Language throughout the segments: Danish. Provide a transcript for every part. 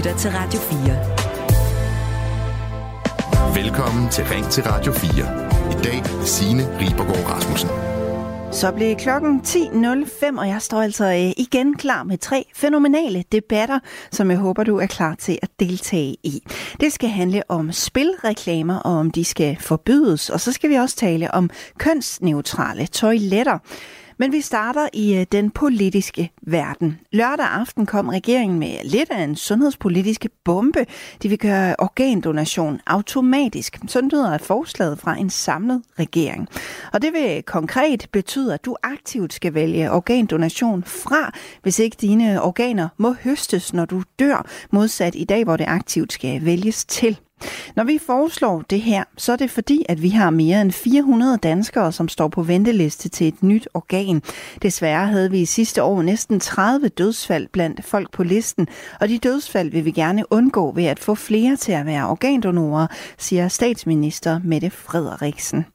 lytter til Radio 4. Velkommen til Ring til Radio 4. I dag med Signe Ribergaard Rasmussen. Så blev klokken 10.05, og jeg står altså øh, igen klar med tre fænomenale debatter, som jeg håber, du er klar til at deltage i. Det skal handle om spilreklamer, og om de skal forbydes, og så skal vi også tale om kønsneutrale toiletter. Men vi starter i øh, den politiske verden. Lørdag aften kom regeringen med lidt af en sundhedspolitisk bombe. De vil gøre organdonation automatisk. Sådan lyder forslaget fra en samlet regering. Og det vil konkret betyde, at du aktivt skal vælge organdonation fra, hvis ikke dine organer må høstes, når du dør, modsat i dag, hvor det aktivt skal vælges til. Når vi foreslår det her, så er det fordi, at vi har mere end 400 danskere, som står på venteliste til et nyt organ. Desværre havde vi i sidste år næsten 30 dødsfald blandt folk på listen, og de dødsfald vil vi gerne undgå ved at få flere til at være organdonorer, siger statsminister Mette Frederiksen.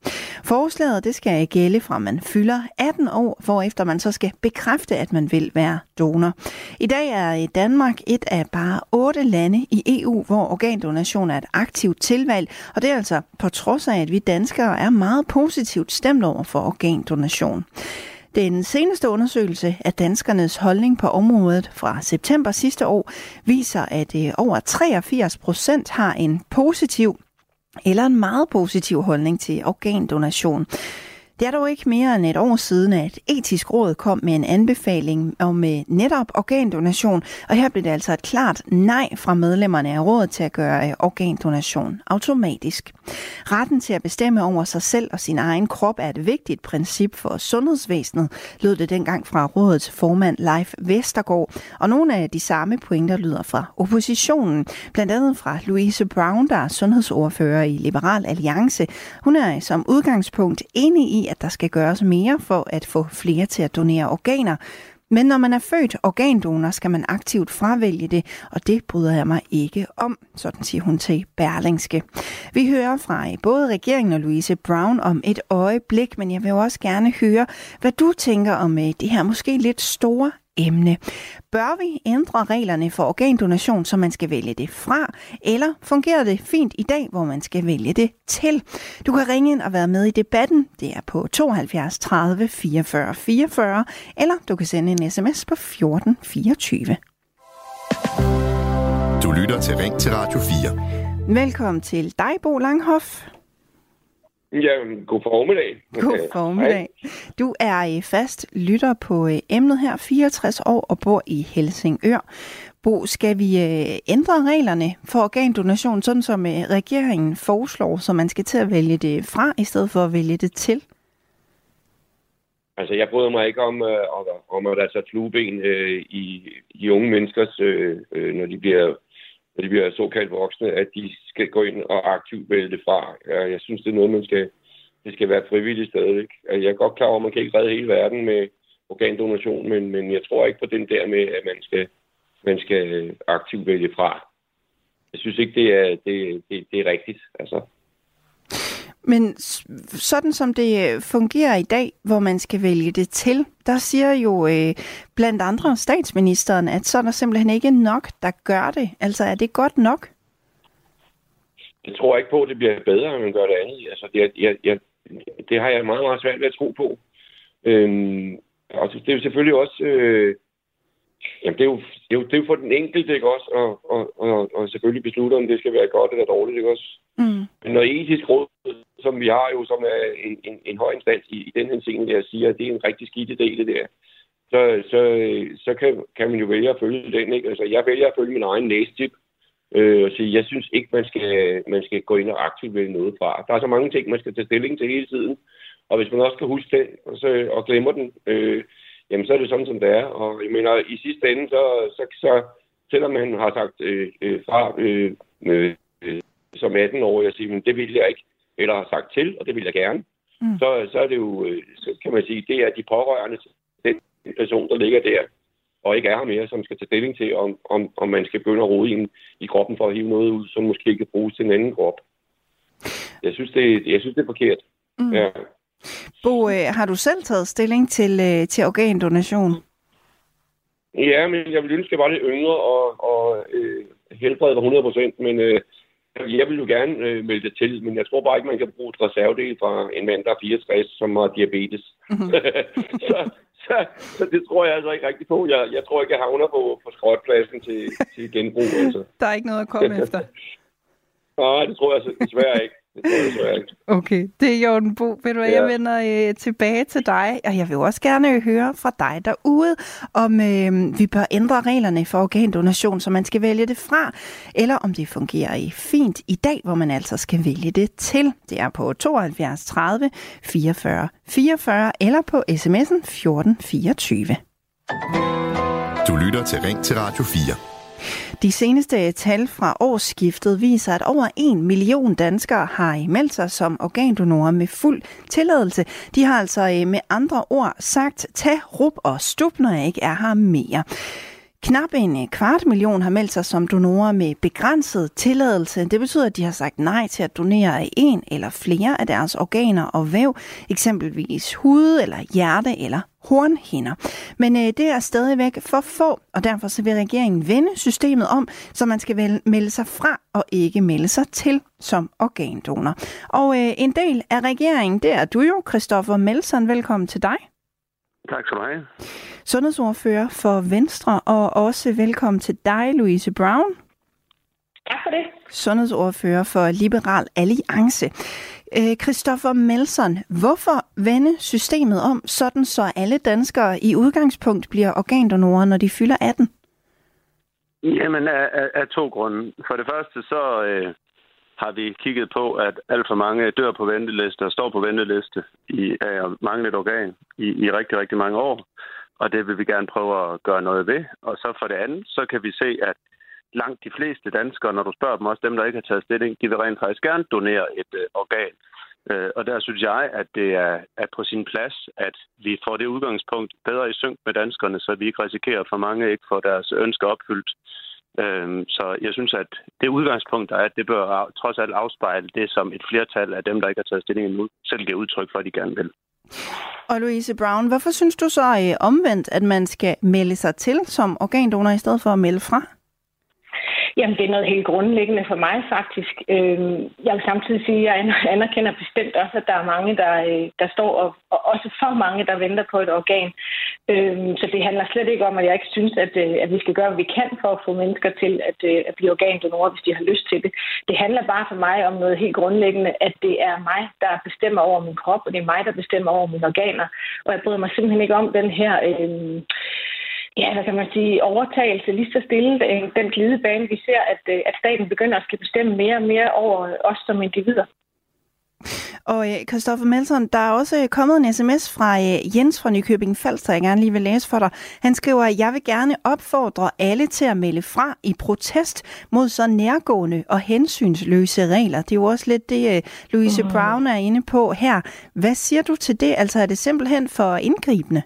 Forslaget det skal gælde fra man fylder 18 år, hvorefter man så skal bekræfte, at man vil være donor. I dag er Danmark et af bare otte lande i EU, hvor organdonation er et aktivt tilvalg, og det er altså på trods af, at vi danskere er meget positivt stemt over for organdonation. Den seneste undersøgelse af danskernes holdning på området fra september sidste år viser, at øh, over 83 procent har en positiv eller en meget positiv holdning til organdonation. Det er dog ikke mere end et år siden, at etisk råd kom med en anbefaling om øh, netop organdonation, og her blev det altså et klart nej fra medlemmerne af rådet til at gøre øh, organdonation automatisk. Retten til at bestemme over sig selv og sin egen krop er et vigtigt princip for sundhedsvæsenet, lød det dengang fra rådets formand Leif Vestergaard, og nogle af de samme pointer lyder fra oppositionen, blandt andet fra Louise Brown, der er sundhedsordfører i Liberal Alliance. Hun er som udgangspunkt enig i, at der skal gøres mere for at få flere til at donere organer. Men når man er født organdonor, skal man aktivt fravælge det, og det bryder jeg mig ikke om, sådan siger hun til Berlingske. Vi hører fra øh, både regeringen og Louise Brown om et øjeblik, men jeg vil også gerne høre, hvad du tænker om øh, det her måske lidt store emne. Bør vi ændre reglerne for organdonation, så man skal vælge det fra, eller fungerer det fint i dag, hvor man skal vælge det til? Du kan ringe ind og være med i debatten. Det er på 72 30 44 44, eller du kan sende en sms på 14 24. Du lytter til Ring til Radio 4. Velkommen til dig, Bo Langhoff. Ja, god formiddag. God formiddag. Du er fast lytter på øh, emnet her, 64 år og bor i Helsingør. Bo, skal vi øh, ændre reglerne for organdonation, sådan som øh, regeringen foreslår, så man skal til at vælge det fra, i stedet for at vælge det til? Altså, jeg bryder mig ikke om, om at der tager flueben øh, i, i unge menneskers, øh, når de bliver når de bliver såkaldt voksne, at de skal gå ind og aktivt vælge det fra. Jeg synes, det er noget, man skal, det skal være frivilligt stadigvæk. Altså, jeg er godt klar over, at man kan ikke redde hele verden med organdonation, men, men jeg tror ikke på den der med, at man skal, man skal aktivt vælge fra. Jeg synes ikke, det er, det, det, det er rigtigt. Altså, men sådan som det øh, fungerer i dag, hvor man skal vælge det til, der siger jo øh, blandt andre statsministeren, at så er der simpelthen ikke nok, der gør det. Altså er det godt nok? Det tror jeg ikke på, at det bliver bedre, når man gør det andet. Altså, det, jeg, jeg, det har jeg meget, meget svært ved at tro på. Øhm, og det er jo selvfølgelig også... Øh, Jamen, det er, jo, det, er jo, det er jo for den enkelte, ikke også? Og, og, og, og selvfølgelig beslutte, om det skal være godt eller dårligt, ikke også? Mm. Men når etisk råd, som vi har jo, som er en, en, en høj instans i, i den her scene, der siger, at det er en rigtig skidt idé, det der, så, så, så kan, kan man jo vælge at følge den, ikke? Altså, jeg vælger at følge min egen næstip, øh, og sige, jeg synes ikke, man skal, man skal gå ind og aktivt vælge noget fra. Der er så mange ting, man skal tage stilling til hele tiden, og hvis man også kan huske den, og, så, og glemmer den, øh, jamen så er det sådan, som det er. Og jeg mener, i sidste ende, så, så, så selvom man har sagt øh, øh, fra øh, øh, som 18-årig og sige, men det vil jeg ikke, eller har sagt til, og det vil jeg gerne, mm. så, så er det jo, øh, så kan man sige, det er de pårørende til den person, der ligger der, og ikke er her mere, som skal tage stilling til, om, om, om man skal begynde at rode i, i kroppen for at hive noget ud, som måske kan bruges til en anden krop. Jeg synes, det, jeg synes, det er forkert. Mm. Ja. Bo, øh, har du selv taget stilling til, øh, til organdonation? Ja, men jeg ville ønske, at jeg var lidt yngre og, og øh, helbred var 100 procent, men øh, jeg vil jo gerne øh, melde det til, men jeg tror bare ikke, man kan bruge et reservedel fra en mand, der er 64, som har diabetes. Mm-hmm. så, så, så det tror jeg altså ikke rigtigt på. Jeg, jeg tror ikke, jeg havner på, på skrotpladsen til, til genbrug. Altså. Der er ikke noget at komme efter. Nej, det tror jeg altså desværre ikke. Okay, det er Jorden Bo. Ved du hvad, ja. jeg vender øh, tilbage til dig, og jeg vil også gerne høre fra dig derude, om øh, vi bør ændre reglerne for organdonation, så man skal vælge det fra, eller om det fungerer i fint i dag, hvor man altså skal vælge det til. Det er på 72 30 44 44, eller på sms'en 1424. Du lytter til Ring til Radio 4. De seneste tal fra årsskiftet viser, at over en million danskere har meldt sig som organdonorer med fuld tilladelse. De har altså øh, med andre ord sagt, tag rup og stup, når jeg ikke er her mere. Knap en kvart million har meldt sig som donorer med begrænset tilladelse. Det betyder, at de har sagt nej til at donere en eller flere af deres organer og væv, eksempelvis hud eller hjerte eller hornhinder. Men øh, det er stadigvæk for få, og derfor så vil regeringen vende systemet om, så man skal vel melde sig fra og ikke melde sig til som organdonor. Og øh, en del af regeringen, det er du jo, Christoffer Melson. Velkommen til dig. Tak skal du have. Sundhedsordfører for Venstre, og også velkommen til dig, Louise Brown. Tak for det. Sundhedsordfører for Liberal Alliance. Øh, Christoffer Melson, hvorfor vende systemet om, sådan så alle danskere i udgangspunkt bliver organdonorer, når de fylder 18? Jamen, af, af, af to grunde. For det første, så øh, har vi kigget på, at alt for mange dør på venteliste og står på venteliste i, af manglet organ i, i rigtig, rigtig mange år. Og det vil vi gerne prøve at gøre noget ved. Og så for det andet, så kan vi se, at langt de fleste danskere, når du spørger dem, også dem, der ikke har taget stilling, de vil rent faktisk gerne donere et øh, organ. Øh, og der synes jeg, at det er, er på sin plads, at vi får det udgangspunkt bedre i synk med danskerne, så vi ikke risikerer, for mange ikke får deres ønsker opfyldt. Øh, så jeg synes, at det udgangspunkt, der er, det bør trods alt afspejle det, som et flertal af dem, der ikke har taget stilling endnu, selv giver udtryk for, at de gerne vil. Og Louise Brown, hvorfor synes du så øh, omvendt, at man skal melde sig til som organdonor i stedet for at melde fra? Jamen, det er noget helt grundlæggende for mig faktisk. Øhm, jeg vil samtidig sige, at jeg anerkender bestemt også, at der er mange, der, øh, der står, og, og også for mange, der venter på et organ. Øhm, så det handler slet ikke om, at jeg ikke synes, at, øh, at vi skal gøre, hvad vi kan for at få mennesker til at, øh, at blive organdonorer, hvis de har lyst til det. Det handler bare for mig om noget helt grundlæggende, at det er mig, der bestemmer over min krop, og det er mig, der bestemmer over mine organer. Og jeg bryder mig simpelthen ikke om den her... Øh, ja, hvad kan man sige, overtagelse lige så stille den glidebane, vi ser, at, øh, at staten begynder at skal bestemme mere og mere over os som individer. Og øh, Christoffer Melson, der er også kommet en sms fra øh, Jens fra Nykøbing Falster, jeg gerne lige vil læse for dig. Han skriver, at jeg vil gerne opfordre alle til at melde fra i protest mod så nærgående og hensynsløse regler. Det er jo også lidt det, Louise mm. Brown er inde på her. Hvad siger du til det? Altså er det simpelthen for indgribende?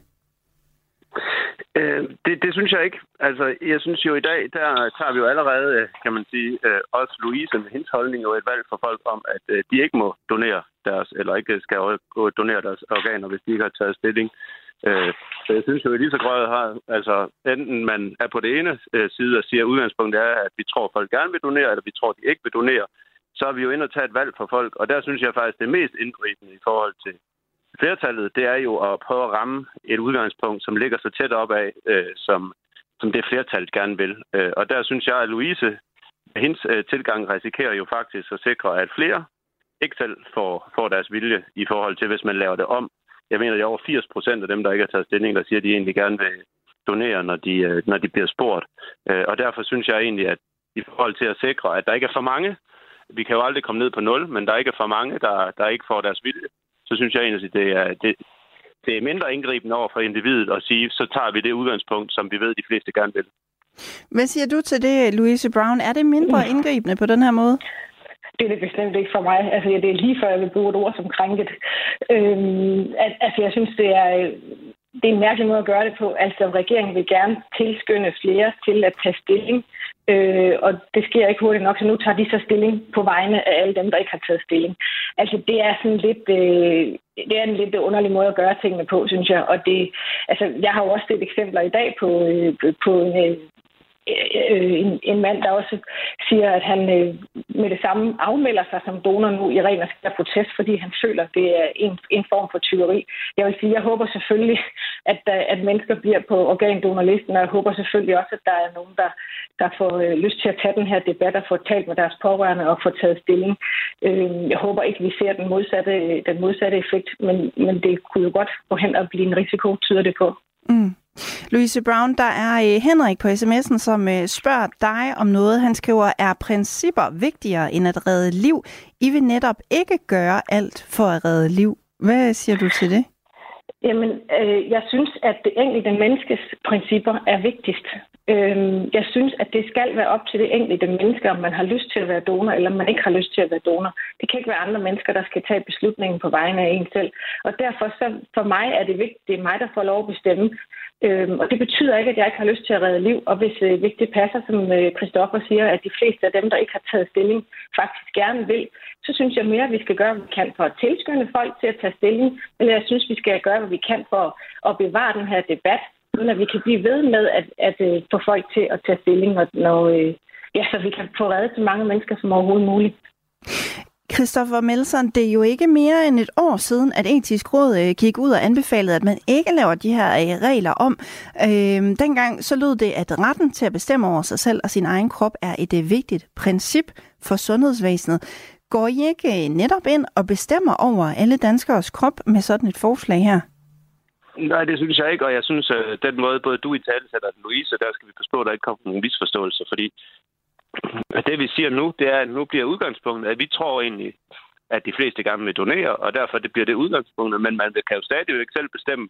Øh, det, det synes jeg ikke. Altså, jeg synes jo i dag, der tager vi jo allerede, øh, kan man sige, øh, også Louise med hendes holdning jo et valg for folk om, at øh, de ikke må donere deres, eller ikke skal donere deres organer, hvis de ikke har taget stilling. Øh, så jeg synes jo i lige så grad har, altså enten man er på det ene øh, side og siger, at udgangspunktet er, at vi tror, at folk gerne vil donere, eller vi tror, at de ikke vil donere, så er vi jo inde og tage et valg for folk. Og der synes jeg faktisk, det er mest indgribende i forhold til flertallet, det er jo at prøve at ramme et udgangspunkt, som ligger så tæt op af, øh, som, som det flertal gerne vil. Øh, og der synes jeg, at Louise, hendes øh, tilgang risikerer jo faktisk at sikre, at flere ikke selv får, får deres vilje i forhold til, hvis man laver det om. Jeg mener, det er over 80 procent af dem, der ikke har taget stilling, der siger, at de egentlig gerne vil donere, når de, øh, når de bliver spurgt. Øh, og derfor synes jeg egentlig, at i forhold til at sikre, at der ikke er for mange, vi kan jo aldrig komme ned på nul, men der ikke er for mange, der, der ikke får deres vilje, så synes jeg egentlig, det er, det, det er mindre indgribende over for individet at sige, så tager vi det udgangspunkt, som vi ved, de fleste gerne vil. Hvad siger du til det, Louise Brown? Er det mindre mm. indgribende på den her måde? Det er det bestemt ikke for mig. Altså, det er lige før, jeg vil bruge et ord som krænket. Øhm, altså, jeg synes, det er, det er en mærkelig måde at gøre det på. Altså, regeringen vil gerne tilskynde flere til at tage stilling. Øh, og det sker ikke hurtigt nok, så nu tager de så stilling på vegne af alle dem, der ikke har taget stilling. Altså, det er sådan lidt... Øh, det er en lidt underlig måde at gøre tingene på, synes jeg. Og det, altså, jeg har jo også set eksempler i dag på, øh, på en, øh, Øh, en, en mand, der også siger, at han øh, med det samme afmelder sig som donor nu i ren og skær protest, fordi han føler, at det er en, en form for tyveri. Jeg vil sige, jeg håber selvfølgelig, at, øh, at mennesker bliver på organdonorlisten, og jeg håber selvfølgelig også, at der er nogen, der, der får øh, lyst til at tage den her debat og få talt med deres pårørende og få taget stilling. Øh, jeg håber ikke, vi ser den modsatte, den modsatte effekt, men, men det kunne jo godt gå hen og blive en risiko, tyder det på. Mm. Louise Brown, der er øh, Henrik på sms'en, som øh, spørger dig om noget. Han skriver, er principper vigtigere end at redde liv? I vil netop ikke gøre alt for at redde liv. Hvad siger du til det? Jamen, øh, jeg synes, at det enkelte menneskes principper er vigtigst. Øh, jeg synes, at det skal være op til det enkelte menneske, om man har lyst til at være donor, eller om man ikke har lyst til at være donor. Det kan ikke være andre mennesker, der skal tage beslutningen på vegne af en selv. Og derfor, så for mig er det vigtigt, det er mig, der får lov at bestemme. Øhm, og det betyder ikke, at jeg ikke har lyst til at redde liv. Og hvis, øh, hvis det passer, som øh, Christoffer siger, at de fleste af dem, der ikke har taget stilling, faktisk gerne vil, så synes jeg mere, at vi skal gøre, hvad vi kan for at tilskynde folk til at tage stilling. Eller jeg synes, vi skal gøre, hvad vi kan for at bevare den her debat, uden at vi kan blive ved med at, at, at øh, få folk til at tage stilling, når, når, øh, ja, så vi kan få reddet så mange mennesker som overhovedet muligt. Christoffer Melson, det er jo ikke mere end et år siden, at etisk råd øh, gik ud og anbefalede, at man ikke laver de her øh, regler om. Øhm, dengang så lød det, at retten til at bestemme over sig selv og sin egen krop er et øh, vigtigt princip for sundhedsvæsenet. Går I ikke netop ind og bestemmer over alle danskers krop med sådan et forslag her? Nej, det synes jeg ikke, og jeg synes, at den måde, både du i tale sætter Louise, der skal vi forstå, at der ikke kommer nogen misforståelse, fordi det vi siger nu, det er, at nu bliver udgangspunktet, at vi tror egentlig, at de fleste gerne vil donere, og derfor det bliver det udgangspunktet, men man kan jo stadig ikke selv bestemme.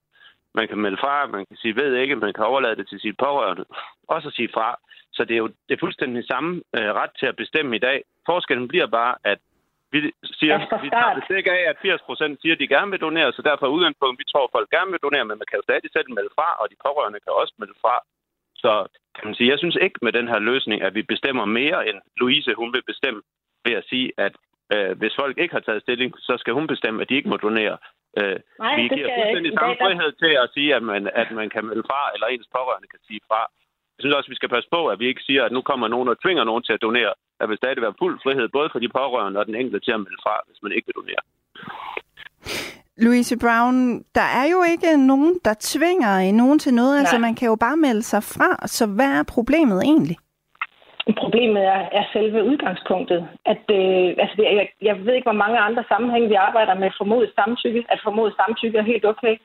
Man kan melde fra, man kan sige ved ikke, man kan overlade det til sit pårørende, også at sige fra. Så det er jo det er fuldstændig samme øh, ret til at bestemme i dag. Forskellen bliver bare, at vi siger, vi tager det sikkert af, at 80 procent siger, at de gerne vil donere, så derfor er udgangspunktet, vi tror, at folk gerne vil donere, men man kan jo stadig selv melde fra, og de pårørende kan også melde fra. Så kan man sige, jeg synes ikke med den her løsning, at vi bestemmer mere, end Louise hun vil bestemme ved at sige, at øh, hvis folk ikke har taget stilling, så skal hun bestemme, at de ikke må donere. Øh, Nej, vi giver fuldstændig samme frihed til at sige, at man, at man kan melde fra, eller ens pårørende kan sige fra. Jeg synes også, at vi skal passe på, at vi ikke siger, at nu kommer nogen og tvinger nogen til at donere. Der vil stadig være fuld frihed, både for de pårørende og den enkelte til at melde fra, hvis man ikke vil donere. Louise Brown, der er jo ikke nogen, der tvinger nogen til noget. Altså, Nej. Altså, man kan jo bare melde sig fra. Så hvad er problemet egentlig? Problemet er, er selve udgangspunktet. At, øh, altså, jeg, jeg ved ikke, hvor mange andre sammenhænge vi arbejder med formodet samtykke. At formodet samtykke er helt okay.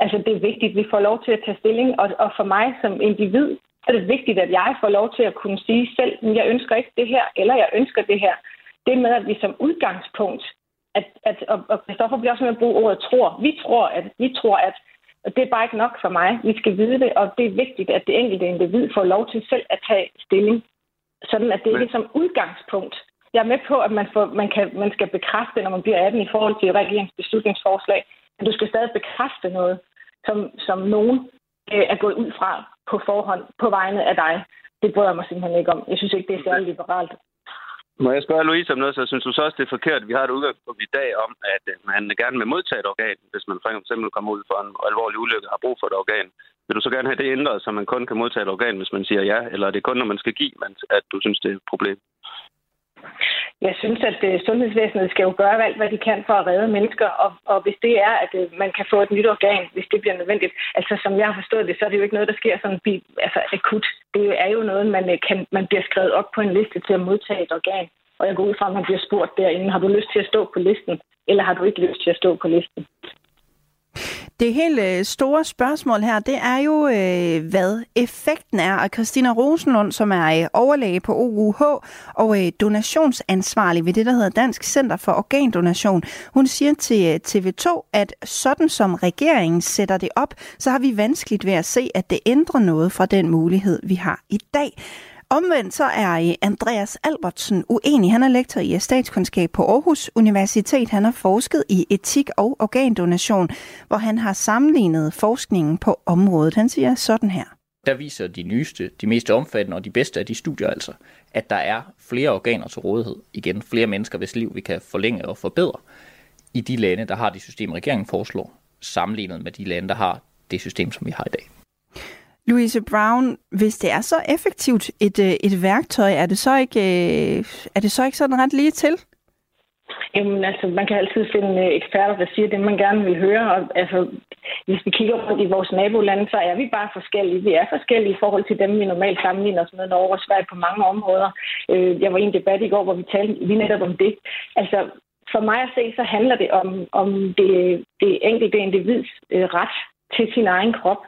Altså, det er vigtigt, at vi får lov til at tage stilling. Og, og for mig som individ, er det vigtigt, at jeg får lov til at kunne sige selv, at jeg ønsker ikke det her, eller jeg ønsker det her. Det med, at vi som udgangspunkt at, at og, og Christoffer bliver også med at bruge ordet tror. Vi tror, at, vi tror, at og det er bare ikke nok for mig. Vi skal vide det, og det er vigtigt, at det enkelte individ får lov til selv at tage stilling. Sådan at det ikke som udgangspunkt. Jeg er med på, at man, får, man, kan, man skal bekræfte, når man bliver 18 i forhold til regeringsbeslutningsforslag. Men du skal stadig bekræfte noget, som, som nogen øh, er gået ud fra på forhånd på vegne af dig. Det bryder jeg mig simpelthen ikke om. Jeg synes ikke, det er særlig liberalt. Må jeg spørge Louise om noget, så synes du så også, det er forkert, vi har et udgangspunkt i dag om, at øh, man gerne vil modtage et organ, hvis man for eksempel kommer ud for en alvorlig ulykke og har brug for et organ. Vil du så gerne have det ændret, så man kun kan modtage et organ, hvis man siger ja, eller er det kun, når man skal give, at du synes, det er et problem? Jeg synes, at øh, sundhedsvæsenet skal jo gøre alt, hvad de kan for at redde mennesker, og, og hvis det er, at øh, man kan få et nyt organ, hvis det bliver nødvendigt, altså som jeg har forstået det, så er det jo ikke noget, der sker sådan altså, akut. Det er jo noget, man, øh, kan, man bliver skrevet op på en liste til at modtage et organ. Og jeg går ud fra, at man bliver spurgt derinde, har du lyst til at stå på listen, eller har du ikke lyst til at stå på listen? Det helt øh, store spørgsmål her, det er jo, øh, hvad effekten er. Og Christina Rosenlund, som er øh, overlæge på OUH og donationsansvarlig ved det, der hedder Dansk Center for Organdonation, hun siger til TV2, at sådan som regeringen sætter det op, så har vi vanskeligt ved at se, at det ændrer noget fra den mulighed, vi har i dag. Omvendt så er Andreas Albertsen uenig. Han er lektor i statskundskab på Aarhus Universitet. Han har forsket i etik og organdonation, hvor han har sammenlignet forskningen på området. Han siger sådan her. Der viser de nyeste, de mest omfattende og de bedste af de studier altså, at der er flere organer til rådighed. Igen, flere mennesker, hvis liv vi kan forlænge og forbedre i de lande, der har det system, regeringen foreslår, sammenlignet med de lande, der har det system, som vi har i dag. Louise Brown, hvis det er så effektivt et, øh, et værktøj, er det så ikke, øh, er det så ikke sådan ret lige til? Jamen, altså, man kan altid finde øh, eksperter, der siger det, man gerne vil høre. Og, altså, hvis vi kigger på i vores nabolande, så er vi bare forskellige. Vi er forskellige i forhold til dem, vi normalt sammenligner os med Norge og Sverige på mange områder. Jeg var i en debat i går, hvor vi talte lige netop om det. Altså, for mig at se, så handler det om, om det, det enkelte individs ret til sin egen krop.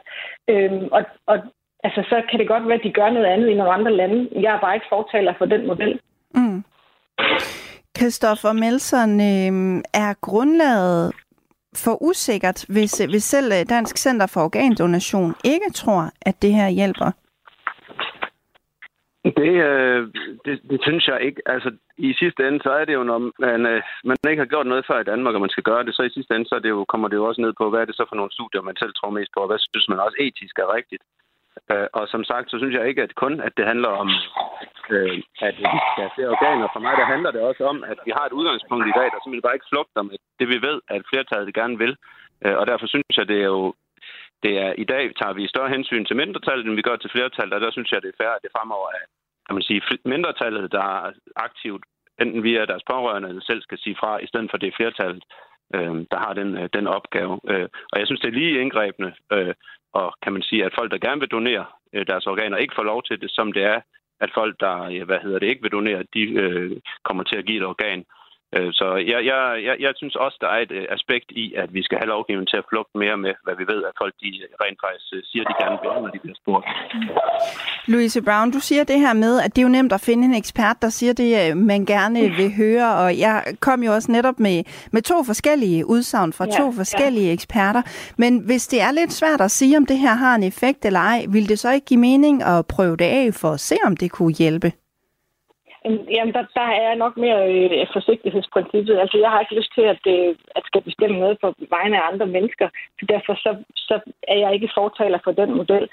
Øhm, og, og altså, så kan det godt være, at de gør noget andet i nogle andre lande. Jeg er bare ikke fortaler for den model. Mm. Christoffer Melson, øh, er grundlaget for usikkert, hvis, hvis selv øh, Dansk Center for Organdonation ikke tror, at det her hjælper? Det, øh, det, det synes jeg ikke. Altså, i sidste ende, så er det jo, når man, øh, man ikke har gjort noget før i Danmark, og man skal gøre det, så i sidste ende, så det jo, kommer det jo også ned på, hvad er det så for nogle studier, man selv tror mest på, og hvad synes man også etisk er rigtigt. Øh, og som sagt, så synes jeg ikke at kun, at det handler om, øh, at vi skal have flere organer. For mig der handler det også om, at vi har et udgangspunkt i dag, der simpelthen bare ikke flugter med det, vi ved, at flertallet gerne vil. Øh, og derfor synes jeg, det er jo det er, i dag tager vi større hensyn til mindretallet, end vi gør til flertallet, og der synes jeg, det er fair, at det fremover er kan man sige, mindretallet, der er aktivt, enten via deres pårørende eller selv skal sige fra, i stedet for det flertallet, øh, der har den, øh, den opgave. Øh, og jeg synes, det er lige indgrebende, øh, og kan man sige, at folk, der gerne vil donere øh, deres organer, ikke får lov til det, som det er, at folk, der øh, hvad hedder det, ikke vil donere, de øh, kommer til at give et organ. Øh, så jeg, jeg, jeg, jeg synes også, der er et øh, aspekt i, at vi skal have lovgivningen til at flugte mere med, hvad vi ved, at folk de rent faktisk øh, siger, de gerne vil, når de bliver spurgt. Louise Brown, du siger det her med, at det er jo nemt at finde en ekspert, der siger det, man gerne vil høre, og jeg kom jo også netop med, med to forskellige udsagn fra ja, to forskellige ja. eksperter. Men hvis det er lidt svært at sige, om det her har en effekt eller ej, vil det så ikke give mening at prøve det af for at se, om det kunne hjælpe? Jamen, der, der er jeg nok mere øh, forsigtighedsprincippet. Altså, jeg har ikke lyst til at, øh, at skal bestemme noget på vegne af andre mennesker. Så derfor så, så er jeg ikke fortaler for den model.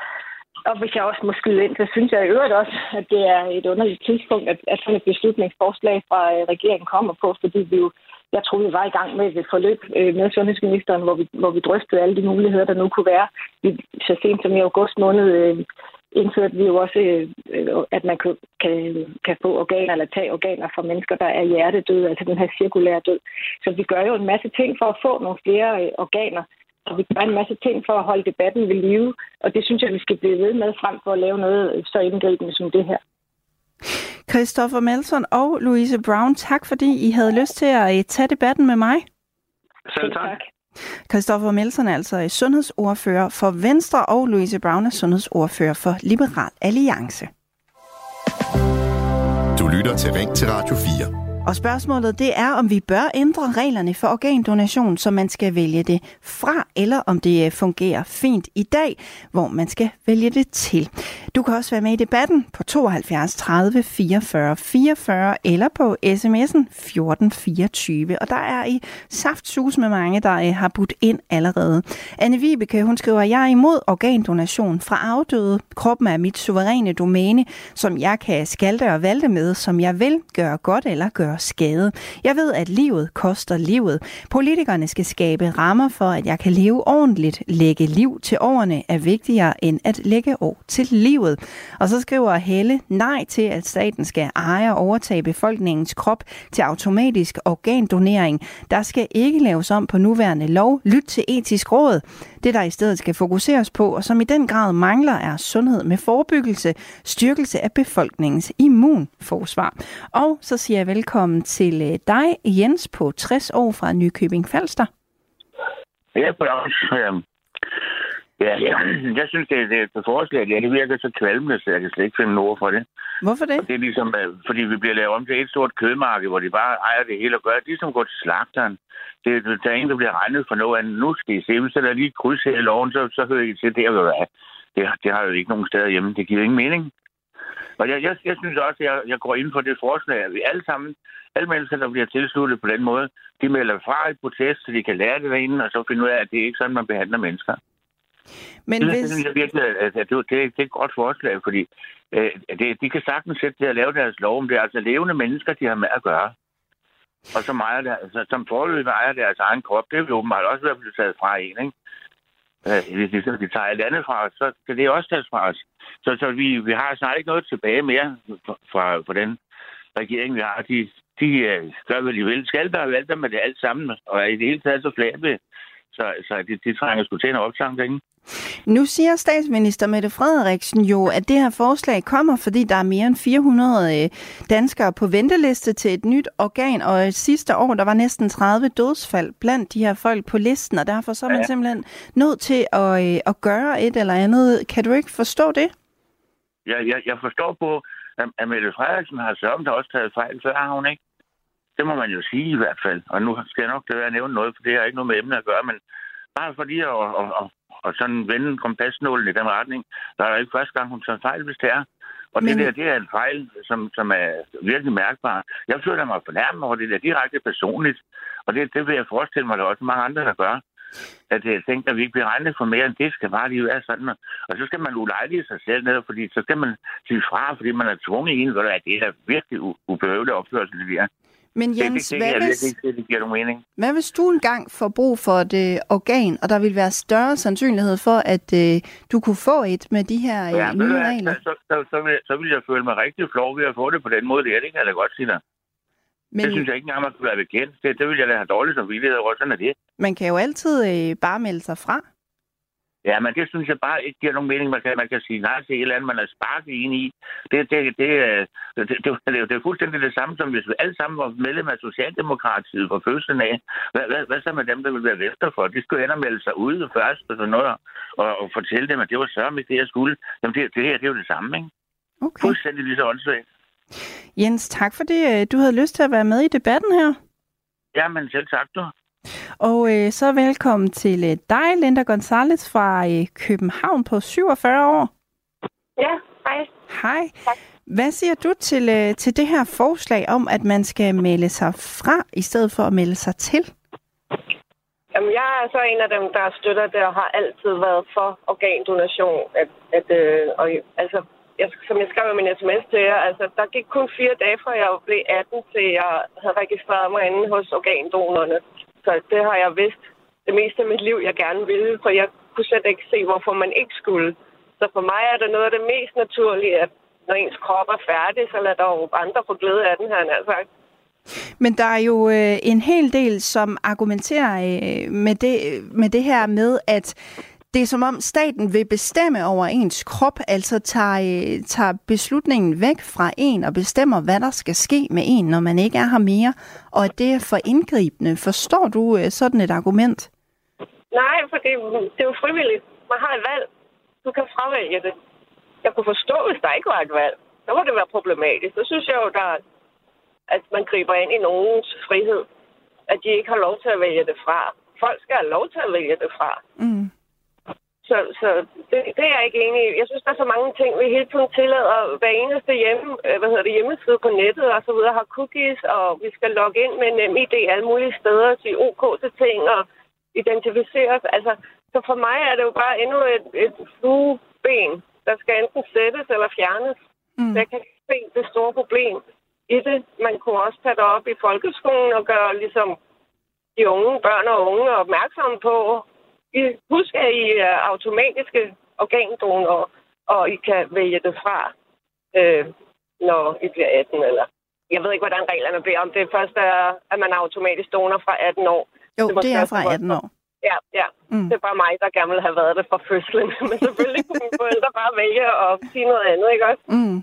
Og hvis jeg også må skyde ind, så synes jeg i øvrigt også, at det er et underligt tidspunkt, at, at sådan et beslutningsforslag fra øh, regeringen kommer på, fordi vi jo, jeg tror, vi var i gang med et forløb øh, med sundhedsministeren, hvor vi, hvor vi drøftede alle de muligheder, der nu kunne være. Vi, så sent som i august måned øh, indførte vi jo også, øh, at man kan, kan, kan få organer eller tage organer fra mennesker, der er hjertedøde, altså den her cirkulære død. Så vi gør jo en masse ting for at få nogle flere øh, organer, og vi gør en masse ting for at holde debatten ved live, og det synes jeg, vi skal blive ved med frem for at lave noget så indgribende som det her. Christoffer Melson og Louise Brown, tak fordi I havde lyst til at øh, tage debatten med mig. Selv tak. Christoffer Melsen er altså sundhedsordfører for Venstre, og Louise Brown er sundhedsordfører for Liberal Alliance. Du lytter til Ring til Radio 4. Og spørgsmålet det er, om vi bør ændre reglerne for organdonation, så man skal vælge det fra, eller om det øh, fungerer fint i dag, hvor man skal vælge det til. Du kan også være med i debatten på 72 30 44 44 eller på sms'en 1424. Og der er i saftsus med mange, der øh, har budt ind allerede. Anne Vibeke, hun skriver, jeg er imod organdonation fra afdøde. Kroppen er mit suveræne domæne, som jeg kan skalte og valde med, som jeg vil gøre godt eller gøre skade. Jeg ved, at livet koster livet. Politikerne skal skabe rammer for, at jeg kan leve ordentligt. Lægge liv til årene er vigtigere end at lægge år til livet. Og så skriver Helle nej til, at staten skal eje og overtage befolkningens krop til automatisk organdonering. Der skal ikke laves om på nuværende lov. Lyt til etisk råd. Det, der i stedet skal fokuseres på, og som i den grad mangler, er sundhed med forebyggelse, styrkelse af befolkningens immunforsvar. Og så siger jeg velkommen til øh, dig, Jens, på 60 år fra Nykøbing Falster. Ja, på Ja, ja, jeg synes, det, det, det forslag, ja, det virker så kvalmende, så jeg kan slet ikke finde ord for det. Hvorfor det? Og det er ligesom, øh, fordi vi bliver lavet om til et stort kødmarked, hvor de bare ejer det hele og gør det. De som går til slagteren. Det, der er ingen, der bliver regnet for noget andet. Nu skal I se, hvis der er lige kryds her i loven, så, så hører I til det, og det, det har jo ikke nogen steder hjemme. Det giver ingen mening. Og jeg, jeg, jeg synes også, at jeg, jeg går ind for det forslag, at vi alle sammen, alle mennesker, der bliver tilsluttet på den måde, de melder fra i protest, så de kan lære det derinde, og så finde ud af, at det er ikke sådan, man behandler mennesker. Men det, hvis... Det, virkelig, at det, det, det er et godt forslag, fordi øh, det, de kan sagtens sætte til at lave deres lov, om det er altså levende mennesker, de har med at gøre. Og som, ejer der, altså, som forløb ejer deres egen krop, det vil åbenbart også være blevet taget fra en, ikke? Øh, hvis de tager alt andet fra os, så kan det også tages fra os. Så, så vi, vi har snart ikke noget tilbage mere fra, fra den regering, vi har. De, de øh, gør, hvad de vil. Skal der valgt dem med det alt sammen, og i det hele taget så flabbe. Så, så de, de trænger sgu til en opsamling. Nu siger statsminister Mette Frederiksen jo, at det her forslag kommer, fordi der er mere end 400 øh, danskere på venteliste til et nyt organ, og sidste år der var næsten 30 dødsfald blandt de her folk på listen, og derfor så er man ja. simpelthen nødt til at, øh, at gøre et eller andet. Kan du ikke forstå det? Ja, jeg, jeg forstår på, at Mette Frederiksen har sørget også taget fejl, så har hun ikke. Det må man jo sige i hvert fald. Og nu skal jeg nok det være at nævne noget, for det har ikke noget med emne at gøre, men bare fordi at, at, at, at sådan vende kompasnålen i den retning, der er jo ikke første gang, hun tager fejl, hvis det er. Og Men... det der, det er en fejl, som, som er virkelig mærkbar. Jeg føler mig fornærmet over det der direkte personligt. Og det, det vil jeg forestille mig, at der er også mange andre, der gør. At jeg tænker, at vi ikke bliver regnet for mere end det, skal bare lige være sådan. Og så skal man ulejlige sig selv ned, fordi så skal man sige fra, fordi man er tvunget i en, at det er virkelig ubehøveligt opførsel, det der. Men Jens, det, det, hvad, hvis, det, det giver mening. hvad hvis du engang får brug for et øh, organ, og der vil være større sandsynlighed for, at øh, du kunne få et med de her øh, ja, nye så, regler? Så, så, så, vil, så vil jeg føle mig rigtig flov ved at få det på den måde. Det, er, det kan jeg da godt sige dig. Men, det synes jeg ikke engang, man kunne være bekendt. Det, det vil jeg da have dårligt som vildighed over. Sådan er det. Man kan jo altid øh, bare melde sig fra. Ja, men det synes jeg bare ikke giver nogen mening. Man kan, man kan sige nej til et eller andet, man er sparket ind i. Det, det, det, det, det, det, det er fuldstændig det samme, som hvis vi alle sammen var medlem af Socialdemokratiet fra fødslen af. Hvad, hvad, hvad så med dem, der vil være efter for? De skulle og melde sig ud først og sådan noget, og, og fortælle dem, at det var sørme det, jeg skulle. Jamen, det, det her, det er jo det samme, ikke? Okay. Fuldstændig lige så åndssvagt. Jens, tak fordi øh, du havde lyst til at være med i debatten her. Ja, men selv tak du. Og øh, så velkommen til øh, dig, Linda Gonzalez fra øh, København på 47 år. Ja, hej. Hej. Tak. Hvad siger du til, øh, til det her forslag om, at man skal melde sig fra, i stedet for at melde sig til? Jamen, jeg er så en af dem, der støtter det, og har altid været for organdonation. At, at, øh, og, altså, jeg, som jeg skrev i min sms til jer, altså, der gik kun fire dage, fra jeg blev 18, til jeg havde registreret mig inde hos organdonorerne. Så det har jeg vidst det meste af mit liv, jeg gerne ville, for jeg kunne slet ikke se, hvorfor man ikke skulle. Så for mig er det noget af det mest naturlige, at når ens krop er færdig, så lader der jo andre få glæde af den her, han sagt. Men der er jo øh, en hel del, som argumenterer øh, med, det, med det her med, at det er som om staten vil bestemme over ens krop, altså tager, øh, tager beslutningen væk fra en og bestemmer, hvad der skal ske med en, når man ikke er her mere, og at det er for indgribende. Forstår du øh, sådan et argument? Nej, for det, det er jo frivilligt. Man har et valg. Du kan fravælge det. Jeg kunne forstå, hvis der ikke var et valg. Så må det være problematisk. Så synes jeg jo, der, at man griber ind i nogens frihed. At de ikke har lov til at vælge det fra. Folk skal have lov til at vælge det fra. Mm. Så, så det, det er jeg ikke enig i. Jeg synes, der er så mange ting, vi hele tiden tillader. Hver eneste hjemme, øh, hvad hedder det, hjemmeside på nettet og så videre har cookies, og vi skal logge ind med nem idé alle mulige steder, sige OK til ting og identificere os. Altså, så for mig er det jo bare endnu et, et flueben, der skal enten sættes eller fjernes. Mm. Jeg kan ikke se det store problem i det. Man kunne også tage det op i folkeskolen og gøre ligesom de unge, børn og unge opmærksomme på, husk, at I er automatiske organdonorer, og I kan vælge det fra, øh, når I bliver 18. Eller jeg ved ikke, hvordan reglerne bliver. Om det først er, at man er automatisk donor fra 18 år. Jo, det, det er fra 18 år. Ja, ja. Mm. Det er bare mig, der gerne vil have været det fra fødslen. Men selvfølgelig kunne mine forældre bare vælge at sige noget andet, ikke også? Mm.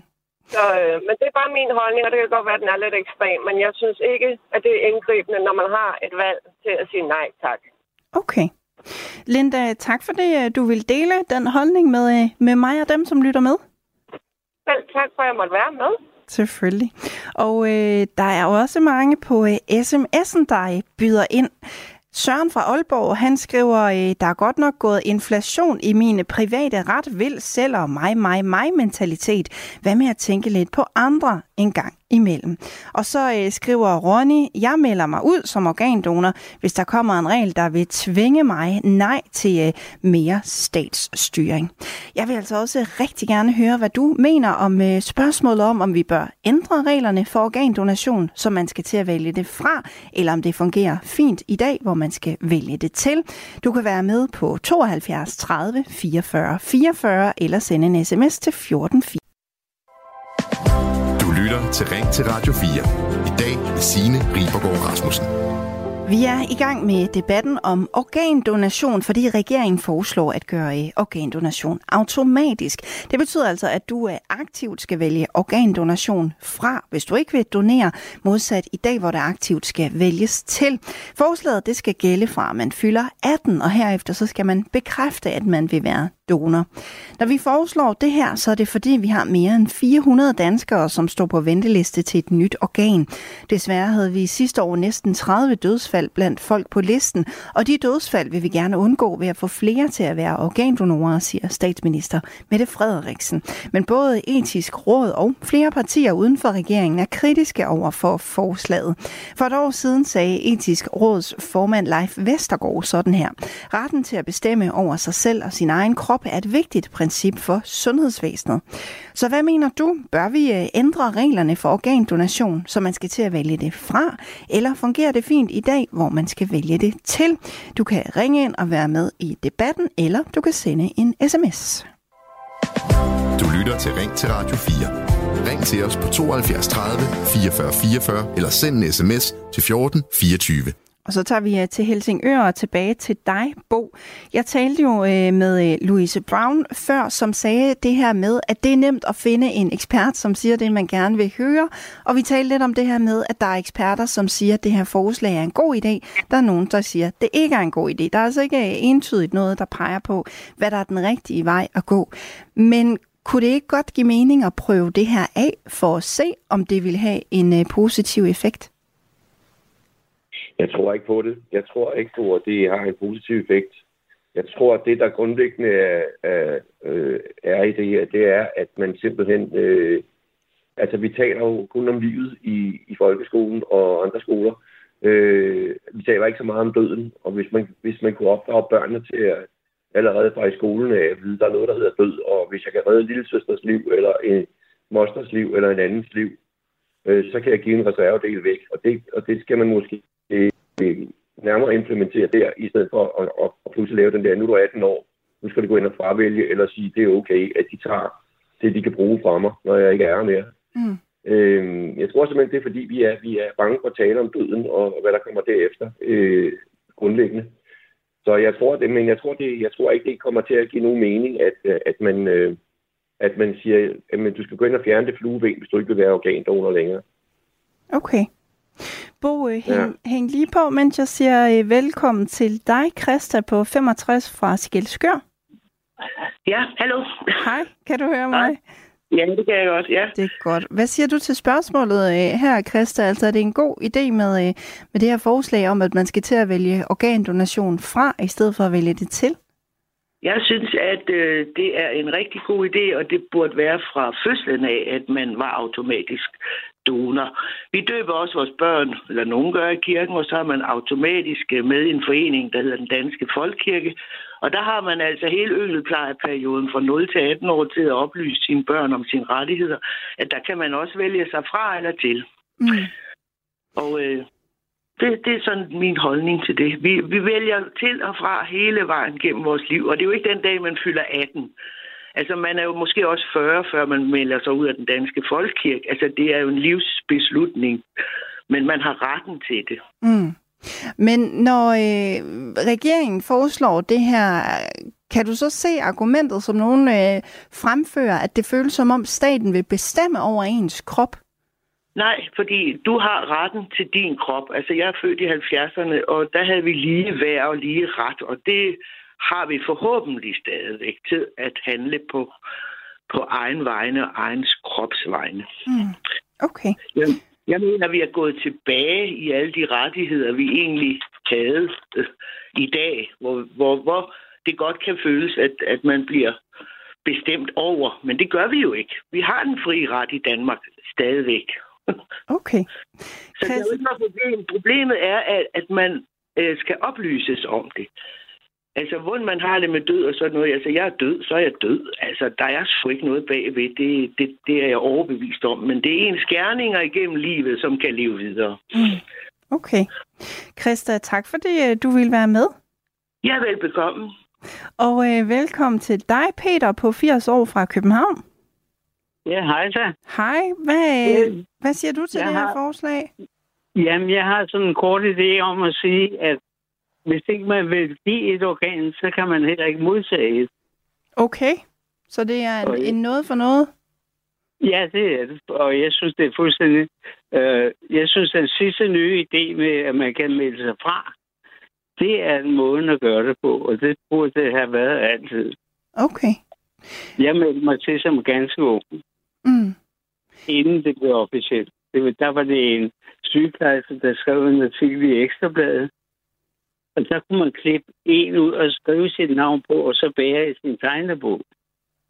Så, øh, men det er bare min holdning, og det kan godt være, at den er lidt ekstrem. Men jeg synes ikke, at det er indgribende, når man har et valg til at sige nej tak. Okay. Linda, tak for det, du vil dele den holdning med, øh, med mig og dem, som lytter med. Selv tak for, at jeg måtte være med. Selvfølgelig. Og øh, der er også mange på øh, sms'en, der byder ind. Søren fra Aalborg, han skriver, øh, der er godt nok gået inflation i mine private ret vil selv og mig, mig, mig mentalitet. Hvad med at tænke lidt på andre en gang imellem. Og så øh, skriver Ronny, jeg melder mig ud som organdonor, hvis der kommer en regel, der vil tvinge mig nej til øh, mere statsstyring. Jeg vil altså også rigtig gerne høre, hvad du mener om øh, spørgsmålet om, om vi bør ændre reglerne for organdonation, så man skal til at vælge det fra, eller om det fungerer fint i dag, hvor man skal vælge det til. Du kan være med på 72 30 44 44 eller sende en sms til 14 lytter til Ring til Radio 4. I dag med Signe Ribergaard Rasmussen. Vi er i gang med debatten om organdonation, fordi regeringen foreslår at gøre øh, organdonation automatisk. Det betyder altså, at du øh, aktivt skal vælge organdonation fra, hvis du ikke vil donere, modsat i dag, hvor det aktivt skal vælges til. Forslaget det skal gælde fra, at man fylder 18, og herefter så skal man bekræfte, at man vil være donor. Når vi foreslår det her, så er det fordi, vi har mere end 400 danskere, som står på venteliste til et nyt organ. Desværre havde vi sidste år næsten 30 dødsfald blandt folk på listen, og de dødsfald vil vi gerne undgå ved at få flere til at være organdonorer, siger statsminister Mette Frederiksen. Men både etisk råd og flere partier uden for regeringen er kritiske over for forslaget. For et år siden sagde etisk råds formand Leif Vestergaard sådan her. Retten til at bestemme over sig selv og sin egen krop krop er et vigtigt princip for sundhedsvæsenet. Så hvad mener du? Bør vi øh, ændre reglerne for organdonation, så man skal til at vælge det fra? Eller fungerer det fint i dag, hvor man skal vælge det til? Du kan ringe ind og være med i debatten, eller du kan sende en sms. Du lytter til Ring til Radio 4. Ring til os på 72 30 44 44 eller send en sms til 14 24. Og så tager vi øh, til Helsingør og tilbage til dig, Bo. Jeg talte jo øh, med øh, Louise Brown før, som sagde det her med, at det er nemt at finde en ekspert, som siger det, man gerne vil høre. Og vi talte lidt om det her med, at der er eksperter, som siger, at det her forslag er en god idé. Der er nogen, der siger, at det ikke er en god idé. Der er altså ikke entydigt noget, der peger på, hvad der er den rigtige vej at gå. Men kunne det ikke godt give mening at prøve det her af, for at se, om det vil have en positiv effekt? Jeg tror ikke på det. Jeg tror ikke på, at det har en positiv effekt. Jeg tror, at det, der grundlæggende er, er, øh, er i det her, det er, at man simpelthen... Øh, altså, vi taler jo kun om livet i, i folkeskolen og andre skoler. Øh, vi taler ikke så meget om døden, og hvis man, hvis man kunne opdrage børnene til at allerede fra i skolen at vide, der er noget, der hedder død, og hvis jeg kan redde lille søsters liv, eller en mosters liv, eller en andens liv, øh, så kan jeg give en reservedel væk. Og det, og det skal man måske øh, nærmere implementere der, i stedet for at, at, at pludselig lave den der, nu er du 18 år, nu skal du gå ind og fravælge, eller sige, det er okay, at de tager det, de kan bruge fra mig, når jeg ikke er her mere. Mm. Øh, jeg tror simpelthen, det er fordi, vi er, vi er bange for at tale om døden, og, og hvad der kommer derefter, øh, grundlæggende. Så jeg tror det, men jeg tror, det, jeg tror ikke, det kommer til at give nogen mening, at, at man, øh, at man siger, at du skal gå ind og fjerne det flueben, hvis du ikke vil være organdonor længere. Okay. Bo, øh, hæng, ja. hæng lige på, mens jeg siger øh, velkommen til dig, Christa, på 65 fra Skelskør. Ja, hallo. Hej, kan du høre mig? Hej. Ja, det kan jeg godt, ja. Det er godt. Hvad siger du til spørgsmålet øh, her, Christa? Altså, er det en god idé med, med det her forslag om, at man skal til at vælge organdonation fra, i stedet for at vælge det til? Jeg synes, at øh, det er en rigtig god idé, og det burde være fra fødslen af, at man var automatisk donor. Vi døber også vores børn, eller nogen gør i kirken, og så er man automatisk med i en forening, der hedder den Danske Folkekirke. Og der har man altså hele yngelplejeperioden fra 0 til 18 år til at oplyse sine børn om sine rettigheder, at der kan man også vælge sig fra eller til. Mm. Og øh, det, det er sådan min holdning til det. Vi, vi vælger til og fra hele vejen gennem vores liv, og det er jo ikke den dag, man fylder 18. Altså, man er jo måske også 40, før man melder sig ud af den danske folkekirke. Altså, det er jo en livsbeslutning, men man har retten til det. Mm. Men når øh, regeringen foreslår det her, kan du så se argumentet, som nogen øh, fremfører, at det føles som om staten vil bestemme over ens krop? Nej, fordi du har retten til din krop. Altså, jeg er født i 70'erne, og der havde vi lige værd og lige ret, og det har vi forhåbentlig stadigvæk til at handle på, på egen vegne og egens kropsvegne. Mm. Okay. Jeg, jeg mener, at vi er gået tilbage i alle de rettigheder, vi egentlig havde øh, i dag, hvor, hvor, hvor det godt kan føles, at, at man bliver bestemt over. Men det gør vi jo ikke. Vi har den frie ret i Danmark stadigvæk. Okay. Så det er jo ikke noget problem. Problemet er, at, at man øh, skal oplyses om det. Altså, hvordan man har det med død og sådan noget. Altså, jeg er død, så er jeg død. Altså, der er sgu ikke noget bagved. Det, det, det er jeg overbevist om. Men det er ens gerninger igennem livet, som kan leve videre. Mm. Okay. Christa, tak for det, øh, du vil være med. Ja, velbekomme. Og øh, velkommen til dig, Peter, på 80 år fra København. Ja, hej så. Hej. Hvad, øh, hvad siger du til jeg det her har- forslag? Jamen, jeg har sådan en kort idé om at sige, at hvis ikke man vil give et organ, så kan man heller ikke modtage et. Okay. Så det er en, en noget for noget? Ja, det er det. Og jeg synes, det er fuldstændig... Øh, jeg synes, den sidste nye idé med, at man kan melde sig fra, det er en måde at gøre det på, og det burde det have været altid. Okay. Jeg meldte mig til som ganske ung, Mm. inden det blev officielt. Det, der var det en sygeplejerske, der skrev en artikel i Ekstrabladet, og der kunne man klippe en ud og skrive sit navn på, og så bære i sin tegnebog.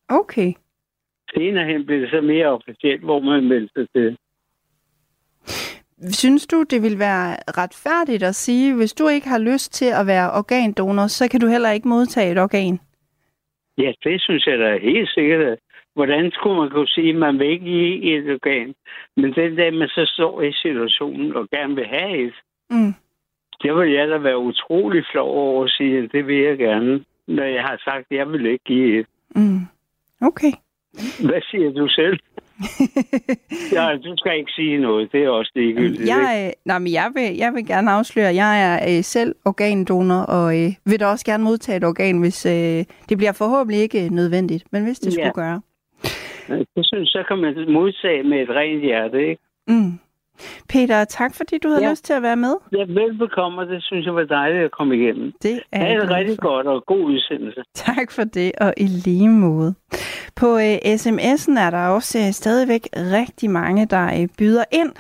Okay. Senere hen blev det så mere officielt, hvor man meldte sig til. Synes du, det vil være retfærdigt at sige, hvis du ikke har lyst til at være organdonor, så kan du heller ikke modtage et organ? Ja, det synes jeg da er helt sikkert. Hvordan skulle man kunne sige, at man vil ikke give et organ, men den dag, man så står i situationen og gerne vil have et, Mm. Det vil jeg da være utrolig flov over at sige, det vil jeg gerne, når jeg har sagt, at jeg vil ikke give et. Mm. Okay. Hvad siger du selv? ja, du skal ikke sige noget. Det er også ligegyldigt. ikke? Jeg, øh, nej, men jeg, vil, jeg vil gerne afsløre, at jeg er øh, selv organdonor, og øh, vil da også gerne modtage et organ, hvis øh, det bliver forhåbentlig ikke nødvendigt, men hvis det Ja. skulle gøre. Det synes så kan man modtage med et rent hjerte, ikke? Mm. Peter, tak fordi du havde Ja. lyst til at være med. Ja, velbekomme, og det synes jeg var dejligt at komme igennem. Det er det glad rigtig for. godt, og god udsendelse. Tak for det, og i lige måde. På øh, sms'en er der også øh, stadigvæk rigtig mange, der øh, byder ind.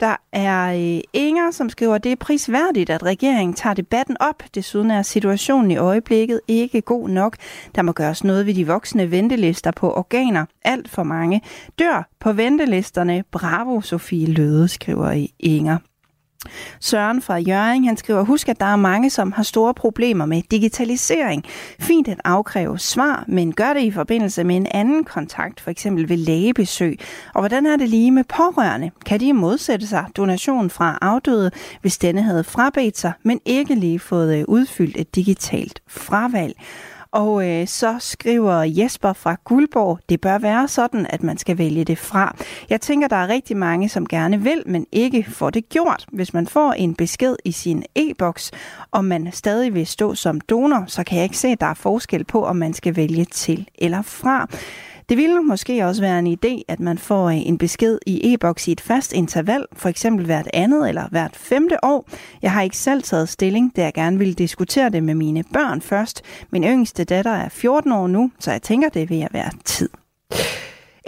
Der er øh, Inger, som skriver, at det er prisværdigt, at regeringen tager debatten op. Desuden er situationen i øjeblikket ikke god nok. Der må gøres noget ved de voksne ventelister på organer. Alt for mange dør på ventelisterne. Bravo, Sofie Løde, skriver I Inger. Søren fra Jøring, han skriver, husk at der er mange, som har store problemer med digitalisering. Fint at afkræve svar, men gør det i forbindelse med en anden kontakt, for eksempel ved lægebesøg. Og hvordan er det lige med pårørende? Kan de modsætte sig donation fra afdøde, hvis denne havde frabedt sig, men ikke lige fået øh, udfyldt et digitalt fravalg? Og øh, så skriver Jesper fra Guldborg, det bør være sådan, at man skal vælge det fra. Jeg tænker, der er rigtig mange, som gerne vil, men ikke får det gjort. Hvis man får en besked i sin e-boks, om man stadig vil stå som donor, så kan jeg ikke se, at der er forskel på, om man skal vælge til eller fra. Det ville måske også være en idé, at man får øh, en besked i e-boks i et fast interval, for eksempel hvert andet eller hvert femte år. Jeg har ikke selv taget stilling, da jeg gerne ville diskutere det med mine børn først. Min yngste datter er 14 år nu, så jeg tænker, det vil være tid.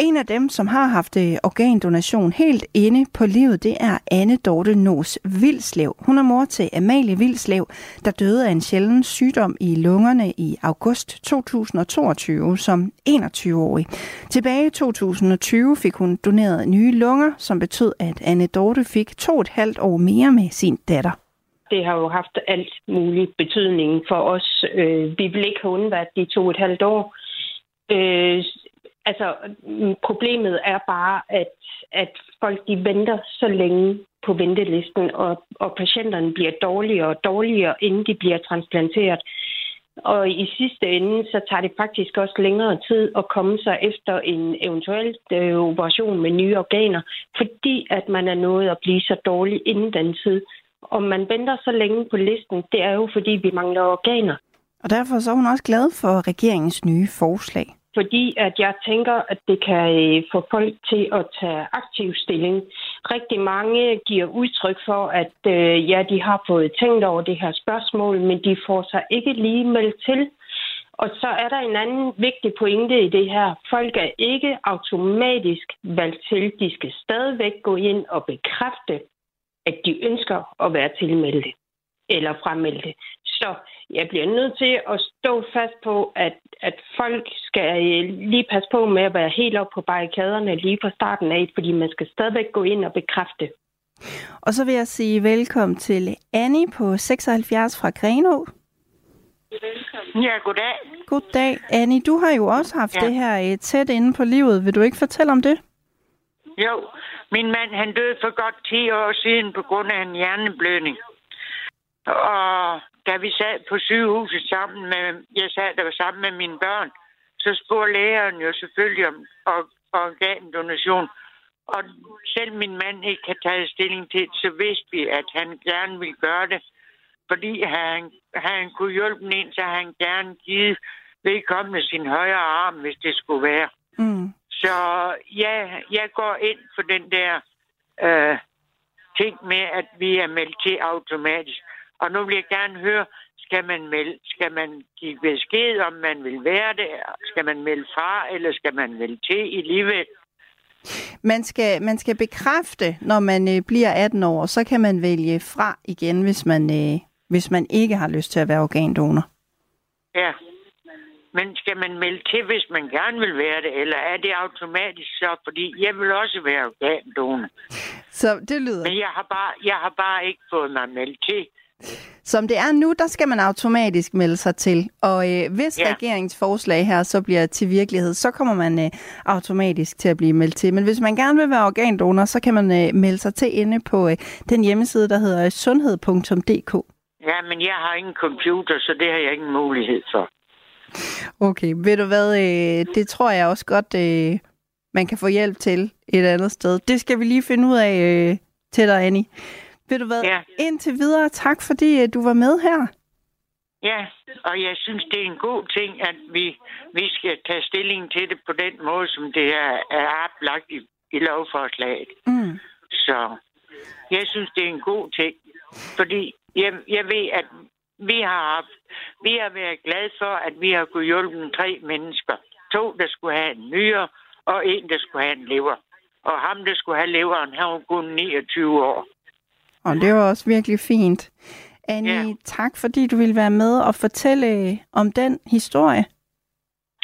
En af dem, som har haft øh, organdonation helt inde på livet, det er Anne Dorte Nos Vilslev. Hun er mor til Amalie Vilslev, der døde af en sjælden sygdom i lungerne i august 2022 som 21-årig. Tilbage i 2020 fik hun doneret nye lunger, som betød, at Anne Dorte fik to og et halvt år mere med sin datter. Det har jo haft alt mulig betydning for os. Øh, vi vil ikke have undværet de to og et halvt år. Øh, altså, problemet er bare, at, at folk de venter så længe på ventelisten, og, og patienterne bliver dårligere og dårligere, inden de bliver transplanteret. Og i sidste ende, så tager det faktisk også længere tid at komme sig efter en eventuel øh, operation med nye organer, fordi at man er nået at blive så dårlig inden den tid. Og man venter så længe på listen, det er jo fordi, vi mangler organer. Og derfor så er hun også glad for regeringens nye forslag. Fordi at jeg tænker, at det kan øh, få folk til at tage aktiv stilling. Rigtig mange giver udtryk for, at øh, ja, de har fået tænkt over det her spørgsmål, men de får sig ikke lige meldt til. Og så er der en anden vigtig pointe i det her. Folk er ikke automatisk valgt til. De skal stadigvæk gå ind og bekræfte, at de ønsker at være tilmeldte eller fremmeldte. Så jeg bliver nødt til at stå fast på, at, at folk skal lige passe på med at være helt op på barrikaderne lige fra starten af, fordi man skal stadigvæk gå ind og bekræfte. Og så vil jeg sige velkommen til Annie på 76 fra Grenå. Ja, goddag. Goddag. Annie, du har jo også haft ja. Ja. det her øh, tæt inde på livet. Vil du ikke fortælle om det? Jo, min mand han døde for godt 10 år siden på grund af en hjerneblødning. Og da vi sad på sygehuset sammen med, jeg sad der sammen med mine børn, så spurgte lægeren jo selvfølgelig om or- organdonation. Og selv min mand ikke kan tage stilling til det, så vidste vi, at han gerne ville gøre det. Fordi han, han kunne hjælpe en, så han gerne givet vedkommende sin højre arm, hvis det skulle være. Mm. Så ja, jeg går ind for den der øh, ting med, at vi er meldt til automatisk. Og nu vil jeg gerne høre, skal man, melde, skal man give besked, om man vil være det? Skal man melde fra, eller skal man melde til i livet? Man skal, man skal bekræfte, når man øh, bliver 18 år, så kan man vælge fra igen, hvis man, øh, hvis man ikke har lyst til at være organdonor. Ja. Men skal man melde til, hvis man gerne vil være det, eller er det automatisk så? Fordi jeg vil også være organdonor. Så det lyder... Men jeg har bare, jeg har bare ikke fået mig meldt til. Som det er nu, der skal man automatisk melde sig til. Og øh, hvis ja. Regeringens forslag her så bliver til virkelighed, så kommer man øh, automatisk til at blive meldt til. Men hvis man gerne vil være organdonor, så kan man øh, melde sig til inde på øh, den hjemmeside, der hedder sundhed.dk. Ja, men jeg har ingen computer, så det har jeg ingen mulighed for. Okay, ved du hvad, øh, det tror jeg også godt, øh, man kan få hjælp til et andet sted. Det skal vi lige finde ud af øh, til dig, Annie. Ved du hvad, Ja. indtil videre, tak fordi øh, du var med her. Ja, og jeg synes, det er en god ting, at vi, vi skal tage stilling til det på den måde, som det er, er oplagt i, i lovforslaget. Mm. Så jeg synes, det er en god ting. Fordi jeg, jeg ved, at vi har, haft, vi har været glade for, at vi har kunnet hjælpe tre mennesker. To, der skulle have en nyre, og en, der skulle have en lever. Og ham, der skulle have leveren, han var kun 29 år. Og det var også virkelig fint. Annie, Ja. tak fordi du ville være med og fortælle øh, om den historie.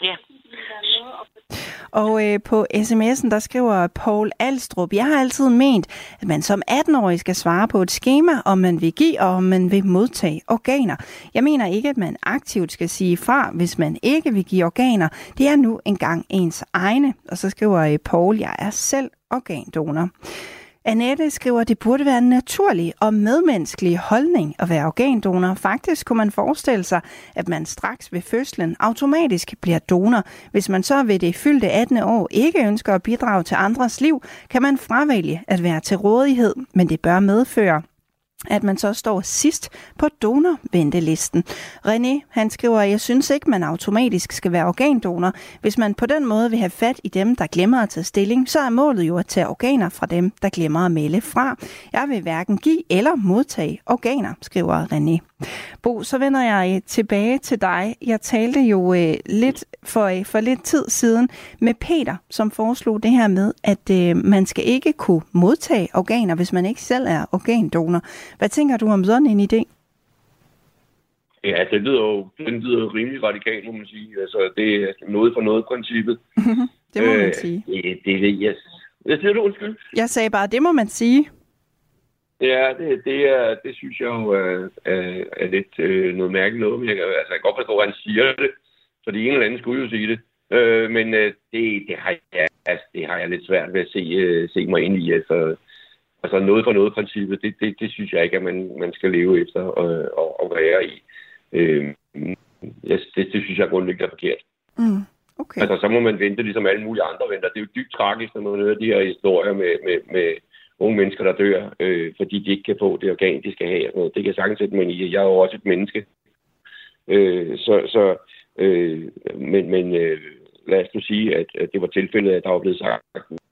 Ja. Og øh, på sms'en, der skriver Paul Alstrup, jeg har altid ment, at man som 18-årig skal svare på et schema, om man vil give og om man vil modtage organer. Jeg mener ikke, at man aktivt skal sige fra, hvis man ikke vil give organer. Det er nu engang ens egne. Og så skriver øh, Paul, jeg er selv organdonor. Annette skriver, at det burde være en naturlig og medmenneskelig holdning at være organdonor. Faktisk kunne man forestille sig, at man straks ved fødslen automatisk bliver donor. Hvis man så ved det fyldte 18. år ikke ønsker at bidrage til andres liv, kan man fravælge at være til rådighed, men det bør medføre at man så står sidst på donorventelisten. René, han skriver, jeg synes ikke, man automatisk skal være organdonor. Hvis man på den måde vil have fat i dem, der glemmer at tage stilling, så er målet jo at tage organer fra dem, der glemmer at melde fra. Jeg vil hverken give eller modtage organer, skriver René. Bo, så vender jeg tilbage til dig. Jeg talte jo øh, lidt for, øh, for lidt tid siden med Peter, som foreslog det her med, at øh, man skal ikke kunne modtage organer, hvis man ikke selv er organdonor. Hvad tænker du om sådan en idé? Ja, det lyder jo den lyder rimelig radikalt, må man sige. Altså, det er noget for noget princippet. det må man Øh, sige. Det, det ved jeg. Hvad siger du, undskyld? Jeg sagde bare, det må man sige. Ja, det, det, er, det synes jeg jo er, er, er lidt øh, noget mærkeligt noget. Men jeg, altså, jeg kan godt forstå, at han siger det, fordi en eller anden skulle jo sige det. Øh, men øh, det, det, har jeg, altså, det har jeg lidt svært ved at se, øh, se mig ind i. Altså, altså noget for noget princippet, det, det, det synes jeg ikke, at man, man skal leve efter og, og, og være i. Øh, jeg, det, det synes jeg grundlæggende er forkert. Mm. Okay. Altså, så må man vente, ligesom alle mulige andre venter. Det er jo dybt tragisk, når man hører de her historier med, med, med unge mennesker, der dør, øh, fordi de ikke kan få det organ, de skal have. Og sådan noget. Det kan jeg sagtens sætte mig i. Jeg er jo også et menneske. Øh, så, så, øh, men men øh, lad os nu sige, at, at det var tilfældet, at der var blevet sagt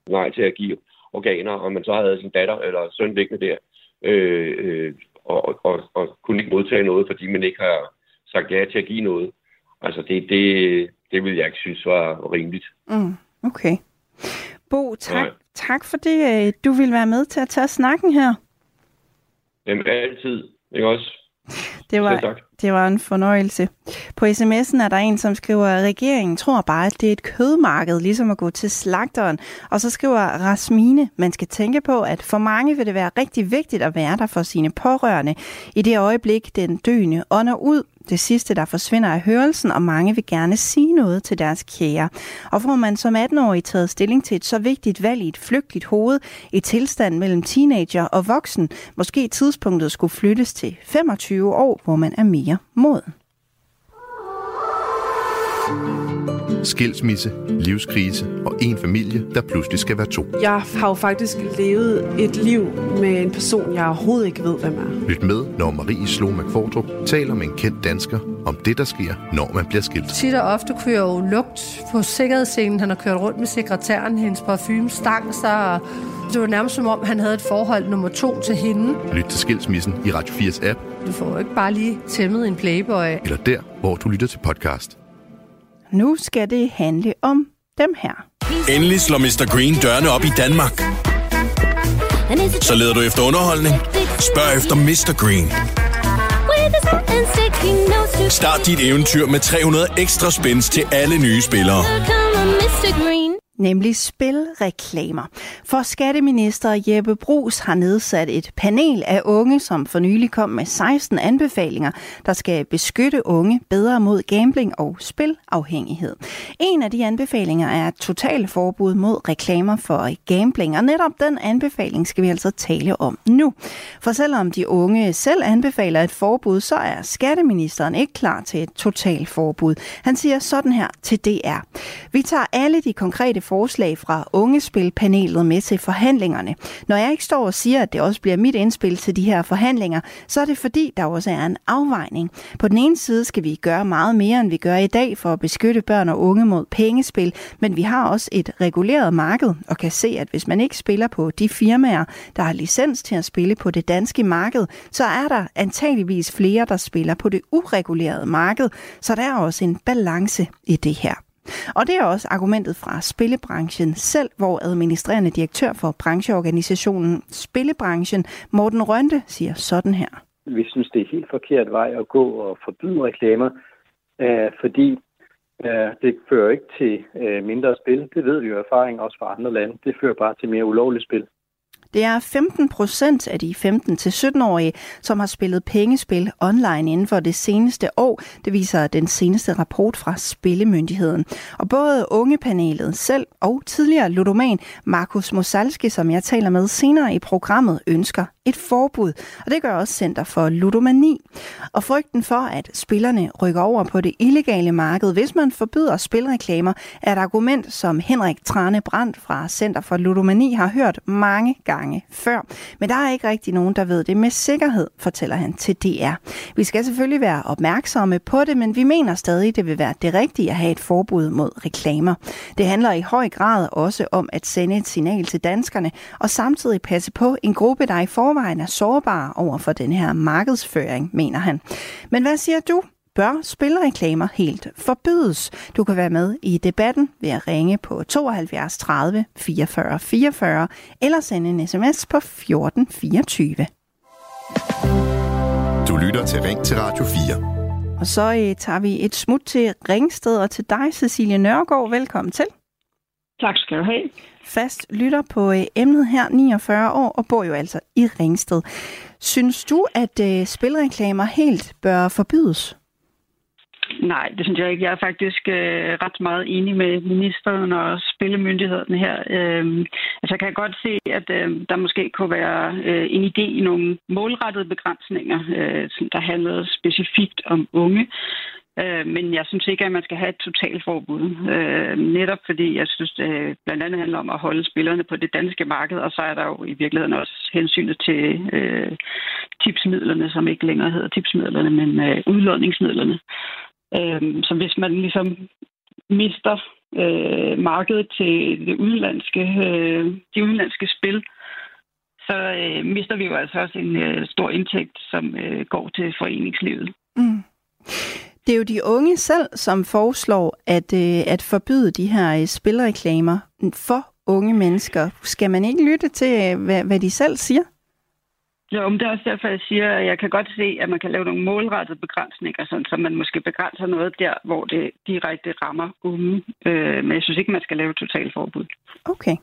nej til at give organer, og man så havde sin datter eller søn liggende der, øh, øh, og, og, og kunne ikke modtage noget, fordi man ikke har sagt ja til at give noget. Altså, det, det, det vil jeg ikke synes var rimeligt. Mm. Okay. Bo, tak, tak fordi øh, du vil være med til at tage snakken her. Jamen, altid. Ikke også? Det var, tak. Det var en fornøjelse. På sms'en er der en, som skriver, at regeringen tror bare, at det er et kødmarked, ligesom at gå til slagteren. Og så skriver Rasmine, man skal tænke på, at for mange vil det være rigtig vigtigt at være der for sine pårørende. I det øjeblik, den døende ånder ud, det sidste, der forsvinder er hørelsen, og mange vil gerne sige noget til deres kære. Og får man som 18-årig taget stilling til et så vigtigt valg i et flygtigt hoved, i tilstand mellem teenager og voksen, måske tidspunktet skulle flyttes til 25 år, hvor man er mere moden. Skilsmisse, livskrise og en familie, der pludselig skal være to. Jeg har jo faktisk levet et liv med en person, jeg overhovedet ikke ved, hvem er. Lyt med, når Marie Slo McFordrup taler med en kendt dansker om det, der sker, når man bliver skilt. Tit og ofte kunne jeg jo lugt på sikkerhedsscenen. Han har kørt rundt med sekretæren, hendes parfume stang sig, og det var nærmest som om, han havde et forhold nummer to til hende. Lyt til Skilsmissen i Radio 4's app. Du får jo ikke bare lige tæmmet en playboy. Eller der, hvor du lytter til podcast. Nu skal det handle om dem her. Endelig slår Mr. Green dørene op i Danmark. Så leder du efter underholdning? Spørg efter Mr. Green. Start dit eventyr med 300 ekstra spins til alle nye spillere nemlig spilreklamer. For skatteminister Jeppe Brugs har nedsat et panel af unge, som for nylig kom med 16 anbefalinger, der skal beskytte unge bedre mod gambling og spilafhængighed. En af de anbefalinger er et totalt forbud mod reklamer for gambling, og netop den anbefaling skal vi altså tale om nu. For selvom de unge selv anbefaler et forbud, så er skatteministeren ikke klar til et totalforbud. Han siger sådan her til DR. Vi tager alle de konkrete forslag fra Ungespilpanelet med til forhandlingerne. Når jeg ikke står og siger, at det også bliver mit indspil til de her forhandlinger, så er det fordi, der også er en afvejning. På den ene side skal vi gøre meget mere, end vi gør i dag for at beskytte børn og unge mod pengespil, men vi har også et reguleret marked og kan se, at hvis man ikke spiller på de firmaer, der har licens til at spille på det danske marked, så er der antageligvis flere, der spiller på det uregulerede marked, så der er også en balance i det her. Og det er også argumentet fra spillebranchen selv, hvor administrerende direktør for brancheorganisationen Spillebranchen, Morten Rønte, siger sådan her. Vi synes, det er helt forkert vej at gå og forbyde reklamer, øh, fordi øh, det fører ikke til øh, mindre spil. Det ved vi jo erfaring også fra andre lande. Det fører bare til mere ulovligt spil. Det er 15 procent af de 15-17-årige, som har spillet pengespil online inden for det seneste år. Det viser den seneste rapport fra Spillemyndigheden. Og både ungepanelet selv og tidligere ludoman Markus Mosalski, som jeg taler med senere i programmet, ønsker et forbud, og det gør også Center for Ludomani. Og frygten for, at spillerne rykker over på det illegale marked, hvis man forbyder spilreklamer, er et argument, som Henrik Trane Brandt fra Center for Ludomani har hørt mange gange før. Men der er ikke rigtig nogen, der ved det med sikkerhed, fortæller han til DR. Vi skal selvfølgelig være opmærksomme på det, men vi mener stadig, det vil være det rigtige at have et forbud mod reklamer. Det handler i høj grad også om at sende et signal til danskerne, og samtidig passe på en gruppe, der i forvejen er sårbare over for den her markedsføring, mener han. Men hvad siger du? Bør spilreklamer helt forbydes? Du kan være med i debatten ved at ringe på 72 30 44 44 eller sende en sms på 14 24. Du lytter til Ring til Radio 4. Og så øh, tager vi et smut til Ringsted og til dig, Cecilie Nørgaard. Velkommen til. Tak skal du have. Fast lytter på øh, emnet her, 49 år, og bor jo altså i Ringsted. Synes du, at øh, spilreklamer helt bør forbydes? Nej, det synes jeg ikke. Jeg er faktisk øh, ret meget enig med ministeren og spillemyndigheden her. Øh, altså, jeg kan godt se, at øh, der måske kunne være øh, en idé i nogle målrettede begrænsninger, øh, der handlede specifikt om unge. Øh, men jeg synes ikke, at man skal have et totalforbud. Øh, netop fordi jeg synes, det blandt andet handler om at holde spillerne på det danske marked, og så er der jo i virkeligheden også hensynet til øh, tipsmidlerne, som ikke længere hedder tipsmidlerne, men øh, udlåningsmidlerne, Øh, så hvis man ligesom mister øh, markedet til det udenlandske, øh, de udenlandske spil, så øh, mister vi jo altså også en øh, stor indtægt, som øh, går til foreningslivet. Mm. Det er jo de unge selv, som foreslår at, øh, at forbyde de her øh, spilreklamer for unge mennesker. Skal man ikke lytte til, øh, hvad, hvad de selv siger? Jo, men det er også derfor, jeg siger, at jeg kan godt se, at man kan lave nogle målrettede begrænsninger, sådan, så man måske begrænser noget der, hvor det direkte rammer unge. Øh, men jeg synes ikke, man skal lave totalforbud. Okay.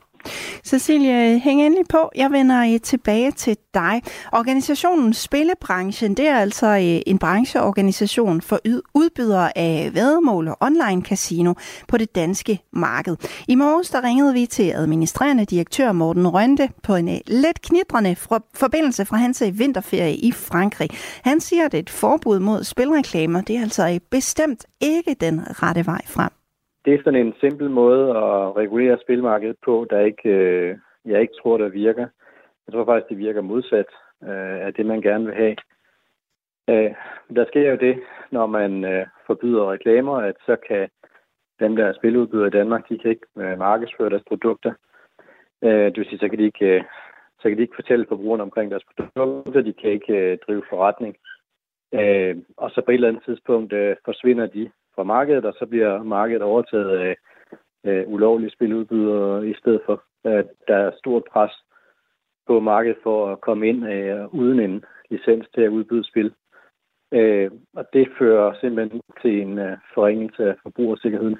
Cecilie, hæng endelig på. Jeg vender øh, tilbage til dig. Organisationen Spillebranchen, det er altså øh, en brancheorganisation for udbydere af vædemål og online casino på det danske marked. I morges der ringede vi til administrerende direktør Morten Rønte på en let lidt knitrende forbindelse fra hans vinterferie i Frankrig. Han siger, at et forbud mod spilreklamer, det er altså bestemt ikke den rette vej frem det er sådan en simpel måde at regulere spilmarkedet på, der ikke, øh, jeg ikke tror, der virker. Jeg tror faktisk, det virker modsat øh, af det, man gerne vil have. Øh, der sker jo det, når man øh, forbyder reklamer, at så kan dem, der er spiludbydere i Danmark, de kan ikke øh, markedsføre deres produkter. Øh, det vil sige, så kan de ikke, øh, så kan de ikke fortælle forbrugerne omkring deres produkter, de kan ikke øh, drive forretning. Øh, og så på et eller andet tidspunkt øh, forsvinder de fra markedet, og så bliver markedet overtaget af øh, ulovlige spiludbydere i stedet for. at der er stort pres på markedet for at komme ind øh, uden en licens til at udbyde spil. Øh, og det fører simpelthen til en øh, forringelse af forbrugersikkerheden.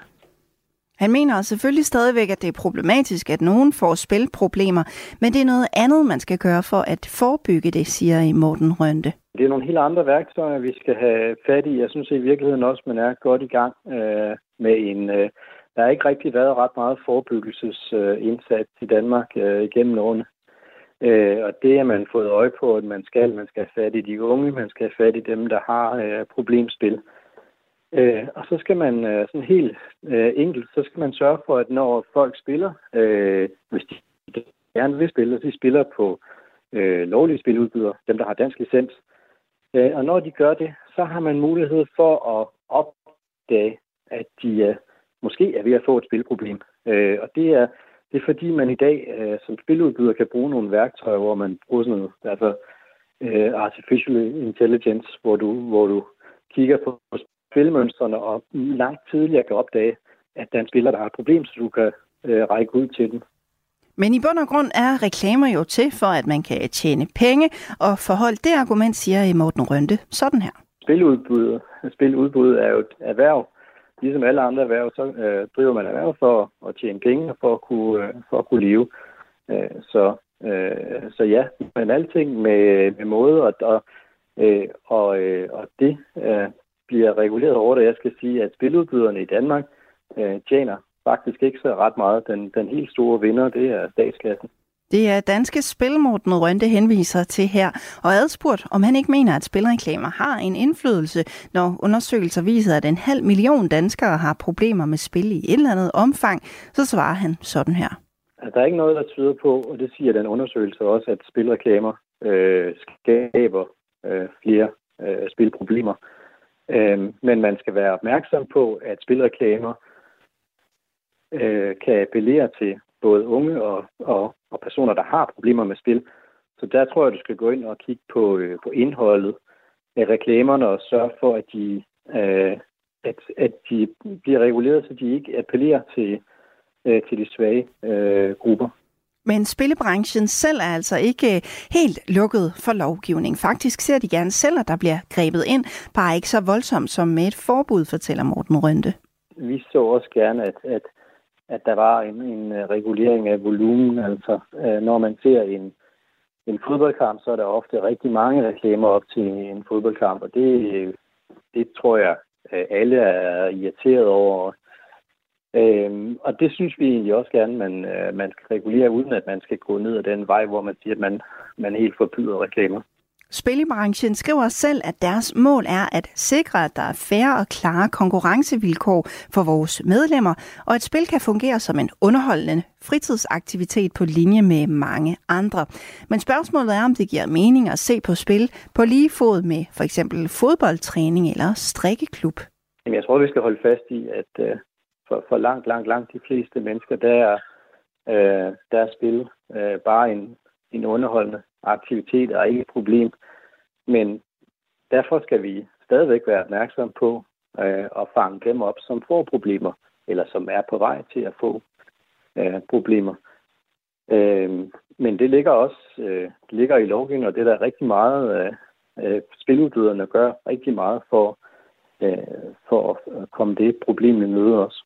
Han mener selvfølgelig stadigvæk, at det er problematisk, at nogen får spilproblemer, men det er noget andet, man skal gøre for at forebygge det, siger Morten Rønte. Det er nogle helt andre værktøjer, vi skal have fat i. Jeg synes i virkeligheden også, man er godt i gang øh, med en... Øh, der har ikke rigtig været ret meget forebyggelsesindsats øh, i Danmark øh, igennem årene. Øh, og det har man fået øje på, at man skal. Man skal have fat i de unge, man skal have fat i dem, der har øh, problemspil. Øh, og så skal man øh, sådan helt øh, enkelt, så skal man sørge for, at når folk spiller, øh, hvis de gerne vil spille, så de spiller på øh, lovlige spiludbydere, dem der har dansk licens, Øh, og når de gør det, så har man mulighed for at opdage, at de øh, måske er ved at få et spilproblem. Øh, og det er, det er fordi, man i dag øh, som spiludbyder kan bruge nogle værktøjer, hvor man bruger sådan noget, altså øh, artificial intelligence, hvor du, hvor du kigger på spilmønstrene og langt tidligere kan opdage, at der er en spiller, der har et problem, så du kan øh, række ud til den. Men i bund og grund er reklamer jo til for, at man kan tjene penge, og forhold det argument siger Morten Rønte sådan her. Spiludbud, spiludbud er jo et erhverv. Ligesom alle andre erhverv, så øh, driver man erhverv for at tjene penge og for at kunne, øh, for at kunne leve. Øh, så, øh, så ja, men alting med, med måde, og, og, øh, og, øh, og det øh, bliver reguleret over det. Jeg skal sige, at spiludbyderne i Danmark øh, tjener faktisk ikke så ret meget. Den, den helt store vinder, det er statskassen. Det er danske spil, Morten Rønte henviser til her, og adspurgt, om han ikke mener, at spilreklamer har en indflydelse, når undersøgelser viser, at en halv million danskere har problemer med spil i et eller andet omfang, så svarer han sådan her. Der er ikke noget, der tyder på, og det siger den undersøgelse også, at spilreklamer øh, skaber øh, flere øh, spilproblemer. Øh, men man skal være opmærksom på, at spilreklamer øh, kan appellere til både unge og, og, og personer, der har problemer med spil. Så der tror jeg, du skal gå ind og kigge på, øh, på indholdet af reklamerne og sørge for, at de, øh, at, at de bliver reguleret, så de ikke appellerer til, øh, til de svage øh, grupper. Men spillebranchen selv er altså ikke øh, helt lukket for lovgivning. Faktisk ser de gerne selv, at der bliver grebet ind, bare ikke så voldsomt som med et forbud, fortæller Morten Rønte. Vi så også gerne, at, at at der var en, en øh, regulering af volumen. Altså, øh, når man ser en, en fodboldkamp, så er der ofte rigtig mange reklamer op til en fodboldkamp, og det, det tror jeg, alle er irriteret over. Øhm, og det synes vi egentlig også gerne, man, man skal regulere, uden at man skal gå ned ad den vej, hvor man siger, at man, man helt forbyder reklamer. Spillebranchen skriver selv, at deres mål er at sikre, at der er færre og klare konkurrencevilkår for vores medlemmer, og at spil kan fungere som en underholdende fritidsaktivitet på linje med mange andre. Men spørgsmålet er, om det giver mening at se på spil på lige fod med for eksempel fodboldtræning eller strikkeklub. Jeg tror, vi skal holde fast i, at øh, for, for langt, langt, langt de fleste mennesker, der er, øh, der er spil øh, bare en, en underholdende aktivitet og ikke et problem. Men derfor skal vi stadigvæk være opmærksom på øh, at fange dem op, som får problemer, eller som er på vej til at få øh, problemer. Øh, men det ligger også øh, det ligger i lovgivningen, og det er der rigtig meget øh, øh, spiludbyderne gør rigtig meget for, øh, for at komme det problem i møde også.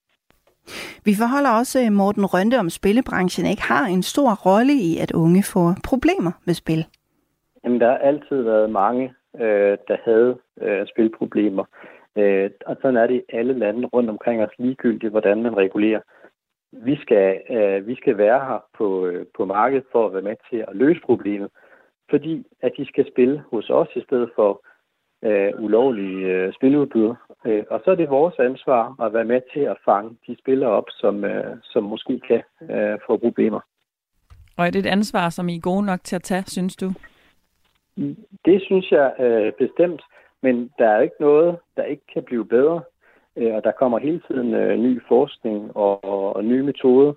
Vi forholder også øh, Morten Rønte om spillebranchen ikke har en stor rolle i, at unge får problemer med spil. Jamen, der har altid været mange, øh, der havde øh, spilproblemer. Øh, og sådan er det i alle lande rundt omkring os ligegyldigt, hvordan man regulerer. Vi skal, øh, vi skal være her på, øh, på markedet for at være med til at løse problemet, fordi at de skal spille hos os i stedet for øh, ulovlige øh, spiludbydere. Øh, og så er det vores ansvar at være med til at fange de spillere op, som, øh, som måske kan øh, få problemer. Og er det et ansvar, som I er gode nok til at tage, synes du? Det synes jeg øh, bestemt, men der er ikke noget, der ikke kan blive bedre. Øh, og der kommer hele tiden øh, ny forskning og, og, og nye metoder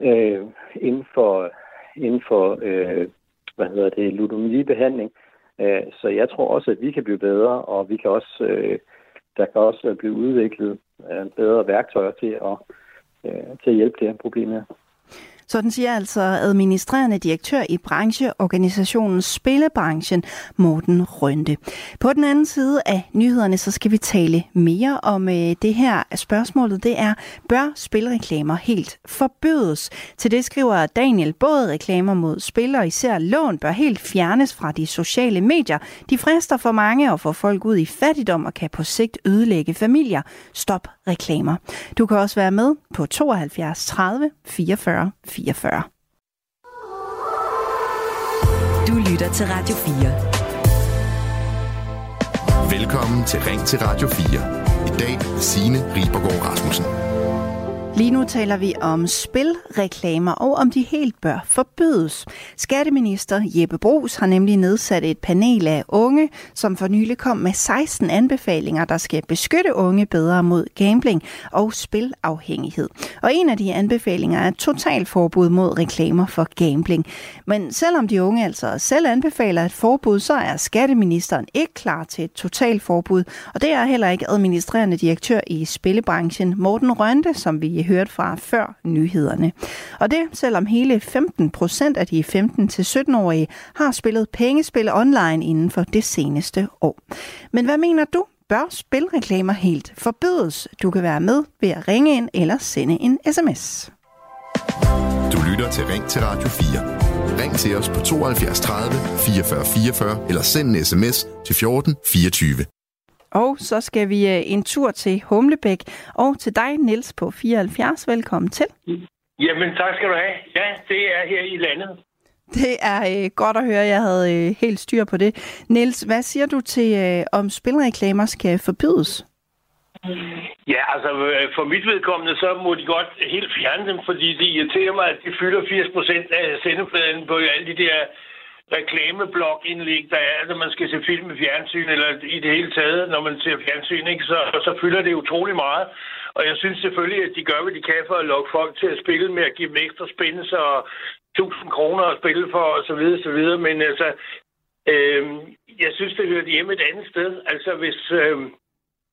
øh, inden for, inden for øh, hvad hedder det, ludomanibehandling. Øh, så jeg tror også, at vi kan blive bedre, og vi kan også, øh, der kan også blive udviklet øh, bedre værktøjer til at, øh, til at hjælpe det her problem her. Sådan siger altså administrerende direktør i brancheorganisationen Spillebranchen, Morten Rønte. På den anden side af nyhederne, så skal vi tale mere om øh, det her. Spørgsmålet det er, bør spilreklamer helt forbydes? Til det skriver Daniel, både reklamer mod spil og især lån bør helt fjernes fra de sociale medier. De frister for mange og får folk ud i fattigdom og kan på sigt ødelægge familier. Stop reklamer. Du kan også være med på 72 30 44 44. Du lytter til Radio 4. Velkommen til Ring til Radio 4. I dag Signe Ribergaard Rasmussen. Lige nu taler vi om spilreklamer og om de helt bør forbydes. Skatteminister Jeppe Brugs har nemlig nedsat et panel af unge, som for nylig kom med 16 anbefalinger, der skal beskytte unge bedre mod gambling og spilafhængighed. Og en af de anbefalinger er totalforbud mod reklamer for gambling. Men selvom de unge altså selv anbefaler et forbud, så er skatteministeren ikke klar til et totalforbud. Og det er heller ikke administrerende direktør i spillebranchen Morten Rønte, som vi hørt fra før nyhederne. Og det selvom hele 15 procent af de 15-17-årige har spillet pengespil online inden for det seneste år. Men hvad mener du? Bør spilreklamer helt forbydes? Du kan være med ved at ringe ind eller sende en sms. Du lytter til Ring til Radio 4. Ring til os på 72 30 44 44 eller send en sms til 14 24. Og så skal vi øh, en tur til Humlebæk og til dig, Niels på 74. Velkommen til. Jamen, tak skal du have. Ja, det er her i landet. Det er øh, godt at høre. Jeg havde øh, helt styr på det. Niels, hvad siger du til, øh, om spilreklamer skal forbydes? Ja, altså øh, for mit vedkommende, så må de godt helt fjerne dem, fordi det irriterer mig, at de fylder 80 procent af sendefladen på alle de der reklameblogindlæg, der er, når man skal se film i fjernsyn, eller i det hele taget, når man ser fjernsyn, ikke, så, så fylder det utrolig meget. Og jeg synes selvfølgelig, at de gør, hvad de kan for at lokke folk til at spille med at give dem ekstra spændelse og 1000 kroner at spille for, og så videre, så videre. Men altså, øh, jeg synes, det hører hjemme et andet sted. Altså, hvis... Øh,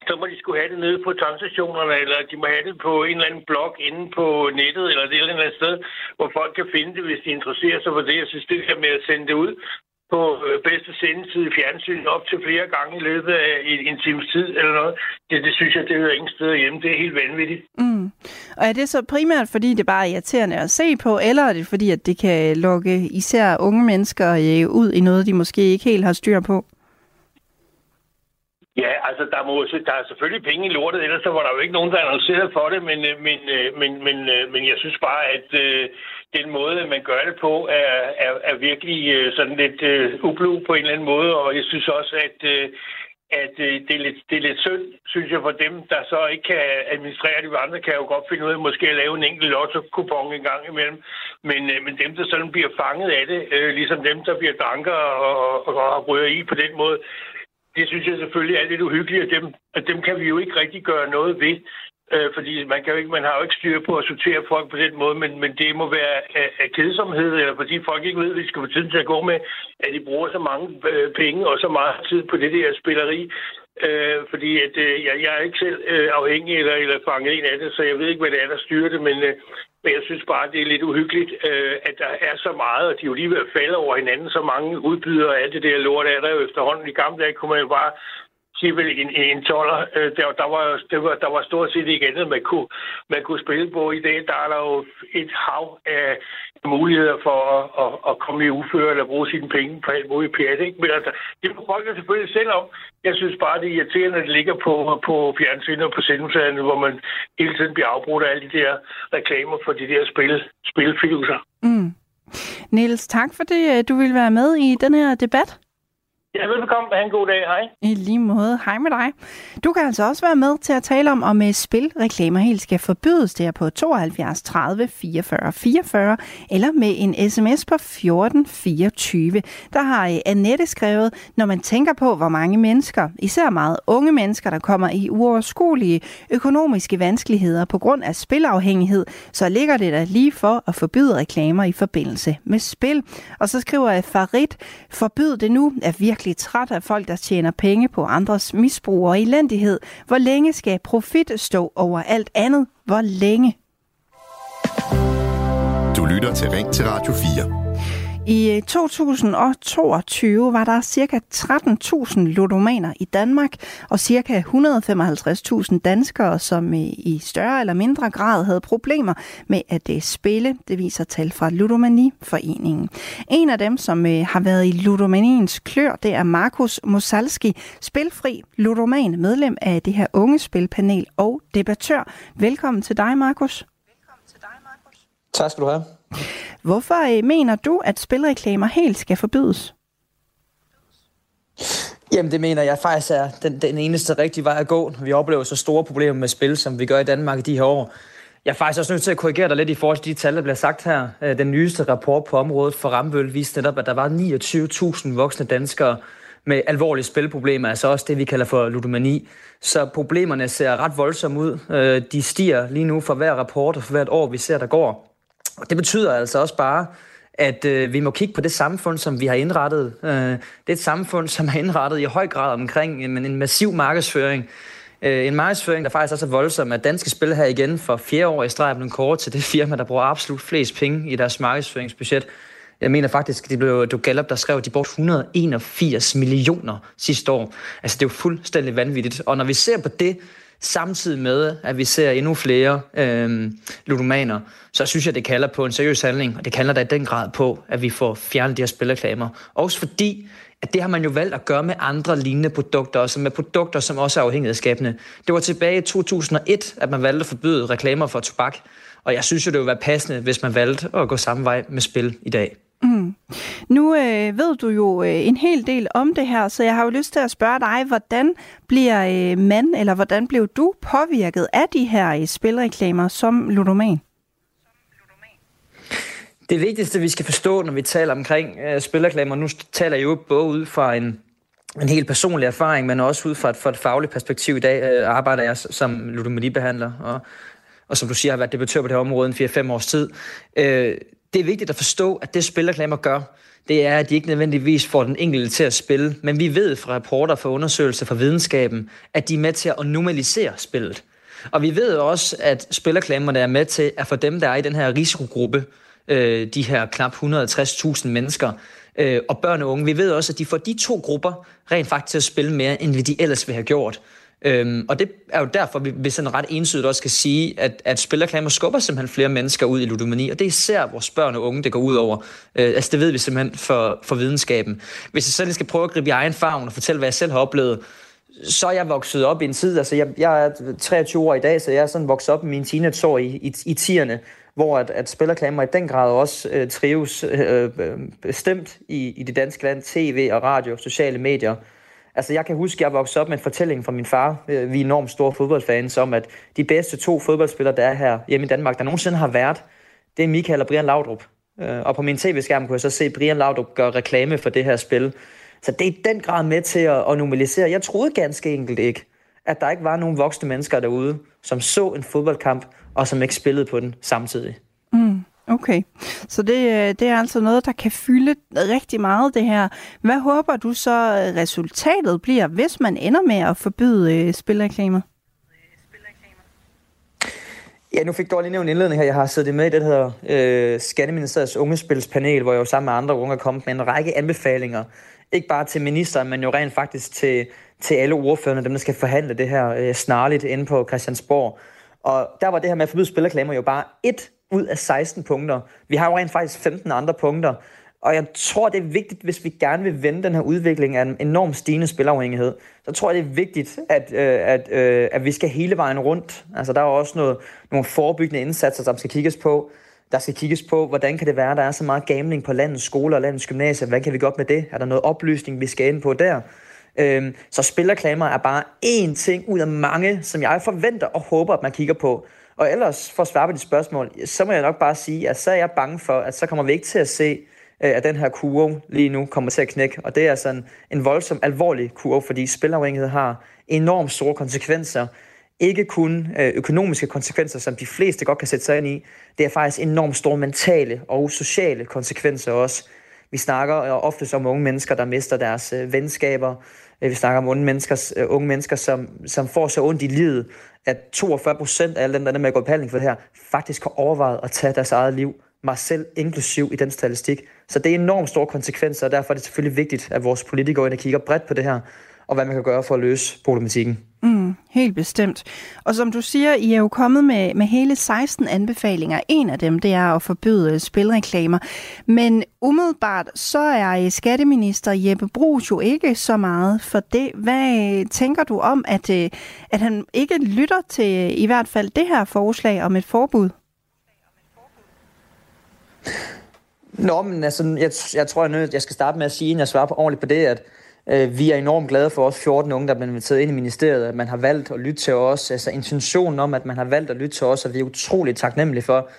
så må de skulle have det nede på tankstationerne, eller de må have det på en eller anden blog inde på nettet, eller det eller andet sted, hvor folk kan finde det, hvis de interesserer sig for det. Jeg synes, det her med at sende det ud på øh, bedste sendetid i fjernsyn op til flere gange i løbet af en times tid eller noget, det, det synes jeg, det hører ingen steder hjemme. Det er helt vanvittigt. Mm. Og er det så primært, fordi det bare er irriterende at se på, eller er det fordi, at det kan lokke især unge mennesker øh, ud i noget, de måske ikke helt har styr på? Ja, altså der, må, der er selvfølgelig penge i lortet, ellers så var der jo ikke nogen, der annoncerede for det, men, øh, øh, men, men, men, men jeg synes bare, at øh, den måde, man gør det på, er, er, er virkelig øh, sådan lidt øh, ublu på en eller anden måde, og jeg synes også, at, øh, at øh, det, er lidt, det er lidt synd, synes jeg, for dem, der så ikke kan administrere det. andre kan jo godt finde ud af måske at lave en enkelt lotto-kupon en gang imellem, men, øh, men dem, der sådan bliver fanget af det, øh, ligesom dem, der bliver dranker og, og, og, og ryger i på den måde, det synes jeg selvfølgelig er lidt uhyggeligt, og dem, at dem kan vi jo ikke rigtig gøre noget ved. Øh, fordi man, kan jo ikke, man har jo ikke styr på at sortere folk på den måde, men, men det må være af, af kedsomhed, eller fordi folk ikke ved, hvad de skal få tiden til at gå med, at de bruger så mange øh, penge og så meget tid på det der spilleri. Øh, fordi at, øh, jeg, jeg er ikke selv øh, afhængig eller, eller fanget en af det, så jeg ved ikke, hvad det er, der styrer det, men, øh, Men jeg synes bare, det er lidt uhyggeligt, øh, at der er så meget, og de er jo lige ved at falde over hinanden. Så mange udbydere af det der lort er der jo efterhånden. I gamle dage kunne man jo bare sige vel en, en toller. Øh, der, der, var, det var, der var stort set ikke andet, man kunne, man kunne spille på. I dag der er der jo et hav af muligheder for at, at, at komme i uføre eller bruge sine penge på alt muligt pjat. Ikke? Men altså, det må folk selvfølgelig selv om. Jeg synes bare, det er irriterende, at det ligger på, på fjernsynet og på sendelserne, hvor man hele tiden bliver afbrudt af alle de der reklamer for de der spil, spilfiluser. Mm. Niels, tak for det, du vil være med i den her debat. Ja, velkommen. Ha' en god dag. Hej. I lige måde. Hej med dig. Du kan altså også være med til at tale om, om øh, spilreklamer helt skal forbydes der på 72 30 44 44, eller med en sms på 14 24. Der har øh, Annette skrevet, når man tænker på, hvor mange mennesker, især meget unge mennesker, der kommer i uoverskuelige økonomiske vanskeligheder på grund af spilafhængighed, så ligger det der lige for at forbyde reklamer i forbindelse med spil. Og så skriver øh, Farid, forbyd det nu, at virkelig virkelig træt af folk, der tjener penge på andres misbrug og elendighed. Hvor længe skal profit stå over alt andet? Hvor længe? Du lytter til Ring til Radio 4. I øh, 2022 var der ca. 13.000 ludomaner i Danmark, og ca. 155.000 danskere, som øh, i større eller mindre grad havde problemer med at øh, spille. Det viser tal fra Ludomaniforeningen. En af dem, som har været i ludomaniens klør, det er Markus Mosalski, spilfri ludoman, medlem af det her unge spilpanel og debattør. Velkommen til dig, Markus. Velkommen til dig, Markus. Tak skal du have. Hvorfor øh, mener du, at spilreklamer helt skal forbydes? Jamen det mener jeg faktisk er den, den eneste rigtige vej at gå, når vi oplever så store problemer med spil, som vi gør i Danmark i de her år. Jeg er faktisk også nødt til at korrigere dig lidt i forhold til de tal, der bliver sagt her. Øh, den nyeste rapport på området for Rambøl viste netop, at der var 29.000 voksne danskere med alvorlige spilproblemer, altså også det, vi kalder for ludomani. Så problemerne ser ret voldsomme ud. Øh, de stiger lige nu for hver rapport og for hvert år, vi ser, der går. Og det betyder altså også bare, at øh, vi må kigge på det samfund, som vi har indrettet. Øh, det er et samfund, som er indrettet i høj grad omkring en, en massiv markedsføring. Øh, en markedsføring, der faktisk også er voldsom, at danske spil her igen for fjerde år i streg blev kort til det firma, der bruger absolut flest penge i deres markedsføringsbudget. Jeg mener faktisk, det blev du Gallup, der skrev, at de brugte 181 millioner sidste år. Altså det er jo fuldstændig vanvittigt. Og når vi ser på det, samtidig med, at vi ser endnu flere øh, ludomaner, så synes jeg, det kalder på en seriøs handling, og det kalder da i den grad på, at vi får fjernet de her spilreklamer. Også fordi, at det har man jo valgt at gøre med andre lignende produkter, også med produkter, som også er afhængighedsskabende. Det var tilbage i 2001, at man valgte at forbyde reklamer for tobak, og jeg synes jo, det ville være passende, hvis man valgte at gå samme vej med spil i dag. Mm. Nu øh, ved du jo øh, en hel del om det her, så jeg har jo lyst til at spørge dig, hvordan bliver øh, man, eller hvordan blev du påvirket af de her øh, spilreklamer som ludoman? Det vigtigste, vi skal forstå, når vi taler omkring øh, spilreklamer, nu taler jeg jo både ud fra en, en helt personlig erfaring, men også ud fra et, fra et fagligt perspektiv. I dag øh, arbejder jeg som ludomanibehandler, og, og som du siger, har været debattør på det her område i 4-5 års tid. Øh, det er vigtigt at forstå, at det spilreklamer gør, det er, at de ikke nødvendigvis får den enkelte til at spille. Men vi ved fra rapporter fra undersøgelser fra videnskaben, at de er med til at normalisere spillet. Og vi ved også, at spillerklamerne er med til at få dem, der er i den her risikogruppe, øh, de her knap 160.000 mennesker, øh, og børn og unge, vi ved også, at de får de to grupper rent faktisk til at spille mere, end de ellers ville have gjort. Øhm, og det er jo derfor, vi, vi sådan ret ensidigt også skal sige, at, at spilreklamer skubber simpelthen flere mennesker ud i ludomani, og det er især vores børn og unge, det går ud over. Øh, altså det ved vi simpelthen for, for videnskaben. Hvis jeg selv skal prøve at gribe i egen farven og fortælle, hvad jeg selv har oplevet, så er jeg vokset op i en tid, altså jeg, jeg er 23 år i dag, så jeg er sådan vokset op i mine teenageår i, i, i tierne, hvor at, at spillerklamer i den grad også øh, trives øh, øh bestemt i, i det danske land, tv og radio, sociale medier, Altså, jeg kan huske, at jeg voksede op med en fortælling fra min far. Øh, vi er enormt store fodboldfans om, at de bedste to fodboldspillere, der er her hjemme i Danmark, der nogensinde har været, det er Michael og Brian Laudrup. Øh, og på min tv-skærm kunne jeg så se Brian Laudrup gøre reklame for det her spil. Så det er i den grad med til at, at normalisere. Jeg troede ganske enkelt ikke, at der ikke var nogen voksne mennesker derude, som så en fodboldkamp, og som ikke spillede på den samtidig. Mm. Okay, så det, øh, det er altså noget, der kan fylde rigtig meget det her. Hvad håber du så øh, resultatet bliver, hvis man ender med at forbyde øh, spilreklamer? Ja, nu fik du lige nævnt indledning her. Jeg har siddet med i det, der hedder øh, Skatteministeriets ungespilspanel, hvor jeg jo sammen med andre unge er kommet med en række anbefalinger. Ikke bare til ministeren, men jo rent faktisk til, til alle ordførerne, dem der skal forhandle det her øh, snarligt inde på Christiansborg. Og der var det her med at forbyde spillerklamer jo bare et ud af 16 punkter. Vi har jo rent faktisk 15 andre punkter. Og jeg tror, det er vigtigt, hvis vi gerne vil vende den her udvikling af en enorm stigende spilafhængighed, så tror jeg, det er vigtigt, at, øh, at, øh, at vi skal hele vejen rundt. Altså, der er også noget, nogle forebyggende indsatser, som skal kigges på. Der skal kigges på, hvordan kan det være, at der er så meget gambling på landets skoler og landets gymnasier. Hvad kan vi gøre med det? Er der noget oplysning, vi skal ind på der? Øhm, så spillerklamer er bare én ting ud af mange, som jeg forventer og håber, at man kigger på. Og ellers, for at svare på dit spørgsmål, så må jeg nok bare sige, at så er jeg bange for, at så kommer vi ikke til at se, øh, at den her kurve lige nu kommer til at knække. Og det er altså en, en voldsom, alvorlig kurve, fordi spilafhængighed har enormt store konsekvenser. Ikke kun øh, økonomiske konsekvenser, som de fleste godt kan sætte sig ind i. Det er faktisk enormt store mentale og sociale konsekvenser også. Vi snakker øh, ofte om unge mennesker, der mister deres venskaber. Vi snakker om unge mennesker, unge mennesker som, som får så ondt i livet, at 42 procent af alle dem, der er med at gå i behandling for det her, faktisk har overvejet at tage deres eget liv. Mig selv inklusiv i den statistik. Så det er enormt store konsekvenser, og derfor er det selvfølgelig vigtigt, at vores politikere kigger bredt på det her, og hvad man kan gøre for at løse problematikken. Mm, helt bestemt. Og som du siger, I er jo kommet med, med hele 16 anbefalinger. En af dem, det er at forbyde øh, spilreklamer. Men umiddelbart, så er øh, skatteminister Jeppe Brugs jo ikke så meget for det. Hvad øh, tænker du om, at, at han ikke lytter til i hvert fald det her forslag om et forbud? Nå, men altså, jeg, jeg tror, jeg, nød, jeg skal starte med at sige, inden jeg svarer på ordentligt på det, at Øh, vi er enormt glade for os 14 unge, der er blevet inviteret ind i ministeriet, at man har valgt at lytte til os. Altså intentionen om, at man har valgt at lytte til os, og vi er utroligt taknemmelige for.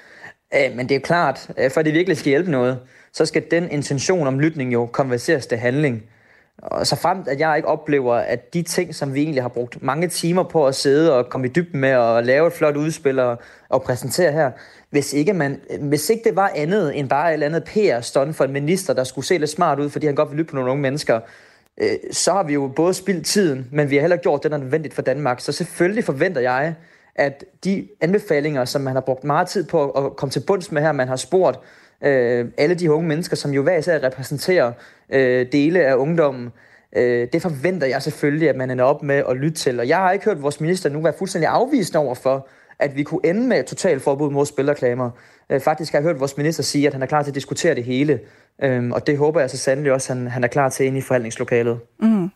Øh, men det er klart, øh, for at det virkelig skal hjælpe noget, så skal den intention om lytning jo konverteres til handling. Og så fremt, at jeg ikke oplever, at de ting, som vi egentlig har brugt mange timer på at sidde og komme i dybden med og lave et flot udspil og, og præsentere her, hvis ikke, man, hvis ikke det var andet end bare et eller andet PR-stånd for en minister, der skulle se lidt smart ud, fordi han godt ville lytte på nogle unge mennesker, øh, så har vi jo både spildt tiden, men vi har heller gjort det, der er nødvendigt for Danmark. Så selvfølgelig forventer jeg, at de anbefalinger, som man har brugt meget tid på at komme til bunds med her, man har spurgt øh, alle de unge mennesker, som jo hver især repræsenterer øh, dele af ungdommen, øh, det forventer jeg selvfølgelig, at man ender op med at lytte til. Og jeg har ikke hørt vores minister nu være fuldstændig afvist over for, at vi kunne ende med et totalt forbud mod spilreklamer. Øh, faktisk har jeg hørt vores minister sige, at han er klar til at diskutere det hele. Øh, og det håber jeg så sandelig også, at han, han er klar til ind i forhandlingslokalet. Mm.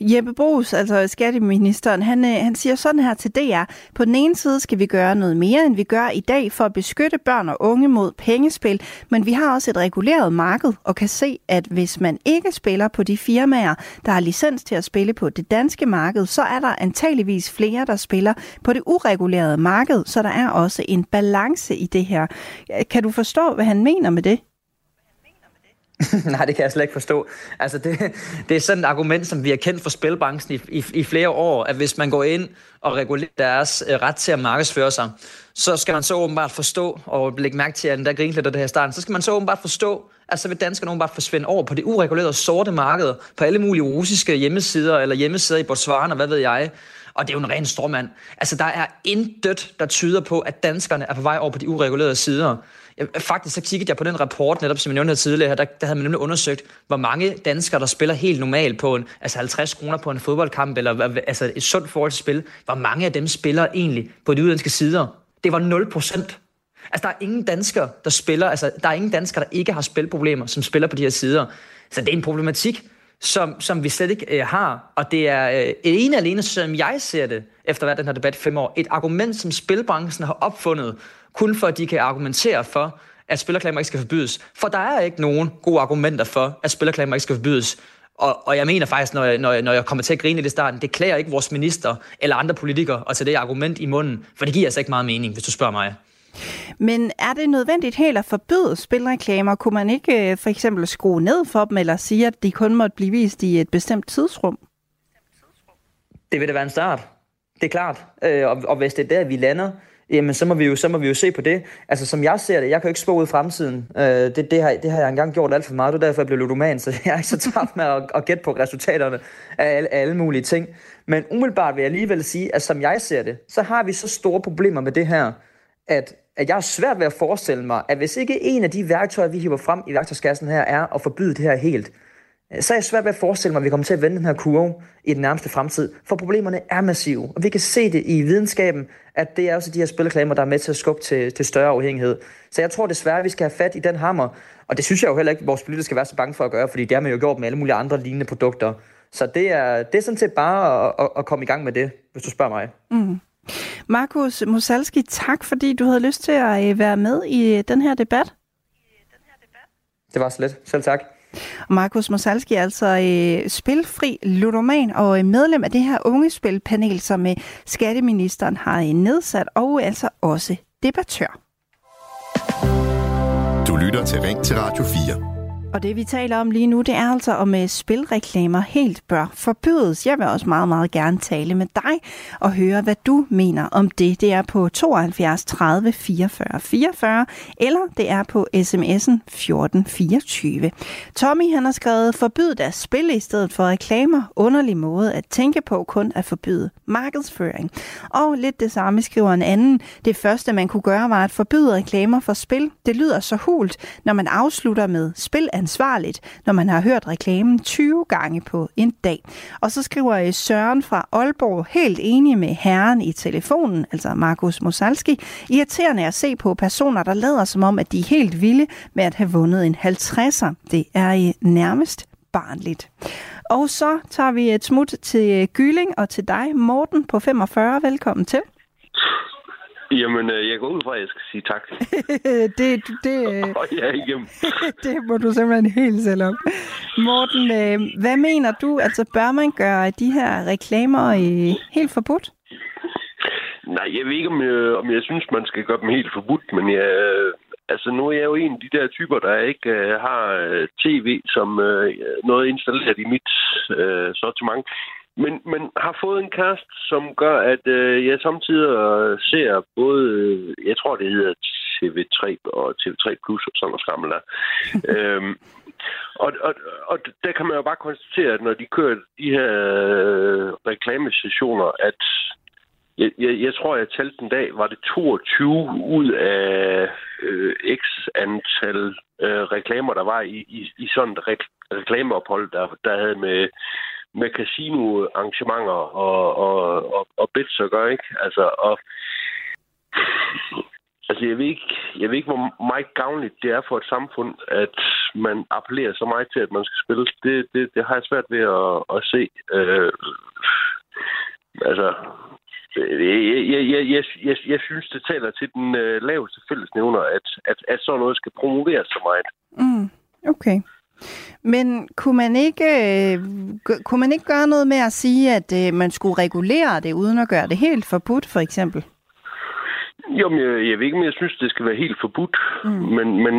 Jeppe Brugs, altså skatteministeren, han, øh, han siger sådan her til DR. På den ene side skal vi gøre noget mere, end vi gør i dag for at beskytte børn og unge mod pengespil, men vi har også et reguleret marked og kan se, at hvis man ikke spiller på de firmaer, der har licens til at spille på det danske marked, så er der antageligvis flere, der spiller på det uregulerede marked, så der er også en balance i det her. Kan du forstå, hvad han mener med det? Nej, det kan jeg slet ikke forstå. Altså, det, det er sådan et argument, som vi har kendt fra spilbranchen i, i, i flere år, at hvis man går ind og regulerer deres øh, ret til at markedsføre sig, så skal man så åbenbart forstå, og lægge mærke til, at den der grinte det her starten, så skal man så åbenbart forstå, at så vil danskerne åbenbart forsvinde over på det uregulerede sorte marked, på alle mulige russiske hjemmesider, eller hjemmesider i Botswana, og hvad ved jeg. Og det er jo en ren stormand. Altså, der er intet, der tyder på, at danskerne er på vej over på de uregulerede sider. Faktisk så kiggede jeg på den rapport, netop som jeg nævnte tidligere her, der, der havde man nemlig undersøgt, hvor mange danskere, der spiller helt normalt på en, altså 50 kroner på en fodboldkamp, eller altså et sundt forhold til spil, hvor mange af dem spiller egentlig på de udenlandske sider. Det var 0 procent. Altså, der er ingen danskere, der spiller, altså, der er ingen danskere, der ikke har spilproblemer, som spiller på de her sider. Så det er en problematik, som, som vi slet ikke øh, har. Og det er øh, ene alene, som jeg ser det, efter hvad den her debat fem år, et argument, som spilbranchen har opfundet, kun for at de kan argumentere for, at spillerklamer ikke skal forbydes. For der er ikke nogen gode argumenter for, at spillerklamer ikke skal forbydes. Og, og jeg mener faktisk, når jeg, når, jeg, når jeg kommer til at grine i det starten, det klæder ikke vores minister eller andre politikere at tage det argument i munden, for det giver altså ikke meget mening, hvis du spørger mig. Men er det nødvendigt helt at forbyde spilreklamer? Kunne man ikke øh, for eksempel skrue ned for dem, eller sige, at de kun måtte blive vist i et bestemt tidsrum? Det vil da være en start. Det er klart. Øh, og, og hvis det er der, vi lander, jamen så må, vi jo, så må vi jo se på det. Altså som jeg ser det, jeg kan jo ikke spå ud fremtiden. Øh, det, det, har, det har jeg engang gjort alt for meget, det er derfor, jeg blev ludoman, så jeg er ikke så travlt med at, at gætte på resultaterne af alle, af alle mulige ting. Men umiddelbart vil jeg alligevel sige, at som jeg ser det, så har vi så store problemer med det her, at, at jeg har svært ved at forestille mig, at hvis ikke en af de værktøjer, vi hiver frem i værktøjskassen her, er at forbyde det her helt, så er jeg svært ved at forestille mig, at vi kommer til at vende den her kurve i den nærmeste fremtid. For problemerne er massive, og vi kan se det i videnskaben, at det er også de her spilreklamer, der er med til at skubbe til, til større afhængighed. Så jeg tror desværre, at vi skal have fat i den hammer, og det synes jeg jo heller ikke, at vores politikere skal være så bange for at gøre, fordi det har man jo gjort med alle mulige andre lignende produkter. Så det er, det er sådan set bare at, at komme i gang med det, hvis du spørger mig. Mm. Markus Musalski, tak fordi du havde lyst til at øh, være med i den her debat. Det var så lidt. Selv tak. Markus Mosalski er altså øh, spilfri ludoman og øh, medlem af det her unge spilpanel, som øh, skatteministeren har øh, nedsat, og øh, altså også debattør. Du lytter til Ring til Radio 4. Og det vi taler om lige nu, det er altså om at spilreklamer helt bør forbydes. Jeg vil også meget, meget gerne tale med dig og høre, hvad du mener om det. Det er på 72 30 44 44, eller det er på sms'en 1424. Tommy han har skrevet, forbyd da spil i stedet for reklamer. Underlig måde at tænke på kun at forbyde markedsføring. Og lidt det samme skriver en anden. Det første man kunne gøre var at forbyde reklamer for spil. Det lyder så hult, når man afslutter med spil ansvarligt, når man har hørt reklamen 20 gange på en dag. Og så skriver øh, Søren fra Aalborg helt enig med herren i telefonen, altså Markus Mosalski, irriterende at se på personer, der lader som om, at de er helt vilde med at have vundet en 50'er. Det er øh, nærmest barnligt. Og så tager vi et smut til øh, Gylling og til dig, Morten på 45. Velkommen til. Jamen, øh, jeg går ud fra, at jeg skal sige tak. det, det, og jeg er igennem. det må du simpelthen helt selv om. Morten, øh, hvad mener du? Altså, bør man gøre de her reklamer helt forbudt? Nej, jeg ved ikke, om jeg, om jeg synes, man skal gøre dem helt forbudt, men jeg, altså, nu er jeg jo en af de der typer, der ikke uh, har tv som uh, noget installeret i mit uh, sortiment. Men, men har fået en kast, som gør, at øh, jeg samtidig ser både, øh, jeg tror det hedder TV3 og TV3 Plus og sådan noget skammel der. øhm, og, og, og der kan man jo bare konstatere, at når de kører de her øh, reklamesessioner, at jeg, jeg, jeg tror, jeg talte en dag, var det 22 ud af øh, x antal øh, reklamer, der var i, i, i sådan et re- reklameophold, der, der havde med med casino-arrangementer og, og, og, og bets og gør, ikke? Altså, og, altså jeg, ved ikke, jeg ved ikke, hvor meget gavnligt det er for et samfund, at man appellerer så meget til, at man skal spille. Det, det, det har jeg svært ved at, at se. Øh, altså, jeg, jeg, jeg, jeg, jeg synes, det taler til den øh, laveste fællesnævner, at, at, at sådan noget skal promoveres så meget. Mm, okay. Men kunne man ikke øh, kunne man ikke gøre noget med at sige, at øh, man skulle regulere det, uden at gøre det helt forbudt, for eksempel? Jo, men jeg, jeg ved ikke, om jeg synes, det skal være helt forbudt. Mm. Men, men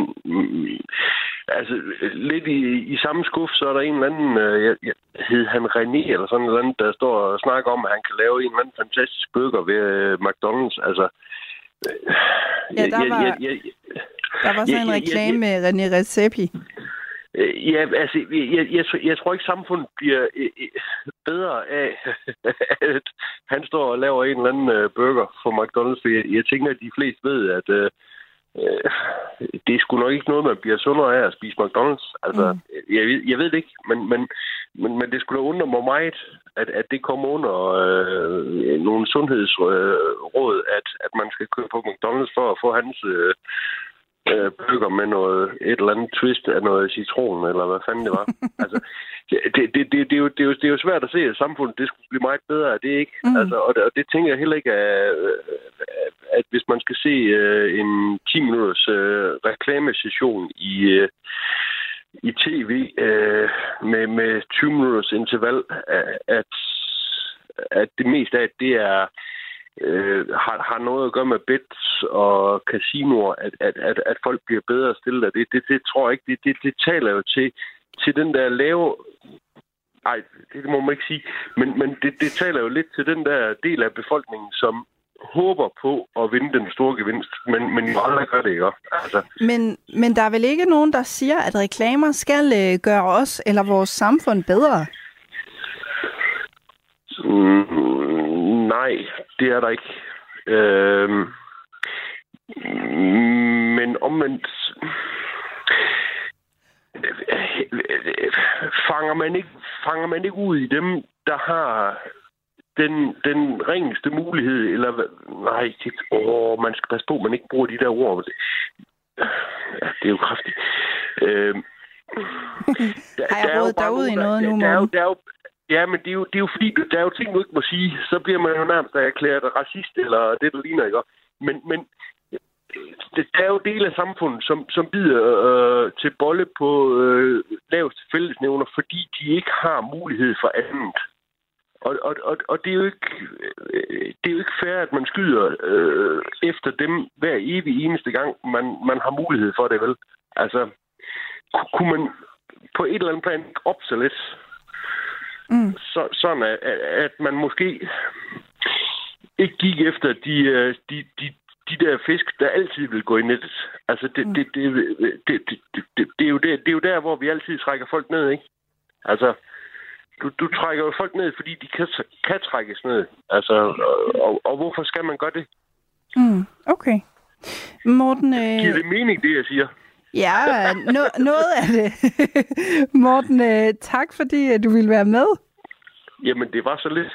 altså, lidt i, i samme skuff, så er der en eller anden, øh, jeg, jeg, hed han René, eller sådan noget, der står og snakker om, at han kan lave en eller anden fantastisk burger ved uh, McDonald's. Altså, ja, der var, jeg, jeg, jeg, der var så en reklame med René Recepi. Øh, ja, altså, jeg, jeg, jeg tror ikke, samfundet bliver øh, øh, bedre af, at han står og laver en eller anden burger for McDonald's. For jeg, jeg tænker, at de fleste ved, at øh, det er sgu nok ikke noget, man bliver sundere af at spise McDonald's. Altså, mm. jeg, jeg ved det ikke, men, men, men, men det skulle da undre mig meget, at, at det kommer under øh, nogle sundhedsråd, at, at man skal køre på McDonald's for at få hans... Øh, øh, bøger med noget, et eller andet twist af noget citron, eller hvad fanden det var. altså, det, det, det, det, det, er jo, det, er jo, det er jo svært at se, at samfundet det skulle blive meget bedre af det, ikke? Mm. Altså, og, det, og det tænker jeg heller ikke, at, at hvis man skal se uh, en 10-minutters uh, reklamesession i, uh, i tv uh, med, med 20 minutters interval, at, at det meste af det er øh, har, har noget at gøre med bets og casinoer, at, at, at, at folk bliver bedre stillet af det. Det, det tror jeg ikke. Det, det, det taler jo til, til den der lave... Ej, det må man ikke sige. Men, men det, det taler jo lidt til den der del af befolkningen, som håber på at vinde den store gevinst, men, men jo aldrig gør det, ikke? Altså. Men, men der er vel ikke nogen, der siger, at reklamer skal øh, gøre os eller vores samfund bedre? Mm, nej, det er der ikke. Øh, Men omvendt fanger man ikke, fanger man ikke ud i dem, der har den, den ringeste mulighed, eller nej, det, åh, man skal passe på, man ikke bruger de der ord. Ja, det er jo kraftigt. Øh, der, Har jeg rådet derude i noget der, nu, der, der, der, der, Ja, men det er, jo, det er jo fordi, der er jo ting, du ikke må sige. Så bliver man jo nærmest erklæret racist, eller det, der ligner, ikke? Men, men øh, det, der er jo del af samfundet, som, som bider øh, til bolle på øh, laveste fællesnævner, fordi de ikke har mulighed for andet. Og, og, og, og det, er jo ikke, øh, det er jo ikke fair, at man skyder øh, efter dem hver evig eneste gang, man, man har mulighed for det, vel? Altså, kunne man på et eller andet plan opse lidt, mm. så, sådan at, at man måske ikke gik efter de, øh, de, de, de der fisk, der altid vil gå i nettet. Altså, det, mm. det, det, det, det, det, det, det, er jo der, det er jo der, hvor vi altid trækker folk ned, ikke? Altså, du, du trækker jo folk ned, fordi de kan, kan trækkes ned. Altså, og, og, og hvorfor skal man gøre det? Mm, okay. Morten... Øh... Giver det mening, det jeg siger? Ja, no, noget af det. Morten, øh, tak fordi du ville være med. Jamen, det var så lidt.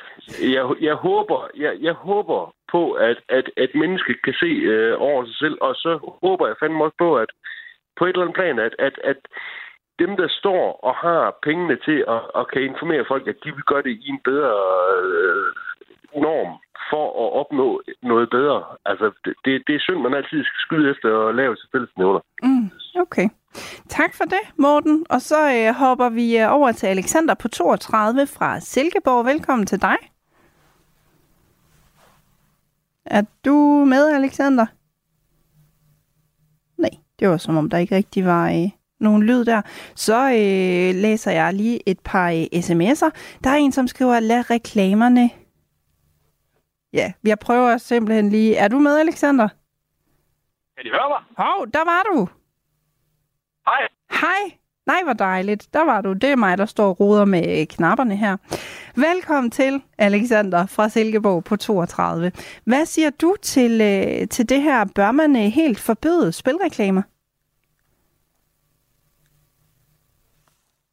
Jeg, jeg håber, jeg, jeg håber på, at, at, at mennesket kan se øh, over sig selv, og så håber jeg fandme også på, at på et eller andet plan, at, at, at dem, der står og har pengene til at, at kan informere folk, at de vil gøre det i en bedre øh, norm for at opnå noget bedre. Altså, det, det er synd, man altid skal skyde efter at lave sig fællesnævner. Mm, okay. Tak for det, Morten. Og så øh, hopper vi øh, over til Alexander på 32 fra Silkeborg. Velkommen til dig. Er du med, Alexander? Nej, det var som om, der ikke rigtig var øh, nogen lyd der. Så øh, læser jeg lige et par øh, sms'er. Der er en, som skriver, lad reklamerne Ja, jeg prøver simpelthen lige. Er du med, Alexander? Kan de høre mig? Hov, der var du. Hej. Hej. Nej, hvor dejligt. Der var du. Det er mig, der står og ruder med knapperne her. Velkommen til, Alexander fra Silkeborg på 32. Hvad siger du til, øh, til det her? Bør man øh, helt forbyde spilreklamer?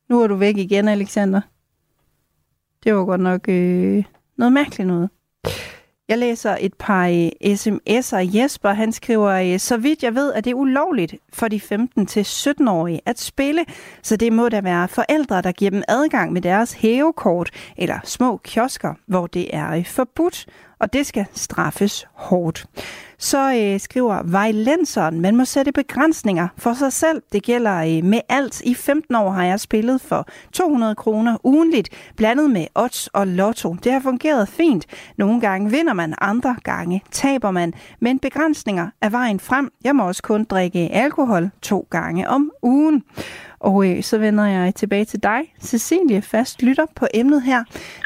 Nu er du væk igen, Alexander. Det var godt nok øh, noget mærkeligt noget. Jeg læser et par øh, sms'er. Jesper, han skriver, øh, så vidt jeg ved, at det er ulovligt for de 15-17-årige at spille, så det må da være forældre, der giver dem adgang med deres hævekort eller små kiosker, hvor det er øh, forbudt, og det skal straffes hårdt. Så øh, skriver Vejlenseren, man må sætte begrænsninger for sig selv. Det gælder øh, med alt. I 15 år har jeg spillet for 200 kroner ugenligt, blandet med odds og lotto. Det har fungeret fint. Nogle gange vinder man, andre gange taber man. Men begrænsninger er vejen frem. Jeg må også kun drikke alkohol to gange om ugen. Og øh, så vender jeg tilbage til dig, Cecilie, fast lytter på emnet her.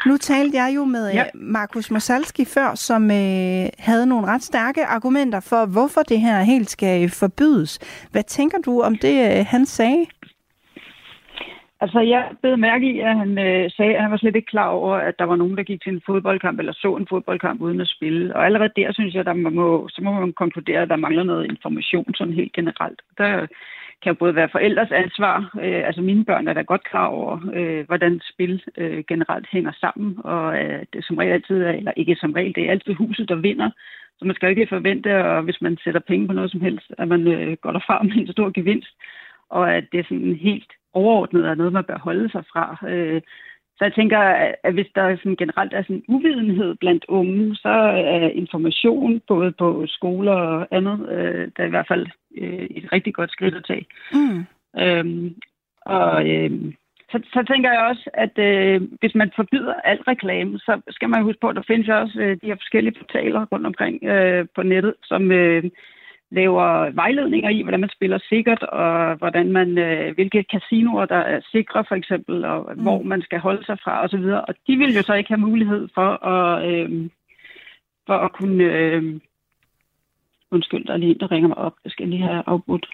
Nu talte jeg jo med ja. Øh, Markus Mosalski før, som øh, havde nogle ret stærke argumenter for, hvorfor det her helt skal forbydes. Hvad tænker du om det, øh, han sagde? Altså, jeg blev mærke i, at han øh, sagde, at han var slet ikke klar over, at der var nogen, der gik til en fodboldkamp eller så en fodboldkamp uden at spille. Og allerede der synes jeg, man må, så må man konkludere, at der mangler noget information sådan helt generelt. Der kan både være forældres ansvar. Øh, altså mine børn er da godt klar over, øh, hvordan spil øh, generelt hænger sammen, og øh, det som regel altid er, eller ikke som regel, det er altid huset, der vinder. Så man skal ikke forvente, at hvis man sætter penge på noget som helst, at man øh, går derfra med en stor gevinst, og at det er sådan helt overordnet er noget, man bør holde sig fra. Øh, så jeg tænker, at hvis der sådan generelt er sådan uvidenhed blandt unge, så er information både på skoler og andet, øh, der er i hvert fald øh, et rigtig godt skridt at tage. Mm. Øhm, og øh, så, så tænker jeg også, at øh, hvis man forbyder al reklame, så skal man huske på, at der findes også øh, de her forskellige portaler rundt omkring øh, på nettet, som øh, laver vejledninger i, hvordan man spiller sikkert, og hvordan man, øh, hvilke casinoer, der er sikre for eksempel, og mm. hvor man skal holde sig fra osv. Og de vil jo så ikke have mulighed for at, øh, for at kunne... Øh, undskyld, der er lige en, der ringer mig op. Jeg skal lige have afbrudt.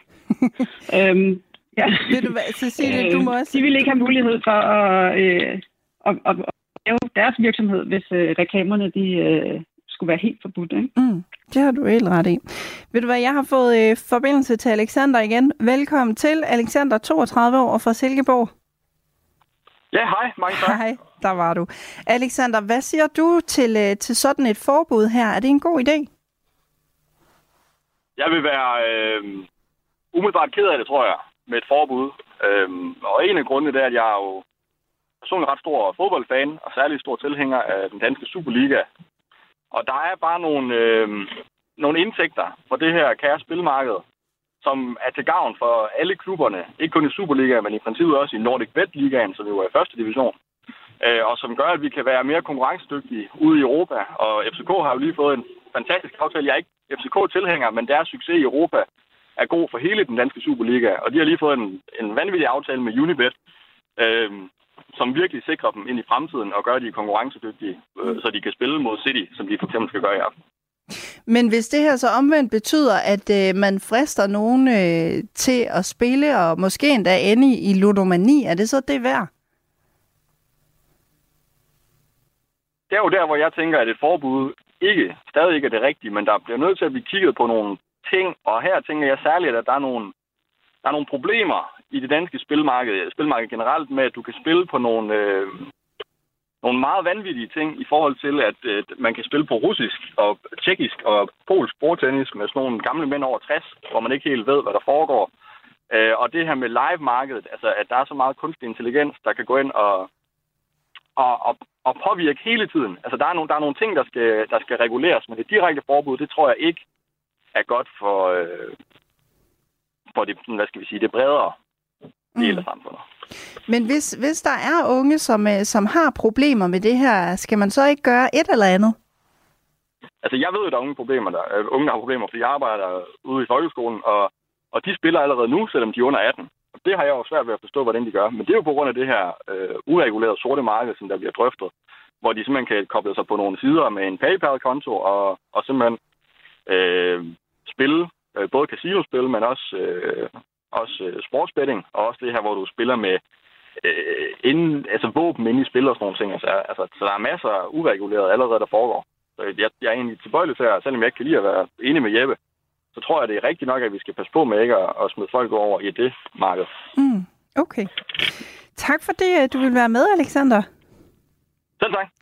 øhm, ja. Vil du, Cecilie, du må også... De vil ikke have mulighed for at, øh, at, at, at lave deres virksomhed, hvis øh, reklamerne de, øh, skulle være helt forbudt. Ikke? Mm, det har du helt ret i. Ved du hvad, jeg har fået øh, forbindelse til Alexander igen. Velkommen til Alexander, 32 år fra Silkeborg. Ja, hej. Mange tak. Hej, der var du. Alexander, hvad siger du til, øh, til sådan et forbud her? Er det en god idé? Jeg vil være øh, umiddelbart ked af det, tror jeg, med et forbud. Øhm, og en af grundene er, at jeg er jo personligt ret stor fodboldfan, og særlig stor tilhænger af den danske Superliga. Og der er bare nogle, øh, nogle indtægter for det her kære spilmarked, som er til gavn for alle klubberne. Ikke kun i Superligaen, men i princippet også i Nordic Bet Ligaen, som jo er i første division. Øh, og som gør, at vi kan være mere konkurrencedygtige ude i Europa. Og FCK har jo lige fået en fantastisk aftale. Jeg er ikke FCK-tilhænger, men deres succes i Europa er god for hele den danske Superliga. Og de har lige fået en, en vanvittig aftale med Unibet, øh, som virkelig sikrer dem ind i fremtiden og gør de konkurrencedygtige, øh, så de kan spille mod City, som de for eksempel skal gøre i aften. Men hvis det her så omvendt betyder, at øh, man frister nogen øh, til at spille, og måske endda ende i, i ludomani, er det så det værd? Det er jo der, hvor jeg tænker, at et forbud ikke, stadig ikke er det rigtige, men der bliver nødt til at blive kigget på nogle ting, og her tænker jeg særligt, at der er nogle, der er nogle problemer i det danske spilmarked, spilmarked generelt, med at du kan spille på nogle, øh, nogle meget vanvittige ting i forhold til, at øh, man kan spille på russisk og tjekkisk og polsk bordtennis med sådan nogle gamle mænd over 60, hvor man ikke helt ved, hvad der foregår. Øh, og det her med live-markedet, altså at der er så meget kunstig intelligens, der kan gå ind og, og, og, og påvirke hele tiden. Altså der er, nogle, der er nogle ting, der skal, der skal reguleres, men det direkte forbud, det tror jeg ikke er godt for, øh, for det, hvad skal vi sige, det bredere del af mm. samfundet. Men hvis, hvis der er unge, som, øh, som har problemer med det her, skal man så ikke gøre et eller andet? Altså, jeg ved jo, der er unge problemer der. Øh, unge, der har problemer, fordi jeg arbejder ude i folkeskolen, og, og de spiller allerede nu, selvom de er under 18. Og det har jeg jo svært ved at forstå, hvordan de gør. Men det er jo på grund af det her øh, uregulerede sorte marked, som der bliver drøftet, hvor de simpelthen kan koble sig på nogle sider med en PayPal-konto og, og simpelthen øh, spille øh, både casinospil, men også, øh, også øh, sportsbetting, og også det her, hvor du spiller med øh, inden, altså våben inde i spil og sådan nogle ting. Altså, altså, så der er masser af ureguleret allerede, der foregår. Så jeg, jeg er egentlig tilbøjelig til, at selvom jeg ikke kan lide at være enig med Jeppe, så tror jeg, det er rigtigt nok, at vi skal passe på med ikke at, at smide folk over i det marked. Mm, okay. Tak for det, du vil være med, Alexander. Selv tak.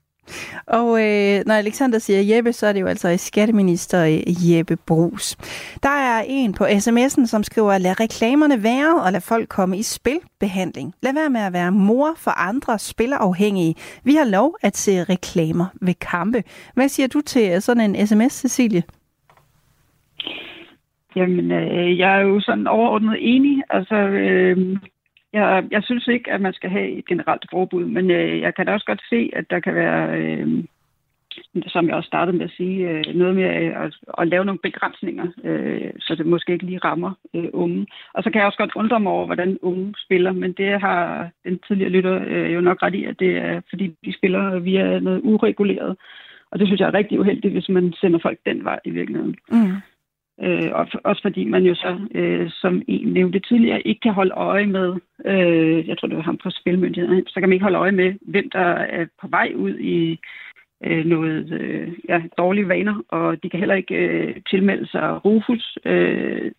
Og øh, når Alexander siger Jeppe, så er det jo altså skatteminister øh, Jeppe Brugs. Der er en på sms'en, som skriver, lad reklamerne være og lad folk komme i spilbehandling. Lad være med at være mor for andre spilafhængige. Vi har lov at se reklamer ved kampe. Hvad siger du til øh, sådan en sms, Cecilie? Jamen, øh, jeg er jo sådan overordnet enig. Altså, øh, jeg, jeg synes ikke, at man skal have et generelt forbud, men øh, jeg kan da også godt se, at der kan være, øh, som jeg også startede med at sige, øh, noget med at, at lave nogle begrænsninger, øh, så det måske ikke lige rammer øh, unge. Og så kan jeg også godt undre mig over, hvordan unge spiller, men det har den tidligere lytter øh, jo nok ret i, at det er, fordi de spiller via noget ureguleret. Og det synes jeg er rigtig uheldigt, hvis man sender folk den vej i virkeligheden. Mm. Øh, også fordi man jo så, øh, som en nævnte tidligere, ikke kan holde øje med, øh, jeg tror det var ham fra spilmyndigheden, så kan man ikke holde øje med, hvem der er på vej ud i øh, noget øh, ja, dårlige vaner, og de kan heller ikke øh, tilmelde sig Rufus, øh,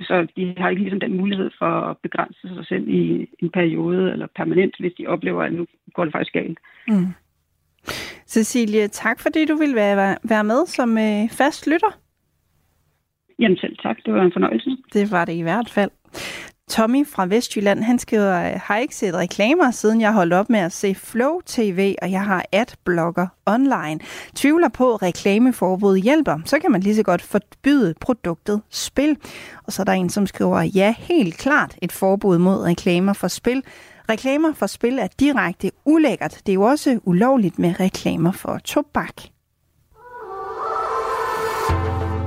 så de har ikke ligesom den mulighed for at begrænse sig selv i en periode eller permanent, hvis de oplever, at nu går det faktisk galt. Mm. Cecilie, tak fordi du ville være, være med som øh, fast lytter. Jamen selv tak, det var en fornøjelse. Det var det i hvert fald. Tommy fra Vestjylland, han skriver, har ikke set reklamer, siden jeg holdt op med at se Flow TV, og jeg har adblogger online. Tvivler på, at reklameforbud hjælper, så kan man lige så godt forbyde produktet spil. Og så er der en, som skriver, ja, helt klart et forbud mod reklamer for spil. Reklamer for spil er direkte ulækkert. Det er jo også ulovligt med reklamer for tobak.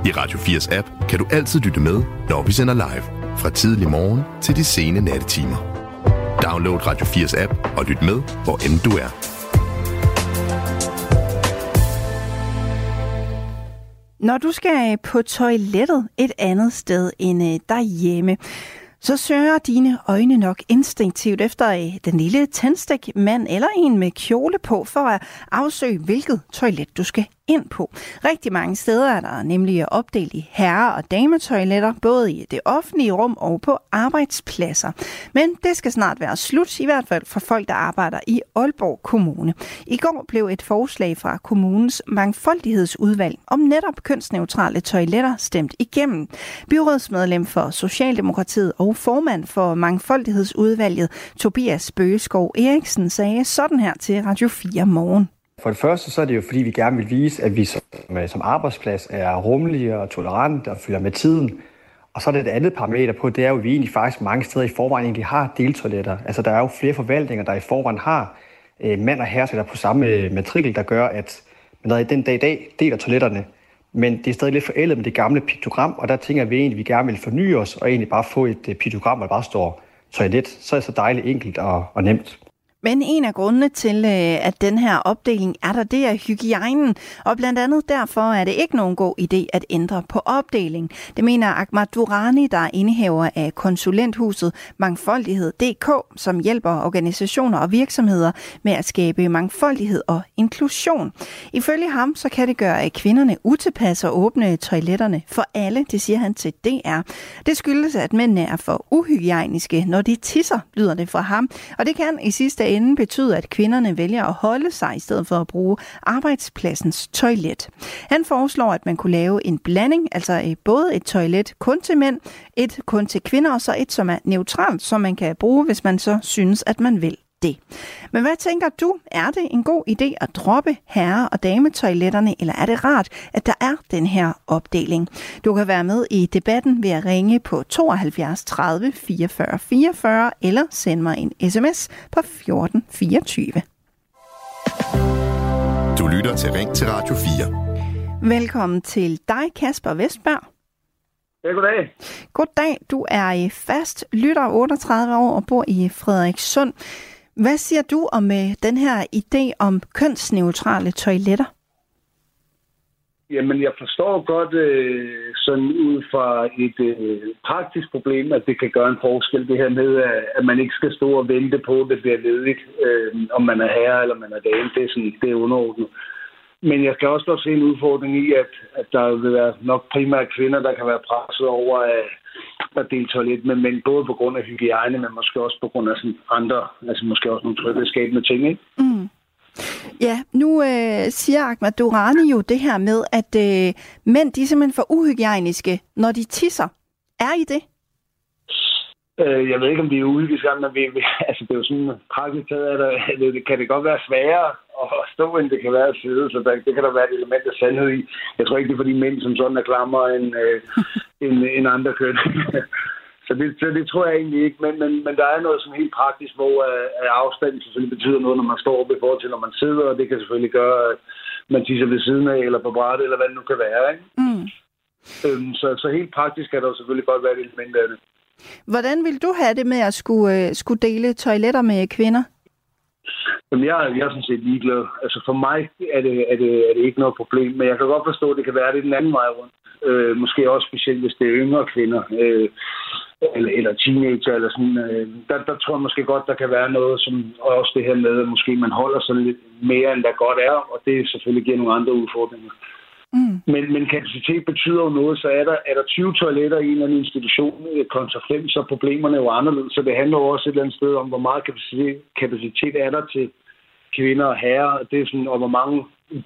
I Radio 4's app kan du altid lytte med, når vi sender live. Fra tidlig morgen til de sene nattetimer. Download Radio 4's app og lyt med, hvor end du er. Når du skal øh, på toilettet et andet sted end øh, derhjemme, så søger dine øjne nok instinktivt efter øh, den lille tændstikmand eller en med kjole på for at afsøge, hvilket toilet du skal ind på. Rigtig mange steder er der nemlig opdelt i herre- og dametoiletter, både i det offentlige rum og på arbejdspladser. Men det skal snart være slut, i hvert fald for folk, der arbejder i Aalborg Kommune. I går blev et forslag fra kommunens mangfoldighedsudvalg om netop kønsneutrale toiletter stemt igennem. Byrådsmedlem for Socialdemokratiet og formand for mangfoldighedsudvalget, Tobias Bøgeskov Eriksen, sagde sådan her til Radio 4 morgen. For det første så er det jo fordi, vi gerne vil vise, at vi som, øh, som arbejdsplads er rummelige og tolerante og følger med tiden. Og så er det et andet parameter på, det er jo, at vi egentlig faktisk mange steder i forvejen egentlig har deltoiletter. Altså der er jo flere forvaltninger, der i forvejen har øh, mand og herre på samme øh, matrikel, der gør, at man i den dag i dag deler toiletterne. Men det er stadig lidt forældet med det gamle piktogram, og der tænker vi egentlig, at vi gerne vil forny os og egentlig bare få et øh, piktogram, hvor der bare står toilet. Så er det så dejligt enkelt og, og nemt. Men en af grundene til, øh, at den her opdeling er der, det er hygiejnen. Og blandt andet derfor er det ikke nogen god idé at ændre på opdelingen. Det mener Ahmad Durani, der er indehaver af konsulenthuset Mangfoldighed.dk, som hjælper organisationer og virksomheder med at skabe mangfoldighed og inklusion. Ifølge ham, så kan det gøre kvinderne utilpas og åbne toiletterne for alle, det siger han til DR. Det skyldes, at mændene er for uhygiejniske, når de tisser, lyder det fra ham. Og det kan i sidste ende betyde, at kvinderne vælger at holde sig i stedet for at bruge arbejdspladsens toilet. Han foreslår, at man kunne lave en blanding, altså øh, både et toilet kun til mænd, et kun til kvinder, og så et, som er neutralt, som man kan bruge, hvis man så synes, at man vil det. Men hvad tænker du? Er det en god idé at droppe herre- og dametoiletterne, eller er det rart, at der er den her opdeling? Du kan være med i debatten ved at ringe på 72 30 44 44 eller sende mig en sms på 14 24. Du lytter til Ring til Radio 4. Velkommen til dig, Kasper Vestberg. Ja, goddag. Goddag. Du er fast lytter 38 år og bor i Frederikssund. Hvad siger du om øh, den her idé om kønsneutrale toiletter? Jamen, jeg forstår godt øh, sådan ud fra et øh, praktisk problem, at det kan gøre en forskel, det her med, at man ikke skal stå og vente på, at det bliver ledigt, øh, om man er herre eller man er dame. Det er, sådan, det er underordnet. Men jeg kan også godt se en udfordring i, at, at der vil være nok primært kvinder, der kan være presset over at, at dele toilet med mænd, både på grund af hygiejne, men måske også på grund af sådan andre, altså måske også nogle tryghedsskabende ting, ikke? Mm. Ja, nu øh, siger Ahmad Durani jo det her med, at øh, mænd de er simpelthen for uhygiejniske, når de tisser. Er I det? Øh, jeg ved ikke, om vi er uhygiejniske, men vi, vi, altså, det er jo sådan, praktisk taget, at det, kan det godt være sværere at stå, end det kan være at sidde, så der, det kan der være et element af sandhed i. Jeg tror ikke, det er fordi mænd som sådan er klammer end, øh, end, end andre køn. så, det, så det tror jeg egentlig ikke, men, men, men der er noget som helt praktisk, hvor uh, afstanden selvfølgelig betyder noget, når man står op i forhold til, når man sidder, og det kan selvfølgelig gøre, at man tisser ved siden af, eller på brættet, eller hvad det nu kan være. Ikke? Mm. Øhm, så, så helt praktisk kan der selvfølgelig godt være et element af det. Hvordan vil du have det med at skulle, uh, skulle dele toiletter med kvinder? Jamen, jeg, jeg er sådan set ligeglad. Altså, for mig er det, er, det, er det ikke noget problem, men jeg kan godt forstå, at det kan være det den anden vej rundt. Øh, måske også specielt, hvis det er yngre kvinder, øh, eller, eller teenager, eller sådan. Øh, der, der tror jeg måske godt, der kan være noget, som også det her med, at måske man holder sig lidt mere, end der godt er, og det selvfølgelig giver nogle andre udfordringer. Mm. Men, men kapacitet betyder jo noget, så er der, er der 20 toiletter i en eller anden institution øh, kontra 5, så er problemerne jo anderledes. Så det handler jo også et eller andet sted om, hvor meget kapacitet, kapacitet er der til kvinder og herrer. Det er sådan, og hvor mange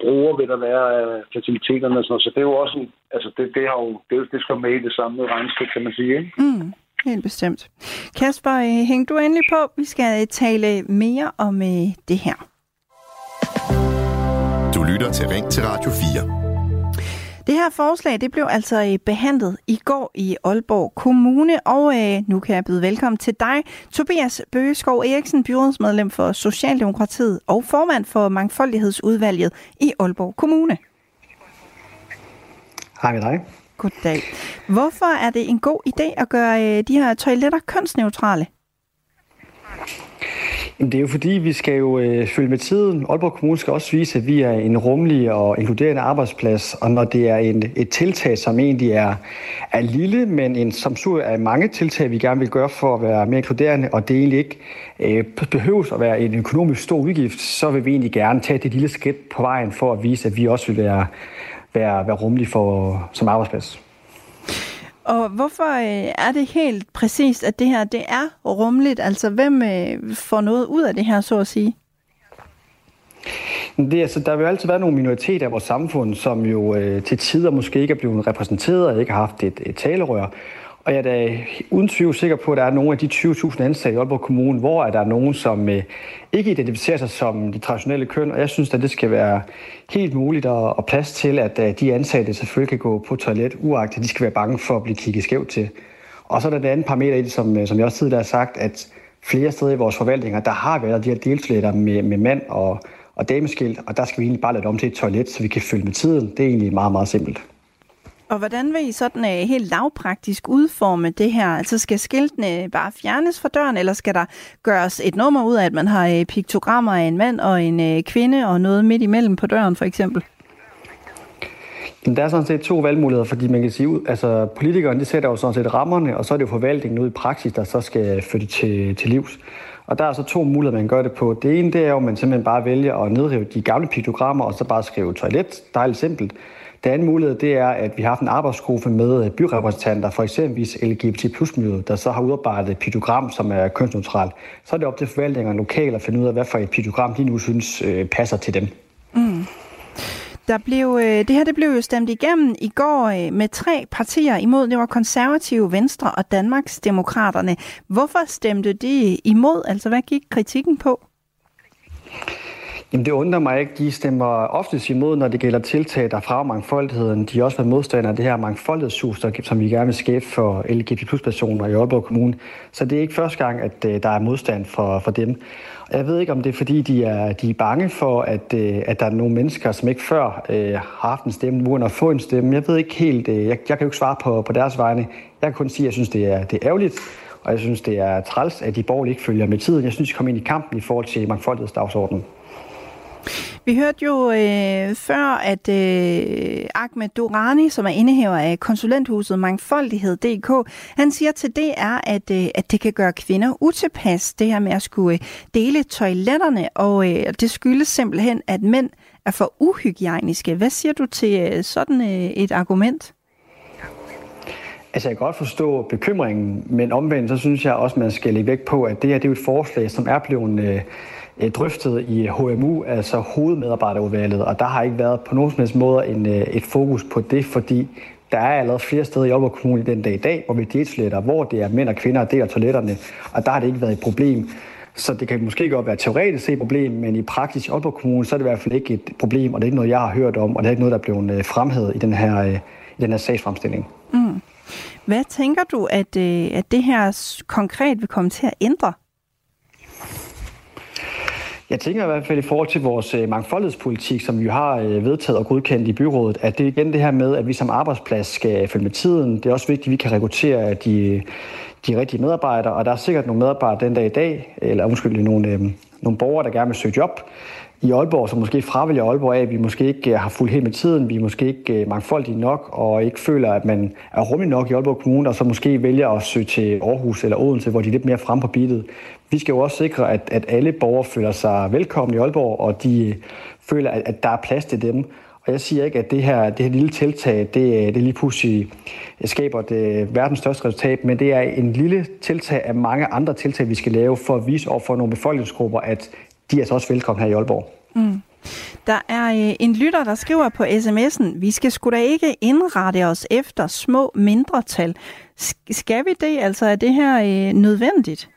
brugere vil der være af faciliteterne og sådan noget. Så det er jo også en, altså det, det, har jo, det, det skal med i det samme regnskab, kan man sige. Ikke? Mm. Helt bestemt. Kasper, øh, hæng du endelig på. Vi skal tale mere om det her. Du lytter til Ring til Radio 4. Det her forslag det blev altså øh, behandlet i går i Aalborg Kommune, og øh, nu kan jeg byde velkommen til dig, Tobias Bøgeskov Eriksen, byrådsmedlem for Socialdemokratiet og formand for Mangfoldighedsudvalget i Aalborg Kommune. Hej med dig. Goddag. Hvorfor er det en god idé at gøre øh, de her toiletter kønsneutrale? Det er jo fordi, vi skal jo øh, følge med tiden. Aalborg Kommune skal også vise, at vi er en rummelig og inkluderende arbejdsplads. Og når det er en, et tiltag, som egentlig er, er lille, men en som af mange tiltag, vi gerne vil gøre for at være mere inkluderende, og det egentlig ikke øh, behøves at være en økonomisk stor udgift, så vil vi egentlig gerne tage det lille skridt på vejen for at vise, at vi også vil være, være, være rummelige for, som arbejdsplads. Og hvorfor øh, er det helt præcist, at det her det er rumligt? Altså, hvem øh, får noget ud af det her, så at sige? Det, altså, der vil altid være nogle minoriteter i vores samfund, som jo øh, til tider måske ikke er blevet repræsenteret og ikke har haft et, et talerør. Og jeg er da uden tvivl sikker på, at der er nogle af de 20.000 ansatte i Aalborg Kommune, hvor er der nogen, som øh, ikke identificerer sig som det traditionelle køn. Og jeg synes, at det skal være helt muligt og, og plads til, at øh, de ansatte selvfølgelig kan gå på toilet, uagtet at de skal være bange for at blive kigget skævt til. Og så er der den andet parameter i det, som, øh, som jeg også tidligere har sagt, at flere steder i vores forvaltninger, der har været de her deltoiletter med, med mand og, og dameskilt, og der skal vi egentlig bare lade om til et toilet, så vi kan følge med tiden. Det er egentlig meget, meget simpelt. Og hvordan vil I sådan uh, helt lavpraktisk udforme det her? Altså skal skiltene bare fjernes fra døren, eller skal der gøres et nummer ud af, at man har uh, piktogrammer af en mand og en uh, kvinde og noget midt imellem på døren for eksempel? Der er sådan set to valgmuligheder, fordi man kan sige, altså politikerne de sætter jo sådan set rammerne, og så er det jo forvaltningen ud i praksis, der så skal flytte til, til livs. Og der er så to muligheder, man gør det på. Det ene, det er jo, at man simpelthen bare vælger at nedrive de gamle piktogrammer, og så bare skrive toilet. Dejligt simpelt. Den anden mulighed, det er, at vi har haft en arbejdsgruppe med øh, byrepræsentanter, for eksempelvis LGBT plus miljøet, der så har udarbejdet et pitogram, som er kønsneutralt. Så er det op til forvaltningerne lokalt at finde ud af, hvad for et pitogram de nu synes øh, passer til dem. Mm. Der blev, øh, det her det blev jo stemt igennem i går øh, med tre partier imod. Det var konservative, Venstre og Danmarks Demokraterne. Hvorfor stemte de imod? Altså, hvad gik kritikken på? Jamen det undrer mig ikke. De stemmer oftest imod, når det gælder tiltag, der fra mangfoldigheden. De har også været modstandere af det her mangfoldighedshus, som vi gerne vil skabe for LGBT-personer i Aalborg Kommune. Så det er ikke første gang, at øh, der er modstand for, for dem. Og jeg ved ikke, om det er, fordi de er, de er bange for, at, øh, at der er nogle mennesker, som ikke før øh, har haft en stemme, uden at få en stemme. Jeg ved ikke helt, øh, jeg, jeg kan jo ikke svare på, på deres vegne. Jeg kan kun sige, at jeg synes, det er, det er ærgerligt, og jeg synes, det er træls, at de borgerlige ikke følger med tiden. Jeg synes, de kommer ind i kampen i forhold til mangfoldighedsdagsordenen. Vi hørte jo øh, før, at øh, Ahmed Durani, som er indehaver af konsulenthuset Mangfoldighed.dk, han siger til DR, at, øh, at det kan gøre kvinder utilpas, det her med at skulle øh, dele toiletterne, og øh, det skyldes simpelthen, at mænd er for uhygiejniske. Hvad siger du til øh, sådan øh, et argument? Altså, jeg kan godt forstå bekymringen, men omvendt, så synes jeg også, man skal lægge vægt på, at det her det er jo et forslag, som er blevet Øh, Øh, drøftet i HMU, altså hovedmedarbejderudvalget, og der har ikke været på nogen som helst måde en, øh, et fokus på det, fordi der er allerede flere steder i Aalborg Kommune den dag i dag, hvor vi detoiletter, hvor det er mænd og kvinder, der deler toiletterne, og der har det ikke været et problem. Så det kan måske godt være teoretisk set et problem, men i praksis i Aalborg Kommune, så er det i hvert fald ikke et problem, og det er ikke noget, jeg har hørt om, og det er ikke noget, der er blevet øh, fremhævet i den her, i den her sagsfremstilling. Mm. Hvad tænker du, at, at det her konkret vil komme til at ændre? Jeg tænker i hvert fald i forhold til vores øh, mangfoldighedspolitik, som vi har øh, vedtaget og godkendt i byrådet, at det er igen det her med, at vi som arbejdsplads skal følge med tiden. Det er også vigtigt, at vi kan rekruttere de, de rigtige medarbejdere, og der er sikkert nogle medarbejdere den dag i dag, eller undskyld, nogle, øh, nogle borgere, der gerne vil søge job i Aalborg, som måske fravælger Aalborg af, at vi måske ikke øh, har fulgt helt med tiden, vi er måske ikke øh, mangfoldige nok, og ikke føler, at man er rummelig nok i Aalborg Kommune, og så måske vælger at søge til Aarhus eller Odense, hvor de er lidt mere frem på beatet. Vi skal jo også sikre, at, at alle borgere føler sig velkomne i Aalborg, og de øh, føler, at, at der er plads til dem. Og jeg siger ikke, at det her, det her lille tiltag, det, det lige pludselig skaber det verdens største resultat, men det er en lille tiltag af mange andre tiltag, vi skal lave for at vise over for nogle befolkningsgrupper, at de er så også velkomne her i Aalborg. Mm. Der er øh, en lytter, der skriver på sms'en, vi skal sgu da ikke indrette os efter små mindretal. Skal vi det? Altså er det her øh, nødvendigt?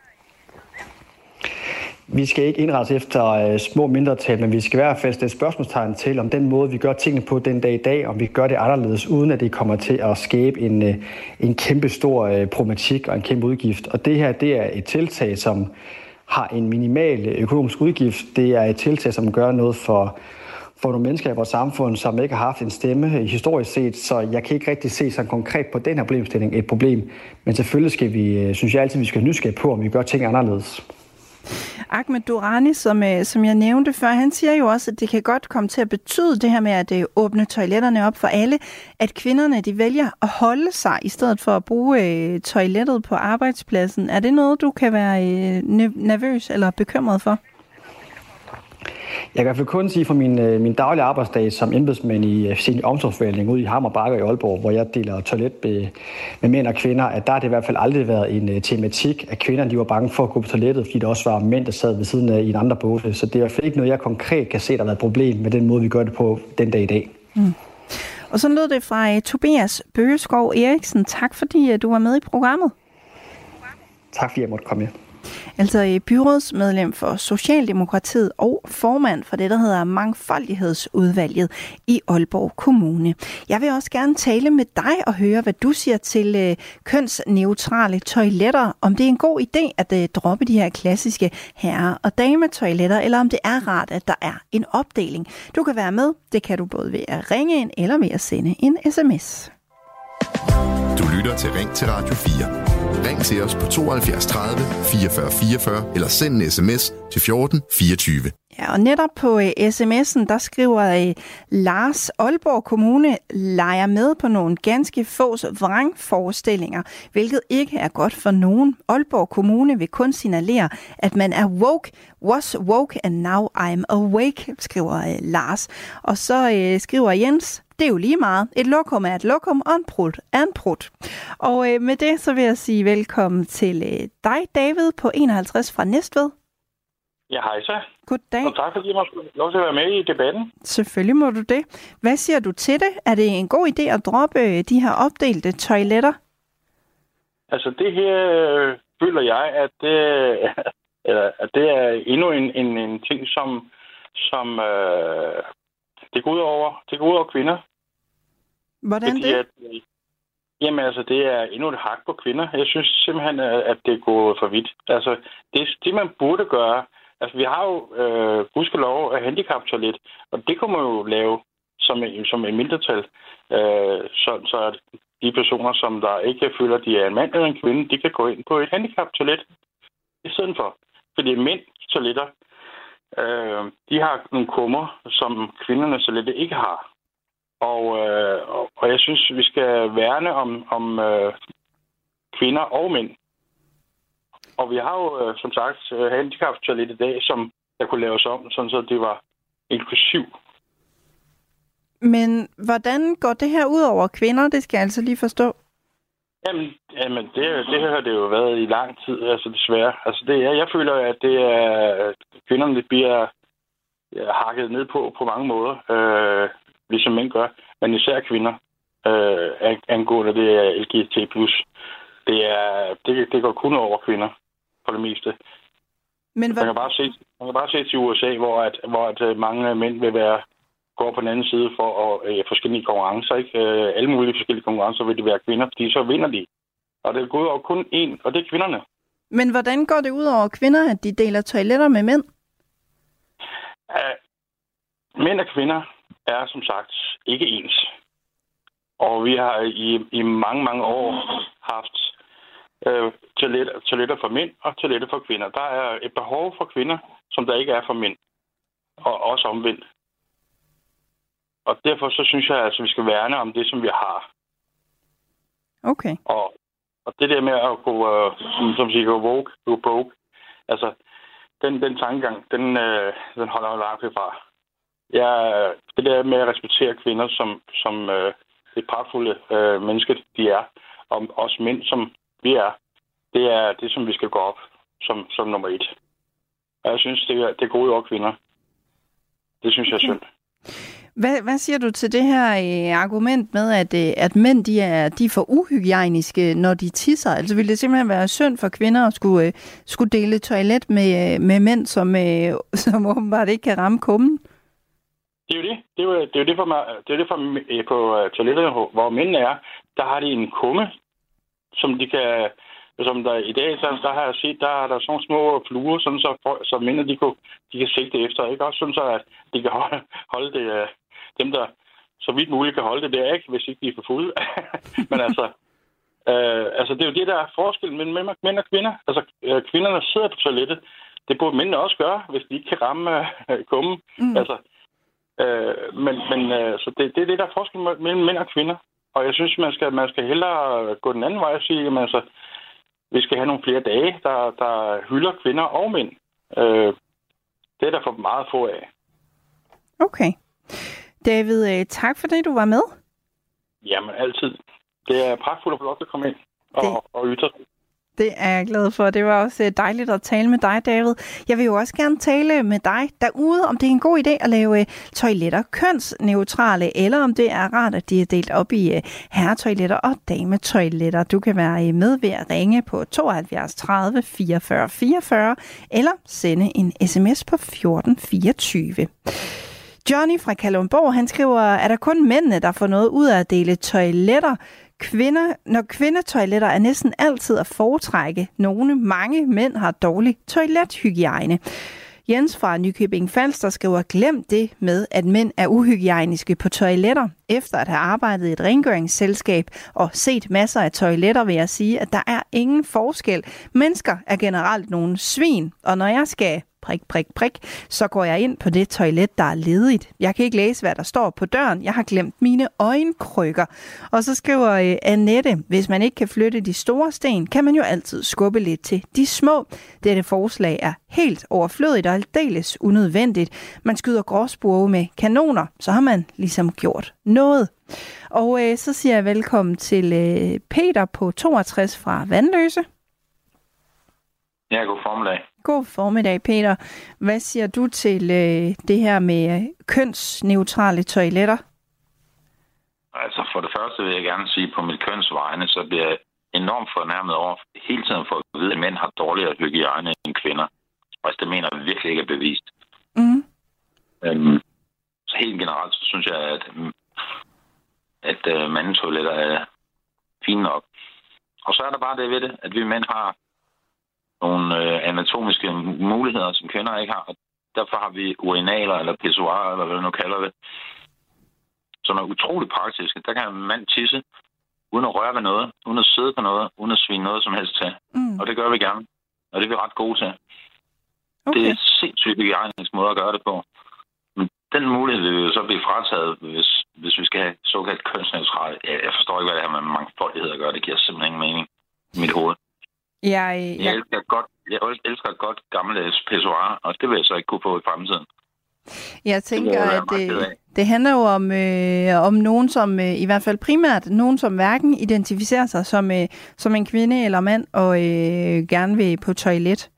Vi skal ikke indrette efter øh, små mindretal, men vi skal i hvert fald stille spørgsmålstegn til, om den måde, vi gør tingene på den dag i dag, om vi gør det anderledes, uden at det kommer til at skabe en, øh, en kæmpe stor øh, problematik og en kæmpe udgift. Og det her, det er et tiltag, som har en minimal øh, økonomisk udgift. Det er et tiltag, som gør noget for, for nogle mennesker i vores samfund, som ikke har haft en stemme øh, historisk set, så jeg kan ikke rigtig se så konkret på den her problemstilling et problem. Men selvfølgelig skal vi, øh, synes jeg altid, vi skal nysgerrige på, om vi gør ting anderledes. Ahmed Durani, som, øh, som jeg nævnte før, han siger jo også, at det kan godt komme til at betyde det her med at øh, åbne toiletterne op for alle, at kvinderne de vælger at holde sig i stedet for at bruge øh, toilettet på arbejdspladsen. Er det noget, du kan være øh, nervøs eller bekymret for? Jeg kan i hvert kun sige fra min, øh, min daglige arbejdsdag som embedsmand i øh, sin omsorgsforvaltning ude i Hammer Bakker i Aalborg, hvor jeg deler toilet med, med mænd og kvinder, at der har det i hvert fald aldrig været en uh, tematik, at kvinderne de var bange for at gå på toilettet, fordi der også var mænd, der sad ved siden af i en andre båse. Så det er i hvert fald ikke noget, jeg konkret kan se, der har været et problem med den måde, vi gør det på den dag i dag. Mm. Og så lød det fra uh, Tobias Bøgeskov Eriksen. Tak fordi uh, du var med i programmet. Tak fordi jeg måtte komme med altså byrådsmedlem for Socialdemokratiet og formand for det, der hedder Mangfoldighedsudvalget i Aalborg Kommune. Jeg vil også gerne tale med dig og høre, hvad du siger til øh, kønsneutrale toiletter. Om det er en god idé at øh, droppe de her klassiske herre- og dametoiletter, eller om det er rart, at der er en opdeling. Du kan være med. Det kan du både ved at ringe ind eller ved at sende en sms. Du lytter til Ring til Radio 4. Ring til os på 72 30 44 44 eller send en sms til 14 24. Ja, og netop på øh, uh, sms'en, der skriver uh, Lars Aalborg Kommune leger med på nogle ganske få vrangforestillinger, hvilket ikke er godt for nogen. Aalborg Kommune vil kun signalere, at man er woke, was woke and now I'm awake, skriver uh, Lars. Og så uh, skriver Jens, det er jo lige meget. Et lokum er et lokum, og en prut er en prut. Og øh, med det, så vil jeg sige velkommen til øh, dig, David, på 51 fra Næstved. Ja, hej så. Goddag. Og tak fordi jeg måtte lov til at være med i debatten. Selvfølgelig må du det. Hvad siger du til det? Er det en god idé at droppe øh, de her opdelte toiletter? Altså det her øh, føler jeg, at det, eller, at det er endnu en, en, en ting, som, som øh, det går ud over, det går ud over kvinder. Hvordan Fordi det? At, jamen altså, det er endnu et hak på kvinder. Jeg synes simpelthen, at det går for vidt. Altså, det, det man burde gøre, altså vi har jo øh, gudskelov af handicaptoilet, og det kunne man jo lave som, som en mindretal, øh, så, så de personer, som der ikke føler, at de er en mand eller en kvinde, de kan gå ind på et handicaptoilet i stedet for. Fordi mænd toiletter, øh, de har nogle kummer, som kvinderne så lidt ikke har. Og, øh, og jeg synes, vi skal værne om, om øh, kvinder og mænd. Og vi har jo, øh, som sagt, handicap handicaptoilet i dag, som der kunne laves om, sådan så det var inklusiv. Men hvordan går det her ud over kvinder? Det skal jeg altså lige forstå. Jamen, jamen det, det har det jo været i lang tid, altså desværre. Altså det, jeg, jeg føler, at det er, kvinderne bliver hakket ned på på mange måder, øh, ligesom mænd gør, men især kvinder, øh, angående det er LGBT+. Det, er, det, det går kun over kvinder, for det meste. Men hvad... man, kan bare se, man kan bare se til USA, hvor, at, hvor at øh, mange mænd vil være går på den anden side for at, øh, forskellige konkurrencer. Ikke? Øh, alle mulige forskellige konkurrencer vil det være kvinder, fordi så vinder de. Og det går ud over kun én, og det er kvinderne. Men hvordan går det ud over kvinder, at de deler toiletter med mænd? Uh, mænd og kvinder er som sagt ikke ens. Og vi har i, i mange, mange år haft øh, toiletter, toiletter for mænd og toiletter for kvinder. Der er et behov for kvinder, som der ikke er for mænd. Og også omvendt. Og derfor så synes jeg, at altså, vi skal værne om det, som vi har. Okay. Og, og det der med at gå, uh, som, som siger, gå woke, gå broke, altså, den, den tankegang, den, uh, den holder jo langt fra. Ja, det der med at respektere kvinder som, som uh, det pragtfulde uh, menneske, de er, og også mænd, som vi er, det er det, som vi skal gå op som, som nummer et. Og jeg synes, det er, det er gode over kvinder. Det synes jeg er synd. Hvad, hvad siger du til det her øh, argument med, at, øh, at mænd de er, de er for uhygiejniske, når de tisser? Altså ville det simpelthen være synd for kvinder at skulle, øh, skulle dele toilet med, øh, med mænd, som, øh, som åbenbart ikke kan ramme kummen? Det er jo det. Det er jo det, er jo det for, mig, det, er det for øh, på øh, toilettet, toiletterne, hvor mændene er. Der har de en kumme, som de kan som der i dag, så, der har jeg set, der er der sådan nogle små fluer, sådan så, for, så mændene de, kunne, de kan sigte efter. Ikke også sådan så, at de kan holde, holde det, øh, dem, der så vidt muligt kan holde det der, ikke? hvis ikke de er for fulde. Men altså, øh, altså, det er jo det, der er forskel mellem mænd og kvinder. Altså, øh, kvinderne sidder på toilettet, det burde mændene også gøre, hvis de ikke kan ramme øh, kummen. Mm. Altså, øh, men men øh, så det, det er det, der er forskel mellem mænd og kvinder. Og jeg synes, man skal, man skal hellere gå den anden vej og sige, at altså, vi skal have nogle flere dage, der, der hylder kvinder og mænd. Øh, det er der for meget få af. Okay. David, øh, tak for det, du var med. Jamen, altid. Det er pragtfuldt at få lov til at komme ind og, det... og ytre sig. Det er jeg glad for. Det var også øh, dejligt at tale med dig, David. Jeg vil jo også gerne tale med dig derude, om det er en god idé at lave øh, toiletter kønsneutrale, eller om det er rart, at de er delt op i herretoiletter og dametoiletter. Du kan være med ved at ringe på 72 30 44 44, eller sende en sms på 1424. Johnny fra Kalundborg, han skriver, er der kun mændene, der får noget ud af at dele toiletter? Kvinder, når kvindetoiletter er næsten altid at foretrække. Nogle, mange mænd har dårlig toilethygiejne. Jens fra Nykøbing Falster skriver, glem det med, at mænd er uhygiejniske på toiletter. Efter at have arbejdet i et rengøringsselskab og set masser af toiletter, vil jeg sige, at der er ingen forskel. Mennesker er generelt nogle svin, og når jeg skal prik, prik, prik, så går jeg ind på det toilet, der er ledigt. Jeg kan ikke læse, hvad der står på døren. Jeg har glemt mine øjenkrykker. Og så skriver øh, Annette, hvis man ikke kan flytte de store sten, kan man jo altid skubbe lidt til de små. Dette forslag er helt overflødigt og aldeles unødvendigt. Man skyder gråsbue med kanoner, så har man ligesom gjort noget. Og øh, så siger jeg velkommen til øh, Peter på 62 fra Vandløse. Ja, god formiddag. God formiddag, Peter. Hvad siger du til øh, det her med øh, kønsneutrale toiletter? Altså for det første vil jeg gerne sige, på mit kønsvegne, så bliver jeg enormt fornærmet over hele tiden for at vide, at mænd har dårligere hygiejne end kvinder. Og altså, det mener jeg virkelig ikke er bevist. Mm. Øhm, så helt generelt, så synes jeg, at, at uh, mandetoiletter er fine nok. Og så er der bare det ved det, at vi mænd har nogle øh, anatomiske muligheder, som kvinder ikke har. Derfor har vi urinaler eller pissoirer, eller hvad du nu kalder det, som er utrolig praktiske. Der kan en mand tisse, uden at røre ved noget, uden at sidde på noget, uden at svine noget som helst til. Mm. Og det gør vi gerne. Og det er vi ret gode til. Okay. Det er sindssygt hygiejnisk måde at gøre det på. Men den mulighed vil jo så blive frataget, hvis, hvis vi skal have såkaldt kønsneutralt. Jeg, jeg forstår ikke, hvad det har med mangfoldighed at gøre. Det giver simpelthen ingen mening i mit hoved. Jeg, jeg... jeg elsker godt, jeg elsker godt gammeldags pissoir, og det vil jeg så ikke kunne få i fremtiden. Jeg tænker, at det, det handler jo om, øh, om nogen, som øh, i hvert fald primært, nogen, som hverken identificerer sig som, øh, som en kvinde eller mand, og øh, gerne vil på toilet.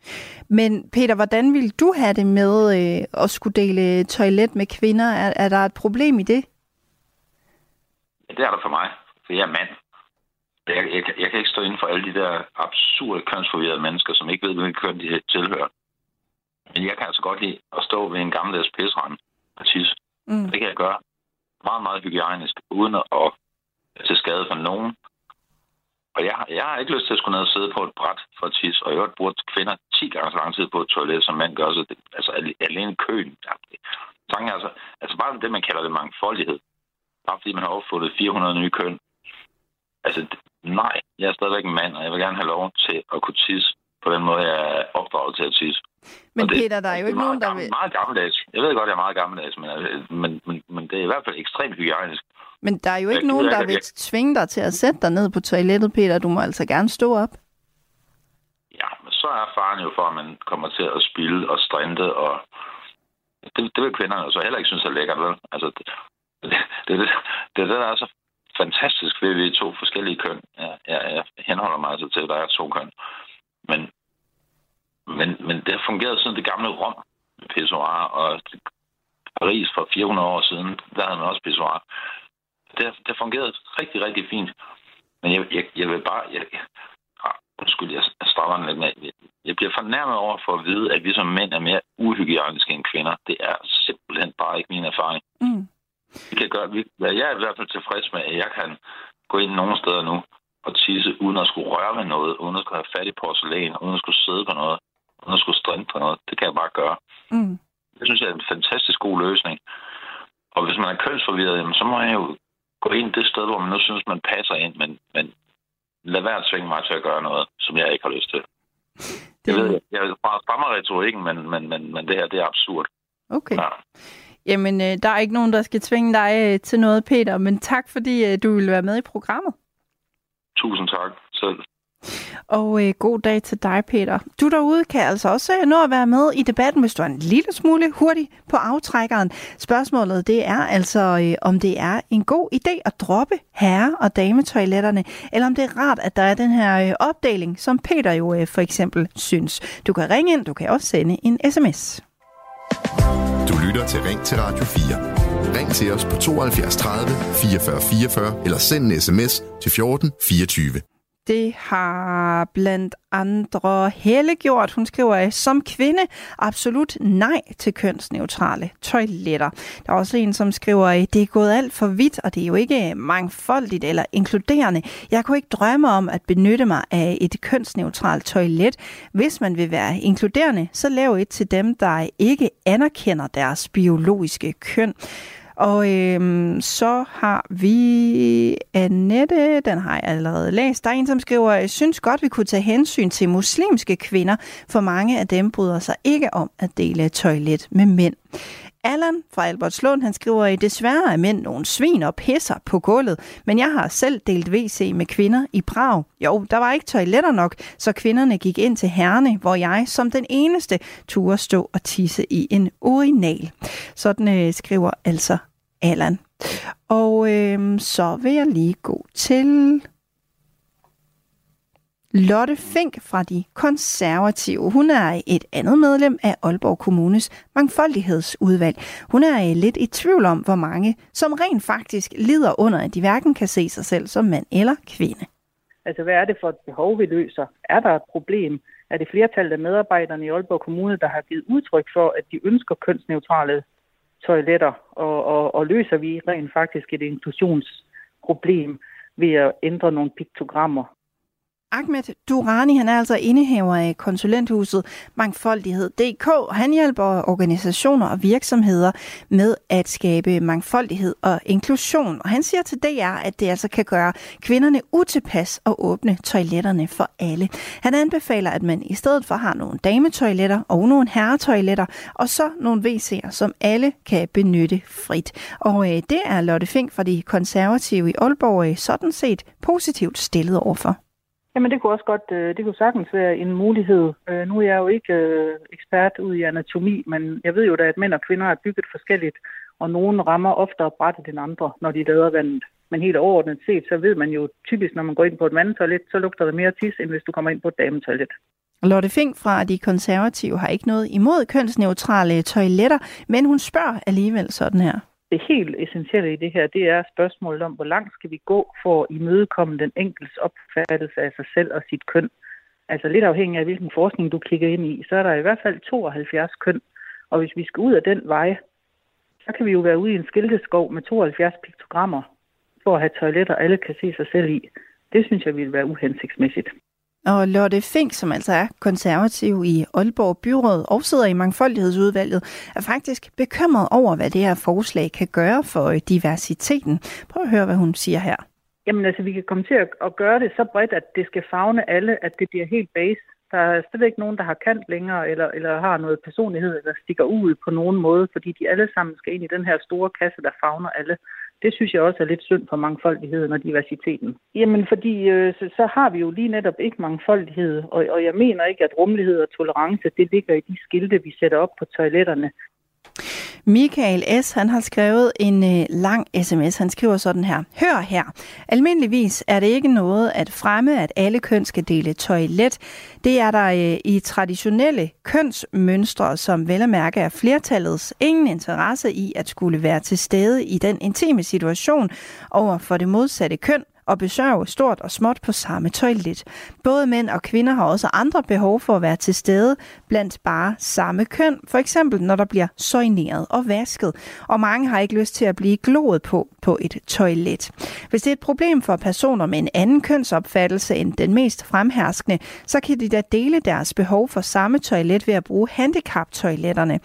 Men Peter, hvordan vil du have det med øh, at skulle dele toilet med kvinder? Er, er der et problem i det? Ja, det er der for mig, for jeg er mand. Jeg, jeg, jeg kan ikke stå inden for alle de der absurde kønsforvirrede mennesker, som ikke ved, hvilken køn de tilhører. Men jeg kan altså godt lide at stå ved en gammeldags pisrand og tisse. Mm. Det kan jeg gøre meget, meget hygiejnisk, uden at til skade for nogen. Og jeg, jeg har ikke lyst til at skulle ned og sidde på et bræt for at tisse, og jeg har brugt kvinder 10 gange så lang tid på et toilet, som mænd gør. Så det, altså alene køen. Tanken er altså, altså bare det, man kalder det mangfoldighed. Bare fordi man har opfundet 400 nye køn. Altså, nej, jeg er stadigvæk en mand, og jeg vil gerne have lov til at kunne tisse på den måde, jeg er opdraget til at tisse. Men det, Peter, der er jo ikke nogen, der gammel, vil... Meget gammeldags. Jeg ved godt, jeg er meget gammeldags, men, men, men, men det er i hvert fald ekstremt hygiejnisk. Men der er jo ikke jeg, nogen, der jeg, vil jeg... tvinge dig til at sætte dig ned på toilettet, Peter. Du må altså gerne stå op. Ja, men så er faren jo for, at man kommer til at spille og strinde, og det, det vil kvinderne så heller ikke synes er lækkert, vel? Altså, det, det, det, det, det er det, der er så fantastisk ved, at vi er to forskellige køn. Jeg, jeg, jeg henholder mig altså til, at der er to køn. Men, men, men det har fungeret siden det gamle Rom med pissoir, og Paris for 400 år siden, der havde man også pissoir. Det, det har fungeret rigtig, rigtig fint. Men jeg, jeg, jeg vil bare... Jeg, ah, undskyld, jeg stopper den lidt med. Jeg bliver fornærmet over for at vide, at vi som mænd er mere uhygiejniske end kvinder. Det er simpelthen bare ikke min erfaring. Mm. Vi kan gøre, vi, jeg er i hvert fald tilfreds med, at jeg kan gå ind nogle steder nu og tisse, uden at skulle røre med noget, uden at skulle have fat i porcelæn, uden at skulle sidde på noget, uden at skulle strinde på noget. Det kan jeg bare gøre. Mm. Det synes jeg er en fantastisk god løsning. Og hvis man er kønsforvirret, jamen, så må jeg jo gå ind det sted, hvor man nu synes, man passer ind, men, men lad være at tvinge mig til at gøre noget, som jeg ikke har lyst til. Det... Jeg ved, jeg bare strammer retorikken, men, men, men, men det her, det er absurd. Okay. Ja. Jamen, øh, der er ikke nogen, der skal tvinge dig øh, til noget, Peter, men tak, fordi øh, du ville være med i programmet. Tusind tak selv. Og øh, god dag til dig, Peter. Du derude kan altså også øh, nå at være med i debatten, hvis du er en lille smule hurtig på aftrækkeren. Spørgsmålet det er altså, øh, om det er en god idé at droppe herre- og dametoiletterne, eller om det er rart, at der er den her øh, opdeling, som Peter jo øh, for eksempel synes. Du kan ringe ind, du kan også sende en sms. Du lytter til Ring til Radio 4. Ring til os på 72 30 44 44 eller send en sms til 14 24. Det har blandt andre Helle gjort. Hun skriver, som kvinde absolut nej til kønsneutrale toiletter. Der er også en, som skriver, det er gået alt for vidt, og det er jo ikke mangfoldigt eller inkluderende. Jeg kunne ikke drømme om at benytte mig af et kønsneutralt toilet. Hvis man vil være inkluderende, så lav et til dem, der ikke anerkender deres biologiske køn. Og øhm, så har vi Annette, den har jeg allerede læst. Der er en, som skriver, jeg synes godt, vi kunne tage hensyn til muslimske kvinder, for mange af dem bryder sig ikke om at dele toilet med mænd. Allan fra Albertslund, han skriver, at desværre er mænd nogle svin og pisser på gulvet, men jeg har selv delt WC med kvinder i Prag. Jo, der var ikke toiletter nok, så kvinderne gik ind til herne, hvor jeg som den eneste turde stå og tisse i en urinal. Sådan øh, skriver altså Allan. Og øh, så vil jeg lige gå til Lotte Fink fra de konservative. Hun er et andet medlem af Aalborg Kommunes mangfoldighedsudvalg. Hun er øh, lidt i tvivl om, hvor mange som rent faktisk lider under, at de hverken kan se sig selv som mand eller kvinde. Altså, hvad er det for et behov, vi løser? Er der et problem? Er det flertallet af medarbejderne i Aalborg Kommune, der har givet udtryk for, at de ønsker kønsneutrale toiletter? Og, og, og løser vi rent faktisk et inklusionsproblem ved at ændre nogle piktogrammer Ahmed Durani, han er altså indehaver af konsulenthuset Mangfoldighed.dk, han hjælper organisationer og virksomheder med at skabe mangfoldighed og inklusion. Og han siger til DR, at det altså kan gøre kvinderne utilpas og åbne toiletterne for alle. Han anbefaler, at man i stedet for har nogle dametoiletter og nogle herretoiletter, og så nogle WC'er, som alle kan benytte frit. Og øh, det er Lotte Fink fra de konservative i Aalborg øh, sådan set positivt stillet overfor. Jamen det kunne også godt, øh, det kunne sagtens være en mulighed. Øh, nu er jeg jo ikke øh, ekspert ud i anatomi, men jeg ved jo da, at mænd og kvinder er bygget forskelligt, og nogen rammer oftere brættet end andre, når de lader vandet. Men helt overordnet set, så ved man jo typisk, når man går ind på et mandetoilet, så lugter det mere tis, end hvis du kommer ind på et dametoilet. Lotte Fink fra De Konservative har ikke noget imod kønsneutrale toiletter, men hun spørger alligevel sådan her det helt essentielle i det her, det er spørgsmålet om, hvor langt skal vi gå for at imødekomme den enkeltes opfattelse af sig selv og sit køn. Altså lidt afhængig af, hvilken forskning du kigger ind i, så er der i hvert fald 72 køn. Og hvis vi skal ud af den vej, så kan vi jo være ude i en skilteskov med 72 piktogrammer for at have toiletter, alle kan se sig selv i. Det synes jeg ville være uhensigtsmæssigt. Og Lotte Fink, som altså er konservativ i Aalborg Byråd og sidder i Mangfoldighedsudvalget, er faktisk bekymret over, hvad det her forslag kan gøre for øh, diversiteten. Prøv at høre, hvad hun siger her. Jamen altså, vi kan komme til at gøre det så bredt, at det skal fagne alle, at det bliver helt base. Der er slet ikke nogen, der har kant længere, eller, eller har noget personlighed, eller stikker ud på nogen måde, fordi de alle sammen skal ind i den her store kasse, der fagner alle. Det synes jeg også er lidt synd for mangfoldigheden og diversiteten. Jamen, fordi øh, så, så har vi jo lige netop ikke mangfoldighed, og, og jeg mener ikke, at rummelighed og tolerance, det ligger i de skilte, vi sætter op på toiletterne. Michael S. han har skrevet en øh, lang sms. Han skriver sådan her. Hør her. Almindeligvis er det ikke noget at fremme, at alle køn skal dele toilet. Det er der øh, i traditionelle kønsmønstre, som vel at mærke er flertallets ingen interesse i at skulle være til stede i den intime situation over for det modsatte køn, og besørge stort og småt på samme toilet. Både mænd og kvinder har også andre behov for at være til stede blandt bare samme køn, for eksempel når der bliver soigneret og vasket, og mange har ikke lyst til at blive gloet på på et toilet. Hvis det er et problem for personer med en anden kønsopfattelse end den mest fremherskende, så kan de da dele deres behov for samme toilet ved at bruge handicaptoiletterne.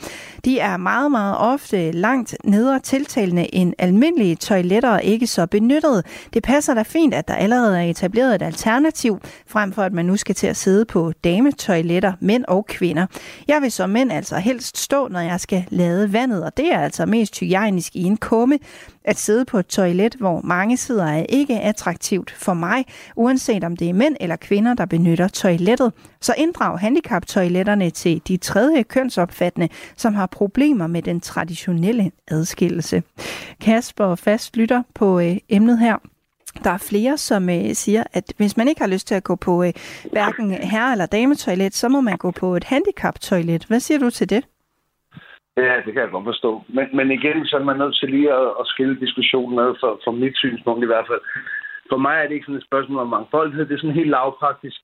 De er meget, meget ofte langt nedere tiltalende end almindelige toiletter og ikke så benyttede. Det passer da fint, at der allerede er etableret et alternativ, frem for at man nu skal til at sidde på dametoiletter, mænd og kvinder. Jeg vil som mænd altså helst stå, når jeg skal lade vandet, og det er altså mest hygiejnisk i en kumme. At sidde på et toilet, hvor mange sidder, er ikke attraktivt for mig, uanset om det er mænd eller kvinder, der benytter toilettet. Så inddrag handicaptoiletterne til de tredje kønsopfattende, som har problemer med den traditionelle adskillelse. Kasper fast lytter på øh, emnet her. Der er flere, som øh, siger, at hvis man ikke har lyst til at gå på øh, hverken herre- eller dametoilet, så må man gå på et handicaptoilet. Hvad siger du til det? Ja, det kan jeg godt forstå. Men, men igen, så er man nødt til lige at, at skille diskussionen ad for, for mit synspunkt i hvert fald. For mig er det ikke sådan et spørgsmål om mangfoldighed. Det er sådan helt lavpraktisk.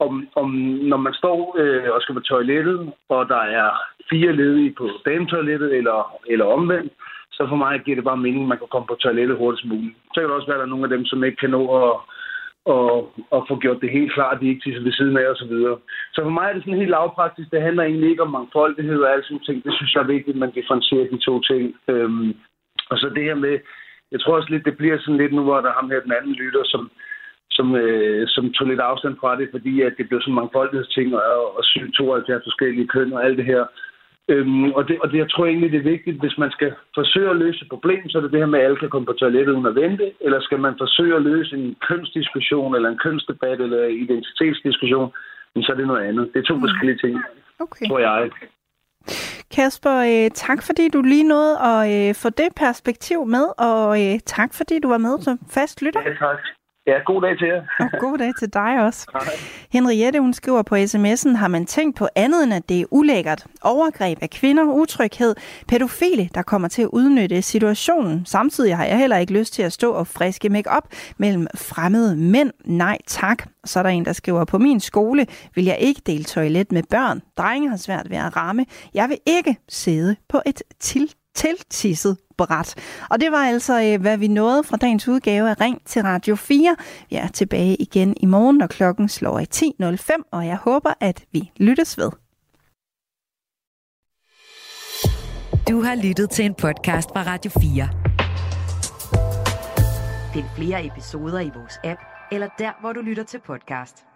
Om, om når man står øh, og skal på toilettet, og der er fire ledige på dametoilettet eller, eller omvendt, så for mig giver det bare mening, at man kan komme på toilettet hurtigst muligt. Så kan det også være, at der er nogle af dem, som ikke kan nå at, og, og få gjort det helt klart, at de ikke tisser ved siden af osv. Så, videre. så for mig er det sådan helt lavpraktisk. Det handler egentlig ikke om mangfoldighed og alle sådan ting. Det synes jeg er vigtigt, at man differentierer de to ting. Øhm, og så det her med, jeg tror også lidt, det bliver sådan lidt nu, hvor der er ham her den anden lytter, som, som, øh, som tog lidt afstand fra det, fordi at det blev sådan mangfoldighedsting og, og 72 forskellige køn og alt det her. Øhm, og, det, og det, jeg tror egentlig, det er vigtigt, hvis man skal forsøge at løse et problem, så er det det her med, at alle kan komme på toilettet uden at vente, eller skal man forsøge at løse en kønsdiskussion, eller en kønsdebat, eller identitetsdiskussion, men så er det noget andet. Det er to mm. forskellige ting, okay. tror jeg. Kasper, øh, tak fordi du lige nåede at øh, få det perspektiv med, og øh, tak fordi du var med som fast lytter. Ja, tak. Ja, god dag til jer. Og god dag til dig også. Hej. Henriette, hun skriver på sms'en, har man tænkt på andet end, at det er ulækkert? Overgreb af kvinder, utryghed, pædofile, der kommer til at udnytte situationen. Samtidig har jeg heller ikke lyst til at stå og friske make op mellem fremmede mænd. Nej tak. Så er der en, der skriver, på min skole vil jeg ikke dele toilet med børn. Drenge har svært ved at ramme. Jeg vil ikke sidde på et til tiltisset bræt. Og det var altså, øh, hvad vi nåede fra dagens udgave af Ring til Radio 4. Vi er tilbage igen i morgen, når klokken slår i 10.05, og jeg håber, at vi lyttes ved. Du har lyttet til en podcast fra Radio 4. Find flere episoder i vores app, eller der, hvor du lytter til podcast.